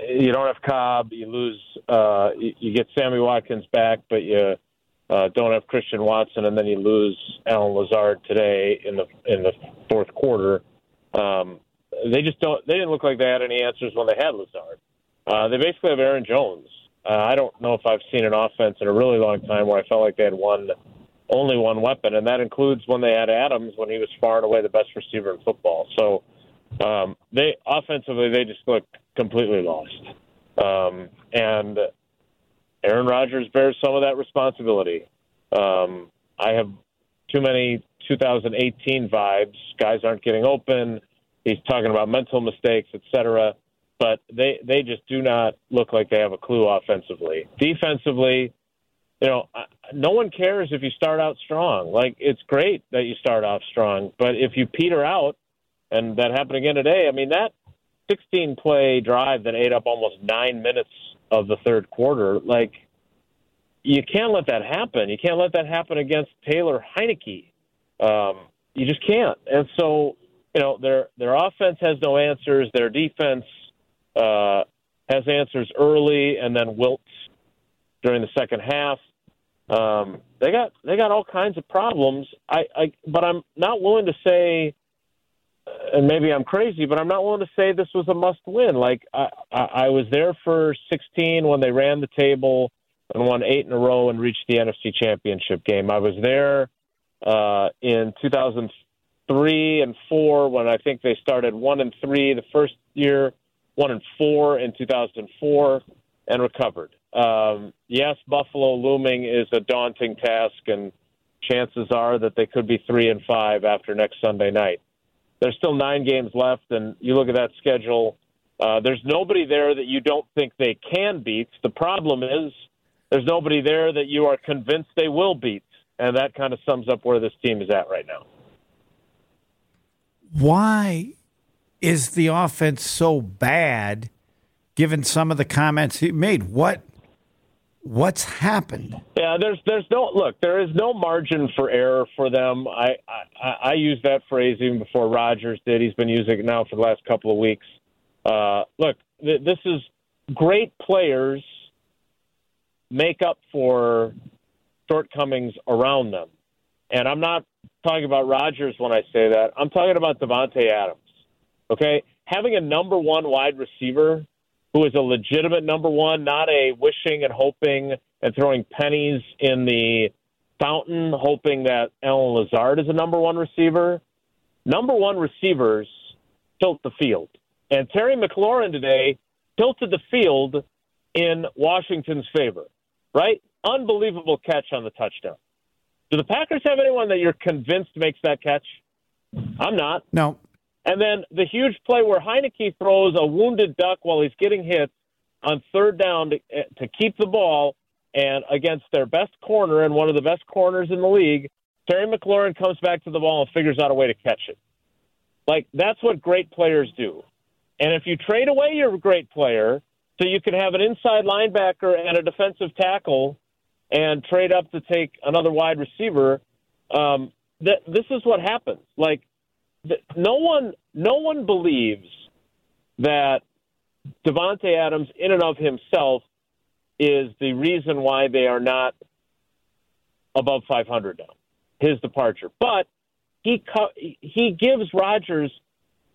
you don't have Cobb. You lose. Uh, you, you get Sammy Watkins back, but you uh, don't have Christian Watson, and then you lose Allen Lazard today in the in the fourth quarter. Um, they just don't. They didn't look like they had any answers when they had Lazard. Uh, they basically have Aaron Jones. Uh, I don't know if I've seen an offense in a really long time where I felt like they had one, only one weapon, and that includes when they had Adams when he was far and away the best receiver in football. So um, they offensively they just looked completely lost. Um, and Aaron Rodgers bears some of that responsibility. Um, I have too many 2018 vibes. Guys aren't getting open. He's talking about mental mistakes, etc. But they they just do not look like they have a clue offensively. Defensively, you know, no one cares if you start out strong. Like it's great that you start off strong, but if you peter out, and that happened again today. I mean that 16 play drive that ate up almost nine minutes of the third quarter. Like you can't let that happen. You can't let that happen against Taylor Heinicke. Um, you just can't. And so, you know, their their offense has no answers. Their defense uh, has answers early and then wilts during the second half. Um, they got they got all kinds of problems. I, I but I'm not willing to say, and maybe I'm crazy, but I'm not willing to say this was a must win. Like I, I, I was there for 16 when they ran the table and won eight in a row and reached the NFC Championship game. I was there uh, in 2003 and four when I think they started one and three the first year, one and four in 2004, and recovered. Um, yes, Buffalo looming is a daunting task, and chances are that they could be three and five after next Sunday night. There's still nine games left, and you look at that schedule. Uh, there's nobody there that you don't think they can beat. The problem is there's nobody there that you are convinced they will beat, and that kind of sums up where this team is at right now. Why is the offense so bad given some of the comments he made? What what's happened? Yeah, there's there's no look. There is no margin for error for them. I I, I used that phrase even before Rodgers did. He's been using it now for the last couple of weeks. Uh, look, th- this is great players make up for shortcomings around them, and I'm not talking about Rodgers when I say that. I'm talking about Davante Adams. Okay, having a number one wide receiver who is a legitimate number one, not a wishing and hoping and throwing pennies in the fountain, hoping that Allen Lazard is a number one receiver. Number one receivers tilt the field. And Terry McLaurin today tilted the field in Washington's favor, right? Unbelievable catch on the touchdown. Do the Packers have anyone that you're convinced makes that catch? I'm not. No. And then the huge play where Heinicke throws a wounded duck while he's getting hit on third down to, to keep the ball, and against their best corner and one of the best corners in the league, Terry McLaurin comes back to the ball and figures out a way to catch it. Like that's what great players do. And if you trade away your great player so you can have an inside linebacker and a defensive tackle and trade up to take another wide receiver, um, th- this is what happens. Like no one, no one believes that Davante Adams, in and of himself, is the reason why they are not above 500 now. His departure, but he he gives Rodgers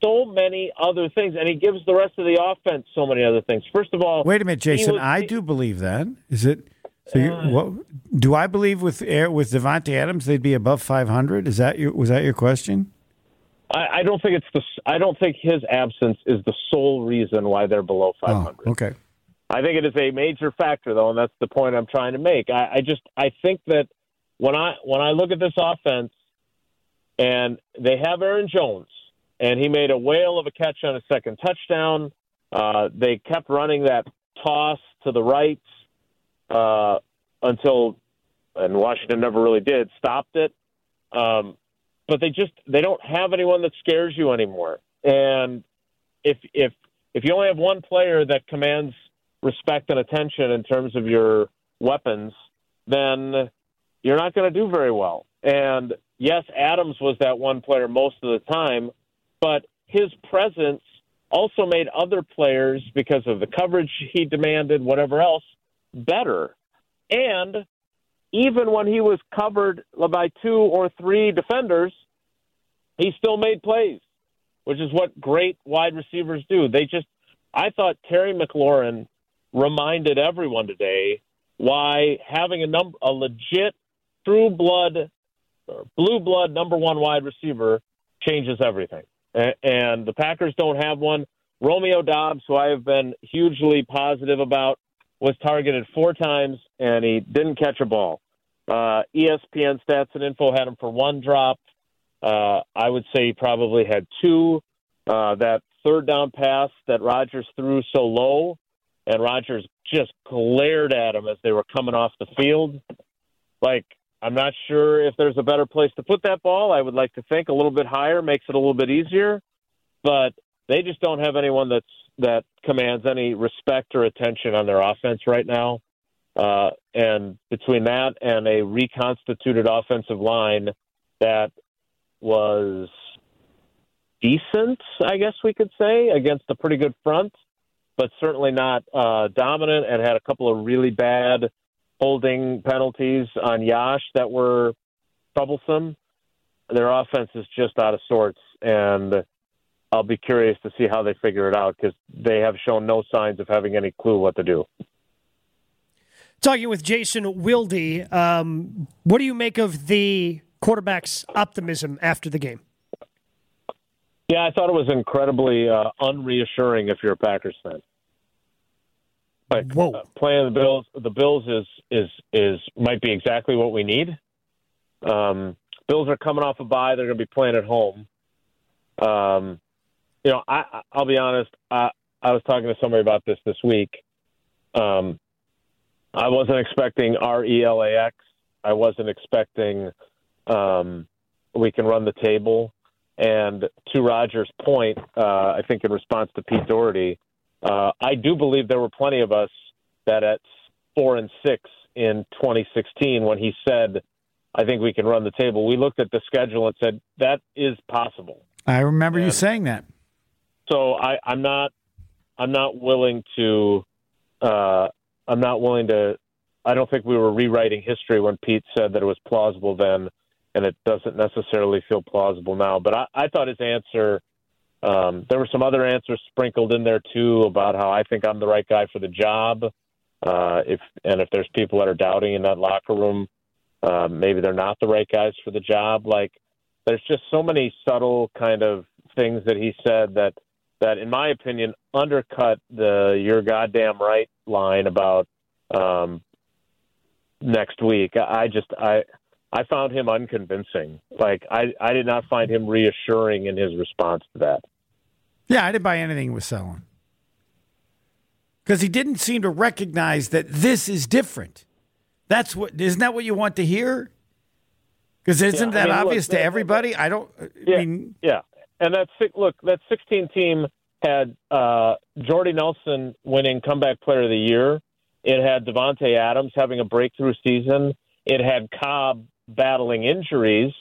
so many other things, and he gives the rest of the offense so many other things. First of all, Wait a minute, Jason. was- I do believe that. Is it So, you, uh. what, do I believe with with Davante Adams they'd be above 500? Is that your was that your question? I, I don't think it's the. I don't think his absence is the sole reason why they're below 500. Oh, okay. I think it is a major factor, though, and that's the point I'm trying to make. I, I just I think that when I when I look at this offense, and they have Aaron Jones, and he made a whale of a catch on a second touchdown. Uh, they kept running that toss to the right uh, until, and Washington never really did, stopped it. Um, but they just they don't have anyone that scares you anymore. And if if if you only have one player that commands respect and attention in terms of your weapons, then you're not going to do very well. And yes, Adams was that one player most of the time, but his presence also made other players, because of the coverage he demanded, whatever else, better. And even when he was covered by two or three defenders, he still made plays, which is what great wide receivers do. They just, I thought Terry McLaurin reminded everyone today why having a a legit, true blood, blue blood number one wide receiver changes everything. And the Packers don't have one. Romeo Doubs, who I have been hugely positive about, was targeted four times and he didn't catch a ball. Uh, ESPN stats and info had him for one drop. Uh, I would say he probably had two. Uh, that third down pass that Rodgers threw so low, and Rodgers just glared at him as they were coming off the field. Like, I'm not sure if there's a better place to put that ball. I would like to think a little bit higher makes it a little bit easier, but they just don't have anyone that's that commands any respect or attention on their offense right now. Uh, and between that and a reconstituted offensive line that was decent, I guess we could say, against a pretty good front, but certainly not uh, dominant and had a couple of really bad holding penalties on Yosh that were troublesome. Their offense is just out of sorts, and I'll be curious to see how they figure it out because they have shown no signs of having any clue what to do. Talking with Jason Wilde, um, what do you make of the quarterback's optimism after the game? Yeah, I thought it was incredibly uh, unreassuring if you're a Packers fan. Like Whoa. Uh, playing the Bills, the Bills is is is might be exactly what we need. Um, Bills are coming off a bye; they're going to be playing at home. Um, you know, I I'll be honest. I I was talking to somebody about this this week. Um, I wasn't expecting R E L A X. I wasn't expecting um, we can run the table. And to Roger's point, uh, I think in response to Pete Dougherty, uh, I do believe there were plenty of us that at four and six in 2016, when he said, "I think we can run the table," we looked at the schedule and said that is possible. I remember you saying that. So I, I'm not, I'm not willing to, uh, I'm not willing to. I don't think we were rewriting history when Pete said that it was plausible then, and it doesn't necessarily feel plausible now. But I, I thought his answer. Um, there were some other answers sprinkled in there too about how I think I'm the right guy for the job. Uh, if and if there's people that are doubting in that locker room, uh, maybe they're not the right guys for the job. Like there's just so many subtle kind of things that he said that that in my opinion undercut the "you're goddamn right" line about um, next week. I just I I found him unconvincing. Like I I did not find him reassuring in his response to that. Yeah, I didn't buy anything he was selling because he didn't seem to recognize that this is different. That's what isn't that what you want to hear? Because isn't Yeah, I that mean, look, obvious to everybody? I don't. I Yeah, mean, yeah. And that look that 16 team had uh, Jordy Nelson winning comeback player of the year. It had Davante Adams having a breakthrough season. It had Cobb battling injuries.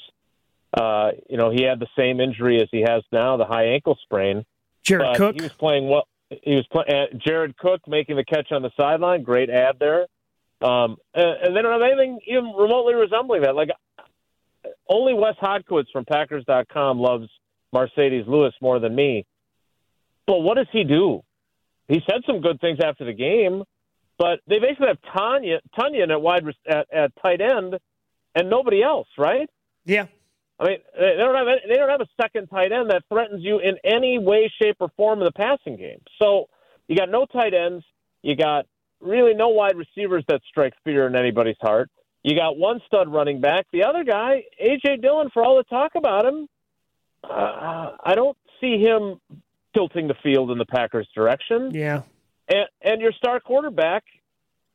Uh, you know, he had the same injury as he has now, the high ankle sprain. Jared But Cook. He was playing well. He was playing. Uh, Jared Cook making the catch on the sideline. Great ad there. Um, and, and they don't have anything even remotely resembling that. Like only Wes Hodkiewicz from Packers.com loves Marcedes Lewis more than me. But what does he do? He said some good things after the game, but they basically have Tanya Tonyan at wide at, at tight end, and nobody else, right? Yeah. I mean, they don't have any, they don't have a second tight end that threatens you in any way, shape, or form in the passing game. So you got no tight ends. You got really no wide receivers that strike fear in anybody's heart. You got one stud running back. The other guy, AJ Dillon, for all the talk about him, uh, I don't see him tilting the field in the Packers' direction. Yeah. And, and your star quarterback,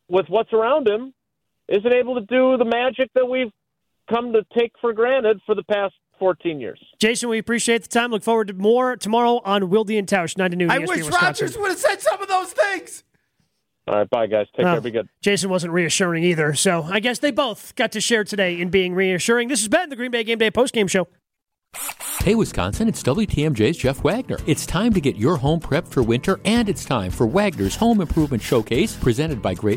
with what's around him, isn't able to do the magic that we've come to take for granted for the past 14 years. Jason, we appreciate the time. Look forward to more tomorrow on Wilde and Tausch, 9 to noon. I ESPN wish Wisconsin. Rodgers would have said some of those things. All right, bye, guys. Take Well, care. Be good. Jason wasn't reassuring either, so I guess they both got to share today in being reassuring. This has been the Green Bay Game Day postgame show. Hey, Wisconsin, it's WTMJ's Jeff Wagner. It's time to get your home prepped for winter, and it's time for Wagner's Home Improvement Showcase presented by Great